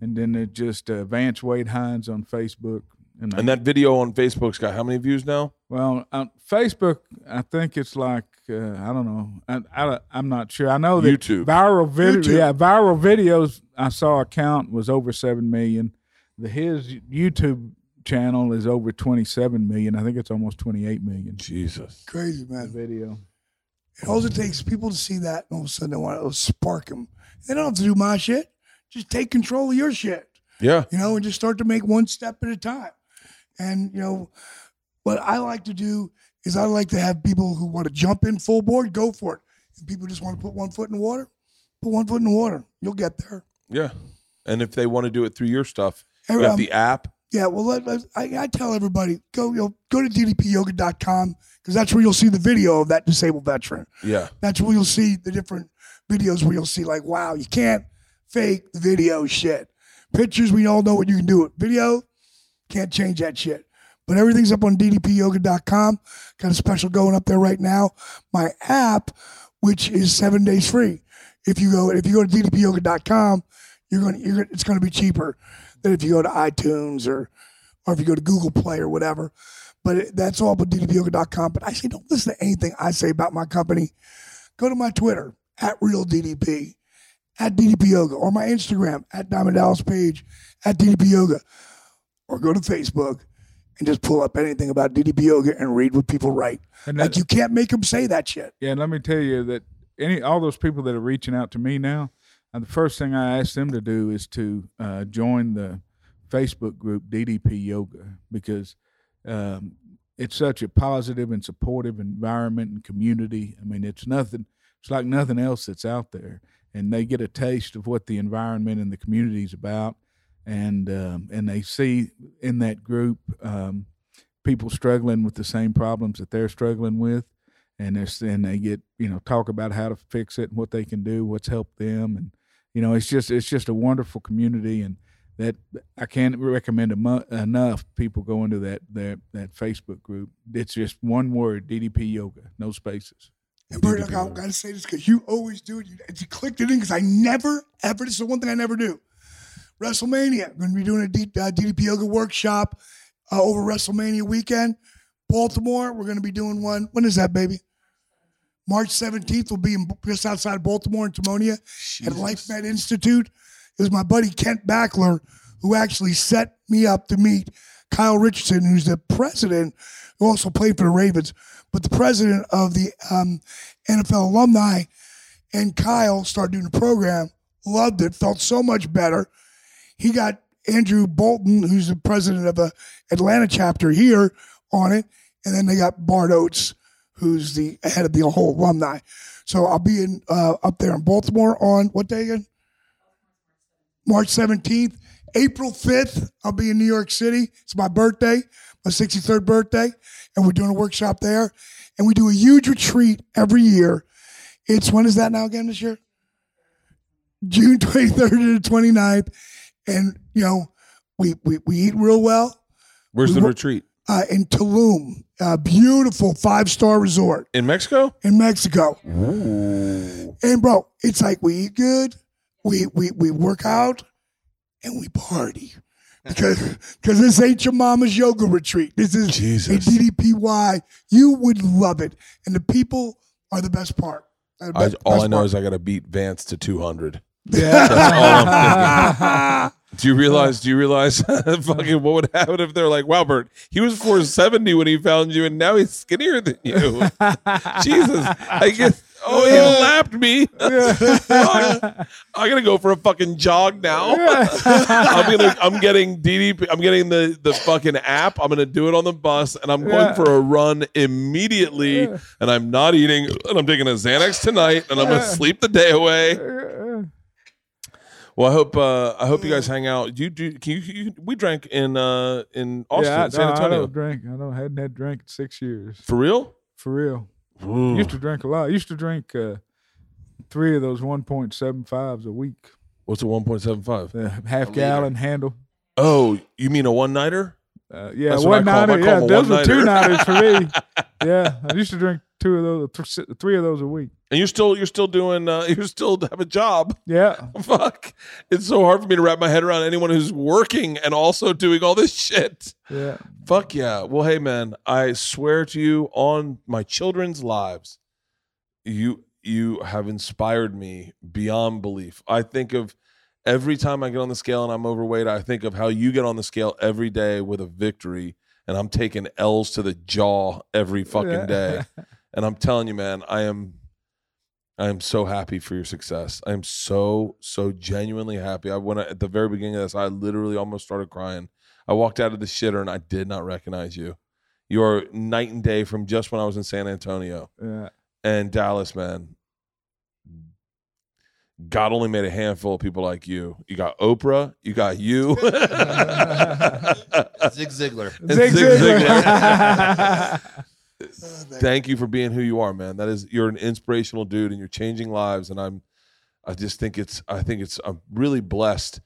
and then it just uh, Vance Wade Hinds on Facebook. And, And that video on Facebook's got how many views now? well, on Facebook, I think it's like uh, I don't know. I, I I'm not sure. I know that YouTube. viral video. YouTube. Yeah, viral videos. I saw a count was over seven million. The his YouTube channel is over twenty seven million. I think it's almost twenty eight million. Jesus. Crazy, man. Video. And all it takes people to see that, and all of a sudden they want to spark them. They don't have to do my shit. Just take control of your shit. Yeah. you know, and just start to make one step at a time. And, you know, what I like to do is I like to have people who want to jump in full board, go for it. And people just want to put one foot in the water, put one foot in the water. You'll get there. Yeah. And if they want to do it through your stuff, you um, the app. Yeah, well, let, let- I, I tell everybody go you know, go to ddpyoga.com because that's where you'll see the video of that disabled veteran. Yeah. That's where you'll see the different videos where you'll see like, wow, you can't fake the video shit. Pictures, we all know what you can do. With video, can't change that shit. But everything's up on ddpyoga.com. Got a special going up there right now. My app, which is seven days free. If you go if you go to ddpyoga.com, you're going to you're gonna, it's going to be cheaper than if you go to iTunes or or if you go to Google Play or whatever. But it, that's all about ddpyoga.com. But I say don't listen to anything I say about my company. Go to my Twitter at real DDP, at DDP Yoga, or my Instagram at Diamond Dallas Page, at DDP Yoga, or go to Facebook and just pull up anything about DDP Yoga and read what people write. And Like you can't make them say that shit. Yeah, and let me tell you that any all those people that are reaching out to me now, and the first thing I ask them to do is to uh, join the Facebook group DDP Yoga because um, it's such a positive and supportive environment and community. I mean, it's nothing. It's like nothing else that's out there, and they get a taste of what the environment and the community is about, and um, and they see in that group um, people struggling with the same problems that they're struggling with and it's and they get you know talk about how to fix it and what they can do, what's helped them, and you know it's just it's just a wonderful community, and that I can't recommend emo- enough people go into that that that Facebook group. It's just one word: DDP Yoga, no spaces. And Bert, like, I gotta say this because you always do it. You, you clicked it in because I never, ever. This is the one thing I never do. WrestleMania. I'm going to be doing a D, uh, DDP yoga workshop uh, over WrestleMania weekend. Baltimore. We're going to be doing one. When is that, baby? March 17th. We'll be in, just outside Baltimore in Timonium at Life LifeMed Institute. It was my buddy Kent Backler who actually set me up to meet Kyle Richardson, who's the president, who also played for the Ravens, but the president of the um, NFL alumni. And Kyle started doing the program, loved it, felt so much better. He got Andrew Bolton, who's the president of the Atlanta chapter here, on it. And then they got Bart Oates, who's the head of the whole alumni. So I'll be in uh, up there in Baltimore on what day again? March 17th. April 5th, I'll be in New York City. It's my birthday, my 63rd birthday, and we're doing a workshop there. And we do a huge retreat every year. It's when is that now again this year? June 23rd to the 29th. And, you know, we, we, we eat real well Where's We the wo- retreat? uh, in Tulum, a beautiful five star resort In Mexico? in Mexico. And bro, it's like we eat good, we we we work out, and we party. Because because this ain't your mama's yoga retreat. This is Jesus. a DDPY. You would love it, and the people are the best part. Uh, I, best- all I know part. is I got to beat Vance to 200. Yeah. That's all I'm. Do you realize? Do you realize? fucking, what would happen if they're like, "Wow, Bert, he was 470 when he found you, and now he's skinnier than you." Jesus, I guess. Oh, he lapped me. Fuck. I gotta go for a fucking jog now. I'm gonna. I'm getting DDP. I'm getting the the fucking app. I'm gonna do it on the bus, and I'm going Yeah. for a run immediately. And I'm not eating. And I'm taking a Xanax tonight, and I'm gonna sleep the day away. Well, I hope uh, I hope you guys hang out. You do? Can you, you? We drank in uh, in Austin, yeah, I, San no, I Antonio. don't drink. I don't hadn't had drink in six years. For real? For real. Used to drink a lot. Used to drink uh, three of those 1.75s a week. What's a one point seven five? The half liter. gallon handle. Oh, you mean a one nighter? Uh, yeah, That's one call 'em. I nighter. Yeah, those were two nighters for me. Yeah, I used to drink two of those, th- three of those a week. And you're still you're still doing uh, you still have a job. Yeah, Fuck! It's so hard for me to wrap my head around anyone who's working and also doing all this shit. yeah. Fuck yeah. Well, hey man, I swear to you on my children's lives, you you have inspired me beyond belief. I think of every time I get on the scale and I'm overweight, I think of how you get on the scale every day with a victory and I'm taking L's to the jaw every fucking day. And I'm telling you, man, I am I am so happy for your success. I am so, so genuinely happy. I went at the very beginning of this, I literally almost started crying. I walked out of the shitter and I did not recognize you. You are night and day from just when I was in San Antonio yeah. and Dallas, man. God only made a handful of people like you. You got Oprah, you got you. Zig Ziglar. Zig Zig Ziglar. Ziglar. Thank you for being who you are, man. That is you're an inspirational dude and you're changing lives and I'm I just think it's I think it's I'm really blessed.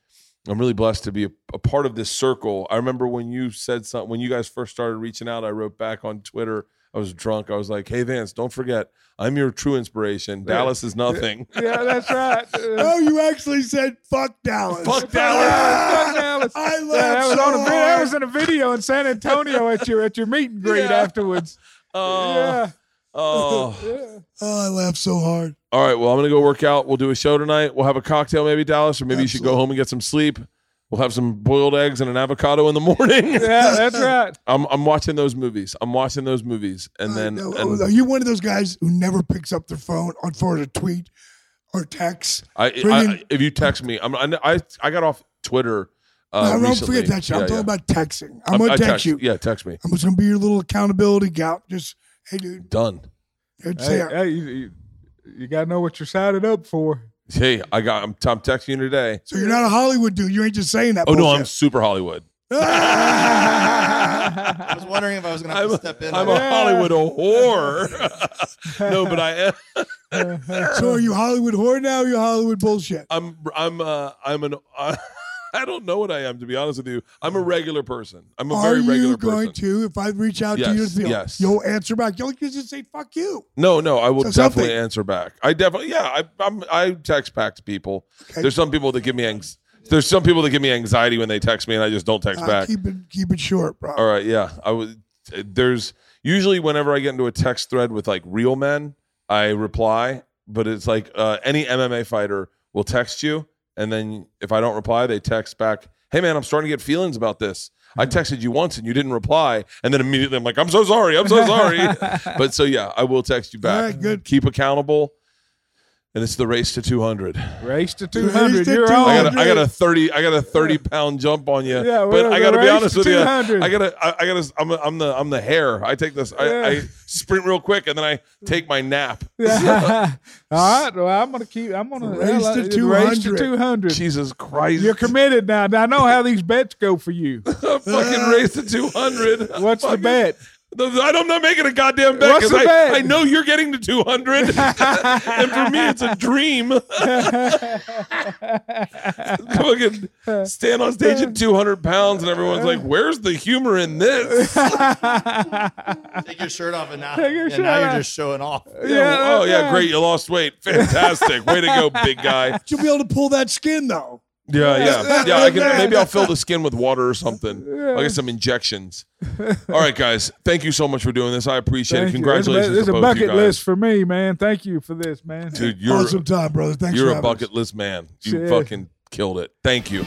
I'm really blessed to be a, a part of this circle. I remember when you said something when you guys first started reaching out, I wrote back on Twitter. I was drunk. I was like, "Hey Vance, don't forget, I'm your true inspiration. Dallas is nothing." yeah, that's right. Uh, Oh, you actually said fuck Dallas. Fuck Dallas. Fuck Dallas. I Yeah, laughed that was so on a video. That was in a video in San Antonio at your at your meet and greet Yeah. afterwards. Oh, yeah, oh. yeah. Oh, I laughed so hard. All right. Well, I'm gonna go work out. We'll do a show tonight. We'll have a cocktail, maybe Dallas, or maybe you should go home and get some sleep. We'll have some boiled eggs and an avocado in the morning. Yeah, that's right. I'm I'm watching those movies. I'm watching those movies, and then I know. and are you one of those guys who never picks up their phone on for a tweet or text? I, I, friggin- if you text me, I'm I I, I got off Twitter. Uh, I don't recently. forget that shit. I'm Yeah, talking yeah. about texting. I'm I- gonna I text, you. Yeah, text me. I'm just gonna be your little accountability gal. Just hey, dude. Done. It's Hey, here. hey, you, you, you got to know what you're signing up for. Hey, I got. I'm, I'm texting you today. So you're not a Hollywood dude. You ain't just saying that. Oh no, I'm super Hollywood. I was wondering if I was going to have I'm, to step in. I'm a that. Hollywood whore. no, but I am. so are you Hollywood whore now? Or you Hollywood bullshit? I'm I'm uh I'm an uh, I don't know what I am to be honest with you. I'm a regular person. I'm a Are very regular person. Are you going to, if I reach out to you, you'll, yes. you'll answer back? You'll just say, fuck you. No, no, I will So definitely something- answer back. I definitely, yeah, I, I'm, I text back to people. Okay. There's some people that give me anx- There's some people that give me anxiety when they text me, and I just don't text Uh, back. keep it keep it short, bro. All right, yeah, I would. There's usually whenever I get into a text thread with like real men, I reply, but it's like uh, any MMA fighter will text you, and then if I don't reply, they text back, "Hey man, I'm starting to get feelings about this. I Hmm. texted you once and you didn't reply," and then immediately I'm like, "I'm so sorry, I'm so sorry." but so yeah, I will text you back. Right, good. Keep accountable, and it's the race to 200. Race to 200. Race to You're 200. on. I got a, I got a 30 I got a 30 pound jump on you. Yeah, but I got to be honest to with you. I got to I, I got to I'm, a- I'm the I'm the hare. I take this I, Yeah. I sprint real quick and then I take my nap. All right. Well, I'm gonna keep. I'm gonna Race to 200. Race to 200. 200. Jesus Christ. You're committed now. Now, I know how these bets go for you. fucking race to 200. What's the Fucking- bet? The- I don't know making a goddamn bet because I. I know you're getting to 200 and for me it's a dream. Fucking stand on stage at 200 pounds and everyone's like, "Where's the humor in this?" Take your shirt off and now, Take your and shirt now you're just showing off. Yeah, oh yeah, yeah. great. You lost weight. Fantastic. Way to go, big guy. You'll be able to pull that skin though. Yeah, yeah, yeah. I can maybe I'll fill the skin with water or something. I'll get some injections. All right, guys. Thank you so much for doing this. I appreciate Thank it. you. Congratulations This is to a both you bucket guys. list for me, man. Thank you for this, man. dude. You're awesome time, brother. Thanks you're for a having us. bucket list man. You Shit. fucking killed it. Thank you.